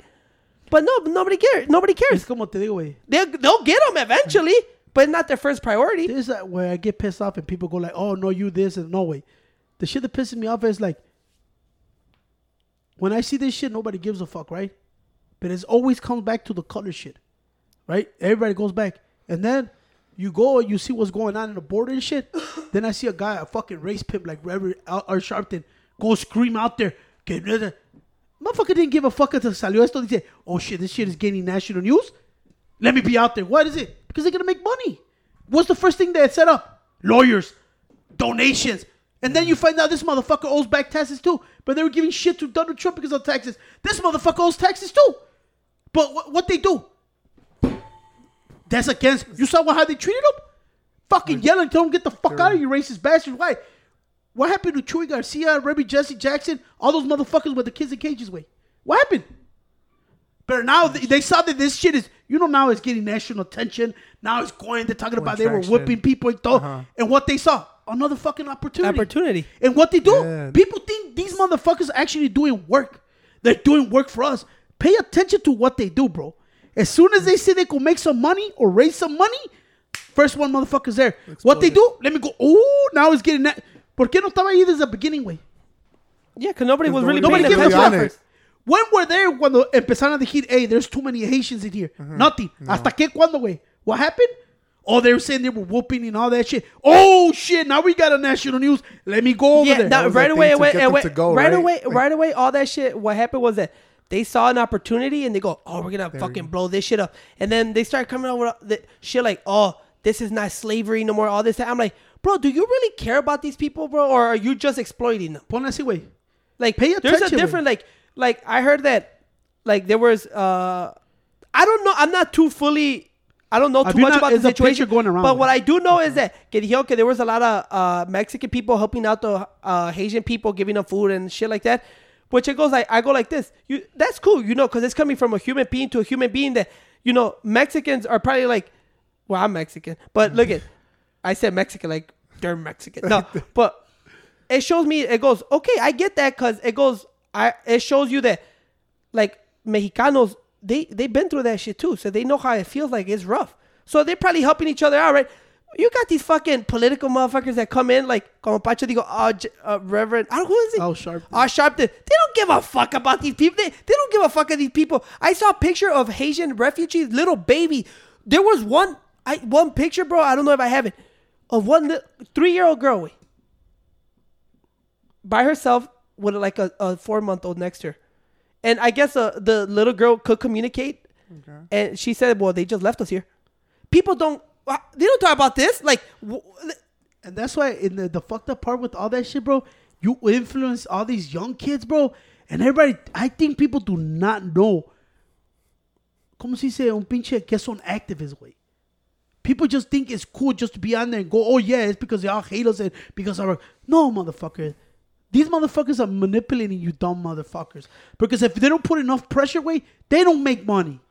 But no, nobody cares. Nobody Es cares. como te digo, güey. They'll, they'll get them eventually, but not their first priority. There's that where I get pissed off and people go like, "Oh no, you this and no way." The shit that pisses me off is like when I see this shit, nobody gives a fuck, right? But it always comes back to the color shit, right? Everybody goes back, and then you go and you see what's going on in the border and shit. <coughs> then I see a guy, a fucking race pimp like Reverend R. R. Sharpton, go scream out there, que nada. Motherfucker didn't give a fuck until salió esto. Dice, oh shit, this shit is gaining national news. Let me be out there. What is it? Because they're gonna make money. What's the first thing they had set up? Lawyers, donations, and then you find out this motherfucker owes back taxes too. But they were giving shit to Donald Trump because of taxes. This motherfucker owes taxes too. But what, what they do? That's against. You saw how they treated him? Fucking yelling, tell him get the fuck out of you, racist bastards. Why? What happened to Chuy Garcia, Rebby Jesse Jackson, all those motherfuckers with the kids in cages? Way. What happened? But now they, they saw that this shit is, you know, now it's getting national attention. Now it's going, they're talking about they were traction. whipping people and stuff. Uh-huh. And what they saw, another fucking opportunity. Opportunity. And what they do, Yeah. people think these motherfuckers are actually doing work. They're doing work for us. Pay attention to what they do, bro. As soon as they say they can make some money or raise some money, first one motherfucker's there. what they do, let me go. Oh, now it's getting that. ¿Por qué no estaba ahí desde the beginning, güey? Yeah, because nobody was really Nobody paying gives a attention at fuck. first. When were there cuando empezaron a decir, hey, there's too many Haitians in here? Nothing. ¿Hasta qué cuando, güey? What happened? Oh, they were saying they were whooping and all that shit. Oh, shit. Now we got a national news. Let me go over Yeah, there. that, right the away, thing it to went, it went to go, right right? away, right away. All that shit. What happened was that they saw an opportunity and they go, "Oh, we're gonna fucking blow this shit up." And then they start coming out with the shit like, "Oh, this is not slavery no more." All this. I'm like, bro, do you really care about these people, bro, or are you just exploiting them? Ponle así, güey. Like, Pay attention. there's a attention, different like, like I heard that, like there was, uh, I don't know, I'm not too fully. I don't know too much not- about the is a picture situation going around, but what I do know is that que dijeron que there was a lot of uh, Mexican people helping out the uh, Haitian people, giving them food and shit like that. Which it goes like I go like this. You that's cool, you know, because it's coming from a human being to a human being that you know Mexicans are probably like, well, I'm Mexican, but look at, I said Mexican like they're Mexican. No, <laughs> but it shows me. It goes okay. I get that because it goes. I it shows you that like Mexicanos they they've been through that shit too, so they know how it feels like. It's rough. So they're probably helping each other out, right? You got these fucking political motherfuckers that come in like como Pancho digo, uh, J- uh, Reverend, I don't, who is it? Al Sharpton. Al Sharpton. They don't give a fuck about these people. They, they don't give a fuck of these people. I saw a picture of Haitian refugees, little baby. There was one, I one picture, bro. I don't know if I have it, of one three-year-old girl by herself with like a, a four-month-old next to her, and I guess uh, the little girl could communicate, and she said, "Well, they just left us here." People don't. uh, They don't talk about this. Like, w- And that's why in the, the fucked up part with all that shit, bro, you influence all these young kids, bro. And everybody, I think people do not know. ¿Cómo se dice un pinche que son activists, güey? People just think it's cool just to be on there and go, oh yeah, it's because they all hate us and because our no motherfucker. These motherfuckers are manipulating you, dumb motherfuckers. Because if they don't put enough pressure, way they don't make money.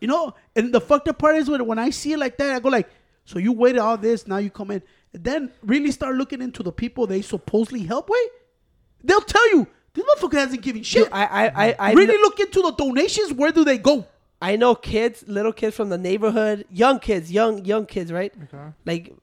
You know, and the fucked up part is when, when I see it like that, I go like, so you waited all this, now you come in. And then really start looking into the people they supposedly help with. They'll tell you, this motherfucker hasn't given shit. I, I, I, I really kn- look into the donations. Where do they go? I know kids, little kids from the neighborhood, young kids, young young kids, right? Okay. Like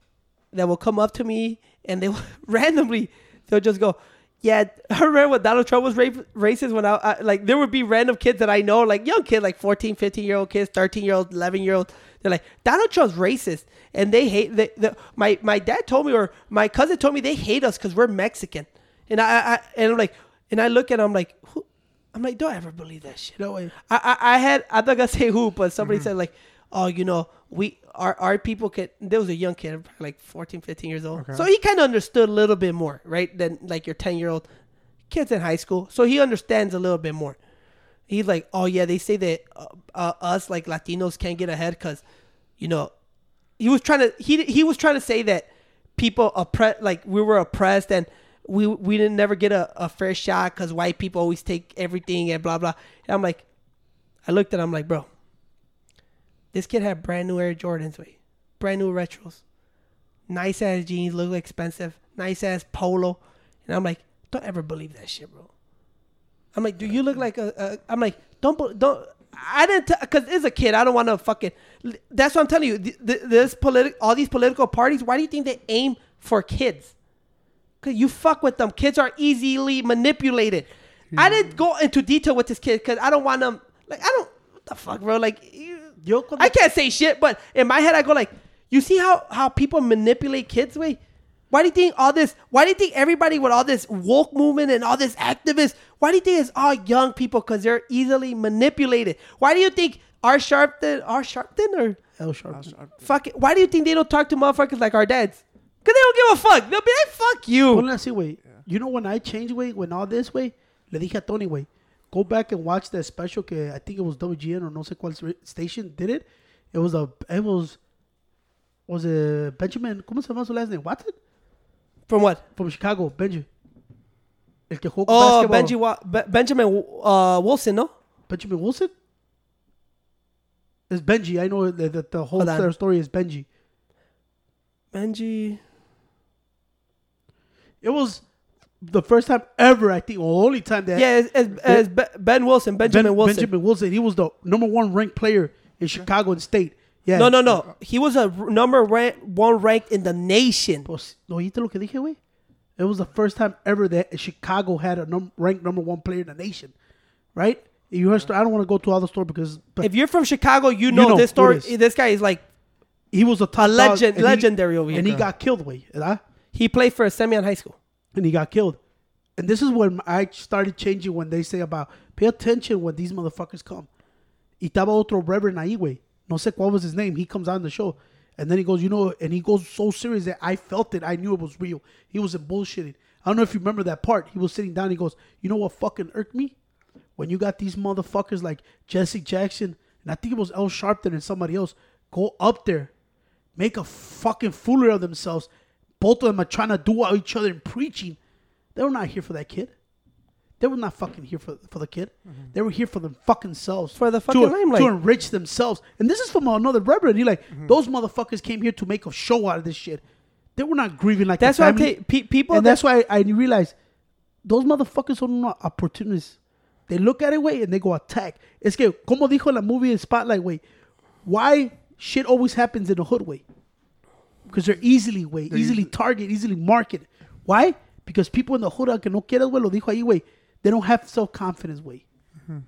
that will come up to me and they will <laughs> randomly they'll just go, "Yeah, <laughs> I remember when Donald Trump was ra- racist when I, I like there would be random kids that I know, like young kids, like 14, 15 year old kids, 13 year old, 11 year old. They're like Donald Trump's racist, and they hate. They, my my dad told me or my cousin told me they hate us because we're Mexican, and I, I and I'm like, and I look at them like, who? I'm like, don't ever believe that shit. No way. I, I, I had I'm not gonna say who, but somebody mm-hmm. said like, oh, you know, we our our people can. There was a young kid, like 14, 15 years old, so he kind of understood a little bit more, right, than like your 10 year old kids in high school. So he understands a little bit more. He's like, oh yeah, they say that uh, uh, us like Latinos can't get ahead because, you know, he was trying to he he was trying to say that people oppress like we were oppressed and we we didn't never get a, a fair shot because white people always take everything and blah blah. And I'm like, I looked at him like, bro, this kid had brand new Air Jordans, wait, brand new retros, nice ass jeans, look expensive, nice ass polo, and I'm like, don't ever believe that shit, bro. I'm like, do you look like a? a I'm like, don't don't. I didn't because it's a kid. I don't want to fucking. That's what I'm telling you. Th- th- This politic, all these political parties. Why do you think they aim for kids? Cause you fuck with them. Kids are easily manipulated. I didn't go into detail with this kid because I don't want them. Like I don't. What the fuck, bro? Like you, Yo, cuando- I can't say shit, but in my head I go like, you see how how people manipulate kids? Way. Why do you think all this? Why do you think everybody with all this woke movement and all this activists? Why do you think it's all young people? Because they're easily manipulated. Why do you think R Sharpton, R Sharpton, or L sharp. fuck it? Why do you think they don't talk to motherfuckers like our dads? Because they don't give a fuck. They'll be like, fuck you. Ponle así, güey. You know when I changed, güey, when all this, way, le dije a Tony, güey, go back and watch that special que I think it was WGN or no sé cuál station did it. It was a, it was, was it Benjamin, ¿cómo se llama su last name? Watson? From what? From Chicago, Benji. El que jugó Oh, basketball. Benji Wa- Be- Benjamin uh, Wilson, no? Benjamin Wilson? It's Benji. I know that that the whole story is Benji. Benji. It was the first time ever, I think, or only time that Yeah, it's, it's, it's Ben Wilson. Benjamin Ben- Wilson. Benjamin Wilson. He was the number one ranked player in Chicago and state. Yeah. No, no, no. He was a number rank, one ranked in the nation. Pues, ¿no oíste lo que dije, güey? It was the first time ever that Chicago had a num- ranked number one player in the nation, right? You heard, I don't want to go to all the story because but If you're from Chicago, you know, know this who story. This guy is like he was a top legend- dog, and he- legendary over here. and he got killed. Way, ¿verdad? he played for Simeon High School. And he got killed. And this is when I started changing when they say about pay attention when these motherfuckers come. Y estaba otro reverend ahí, güey. No sé cuál was his name. He comes on the show. And then he goes, you know, and he goes so serious that I felt it. I knew it was real. He wasn't bullshitting. I don't know if you remember that part. He was sitting down. He goes, you know what fucking irked me? When you got these motherfuckers like Jesse Jackson, and I think it was El Sharpton and somebody else, go up there, make a fucking fooler of themselves. Both of them are trying to do out each other and preaching. They were not here for that kid. They were not fucking here for, for the kid. They were here for them fucking selves. For the fucking to- limelight. To enrich themselves. And this is from another reverend. He like, Mm-hmm. those motherfuckers came here to make a show out of this shit. They were not grieving like That's why I take pe- people. and that- that's why I realized those motherfuckers are not opportunists. They look at it, way and they go attack. Es que, como dijo la movie in Spotlight, way, why shit always happens in the hood, way? Because they're easily, way, easily target, easily market. Why? Because people in the hood, que no quieras, way, lo dijo ahí, way, they don't have self confidence, way.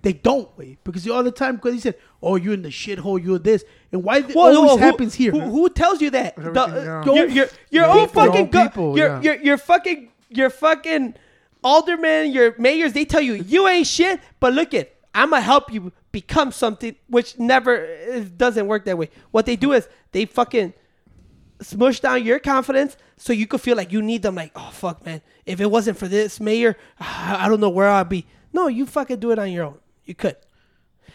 They don't, way. Because all the time, because he said, oh, you're in the shithole, you're this. And why it Well, always who- happens here? Who, who tells you that? Everything, The- yeah. Uh, your, your, your own People. Your fucking own go- people, your, yeah. your your fucking your fucking aldermen, your mayors. They tell you you ain't shit, but look it. I'm gonna help you become something, which never it doesn't work that way. What they do is they fucking smush down your confidence so you could feel like you need them. Like, oh fuck, man, if it wasn't for this mayor, <sighs> I don't know where I'd be. No, you fucking do it on your own. You could.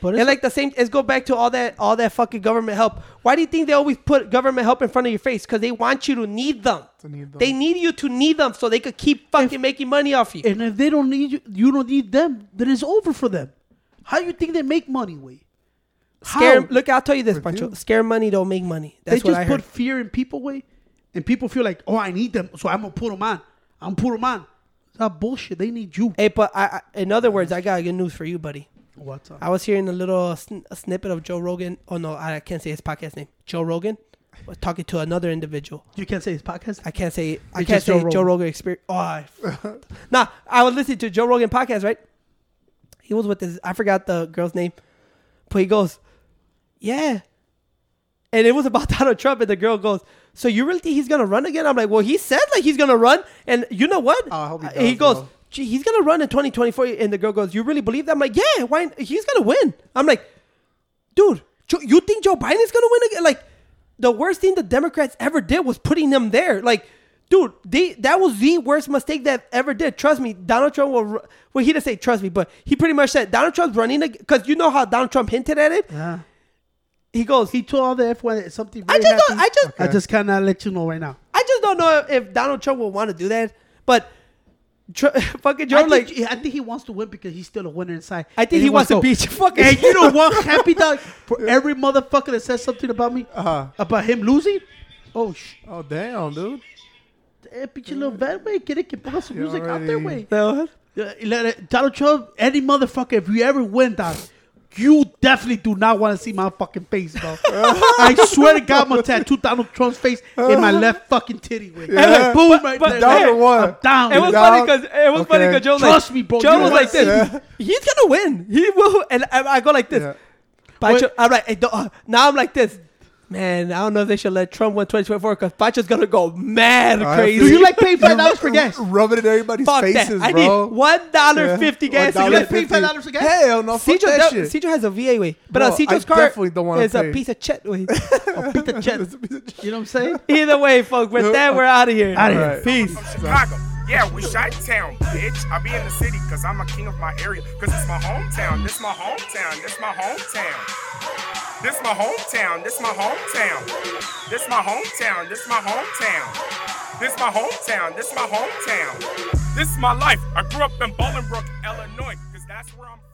But And like the same, let's go back to all that, all that fucking government help. Why do you think they always put government help in front of your face? Because they want you to need them. To need them. They need you to need them so they could keep fucking making money off you. And if they don't need you, you don't need them, then it's over for them. How do you think they make money, way? Scare. How? Look, I'll tell you this, Pancho. Scare money don't make money. That's they what just I put heard. fear in people, way, and people feel like, oh, I need them, so I'm gonna put them on. I'm put them on. That bullshit. They need you. Hey, but I, I, in other words, I got good news for you, buddy. What's up? I was hearing a little sn- a snippet of Joe Rogan. Oh no, I can't say his podcast name. Joe Rogan was talking to another individual. You can't say his podcast. I can't say I can't Joe say Joe Rogan. Rogan experience. Oh, I, <laughs> nah. I was listening to Joe Rogan podcast, right? He was with this. I forgot the girl's name, but he goes, "Yeah," and it was about <laughs> Donald Trump, and the girl goes, "So you really think he's gonna run again?" I'm like, "Well, he said like he's gonna run, and you know what?" Oh, I hope he Uh, does, goes. Gee, he's gonna run in 2024, and the girl goes, "You really believe that?" I'm like, "Yeah, why? He's gonna win." I'm like, dude, you think Joe Biden's gonna win again? Like, the worst thing the Democrats ever did was putting them there. Like, dude, they that was the worst mistake that ever did. Trust me, Donald Trump will. Well, he didn't say trust me, but he pretty much said Donald Trump's running because you know how Donald Trump hinted at it. Yeah. He goes, He told all the F one something. I just don't. happy. I just, I just cannot let you know right now. I just don't know if Donald Trump will want to do that. But tr- <laughs> fucking Joe, I like, think, I think he wants to win because he's still a winner inside. I think And he wants to beat you. Fucking. And you know what? <laughs> Happy dog for every motherfucker that says something about me Uh-huh. about him losing. Oh sh! Oh damn, dude. Eh, pinche little vet, güey. Quiere que ponga su You music out there, already- güey. No. Yeah, let it- Donald Trump, any motherfucker, if you ever win, dog, you definitely do not want to see my fucking face, bro. I swear to God, I'm gonna tattoo Donald Trump's face in my left fucking titty, güey. Yeah. Boom, But- right but there. down Hey, or? I'm down. It was Down? funny because it was funny because Joe Trust like, me, bro. Joe was like wanna this. <laughs> He's gonna win. He will, and I, I go like this. Yeah. Pancho, I'm like, hey, uh, now I'm like this. Man, I don't know if they should let Trump win 2024 because Pancho's gonna go mad I crazy. Do you like paying five dollars for gas? Rub it in everybody's Fuck faces, that. I bro. need one dollar Yeah. fifty gas. $1.50. to You like paying five dollars for gas? Hell no, fuck Cijo, that that- shit. Cijo has a VA way, but Bro, uh, Cijo's I car definitely don't wanna is a pay. piece of shit. way. Oh, beat the chest. You know what I'm saying? Either way, folks. With that, we're out of here. Outta here. Alright. Peace. Yeah, we shot town, bitch. I be in the city cause I'm a king of my area. Cause it's my hometown. This is my hometown. This my hometown. This my hometown. This my hometown. This my hometown. This is my hometown. This is my hometown. This is my hometown. This is my life. I grew up in Bolingbrook, Illinois. Cause that's where I'm.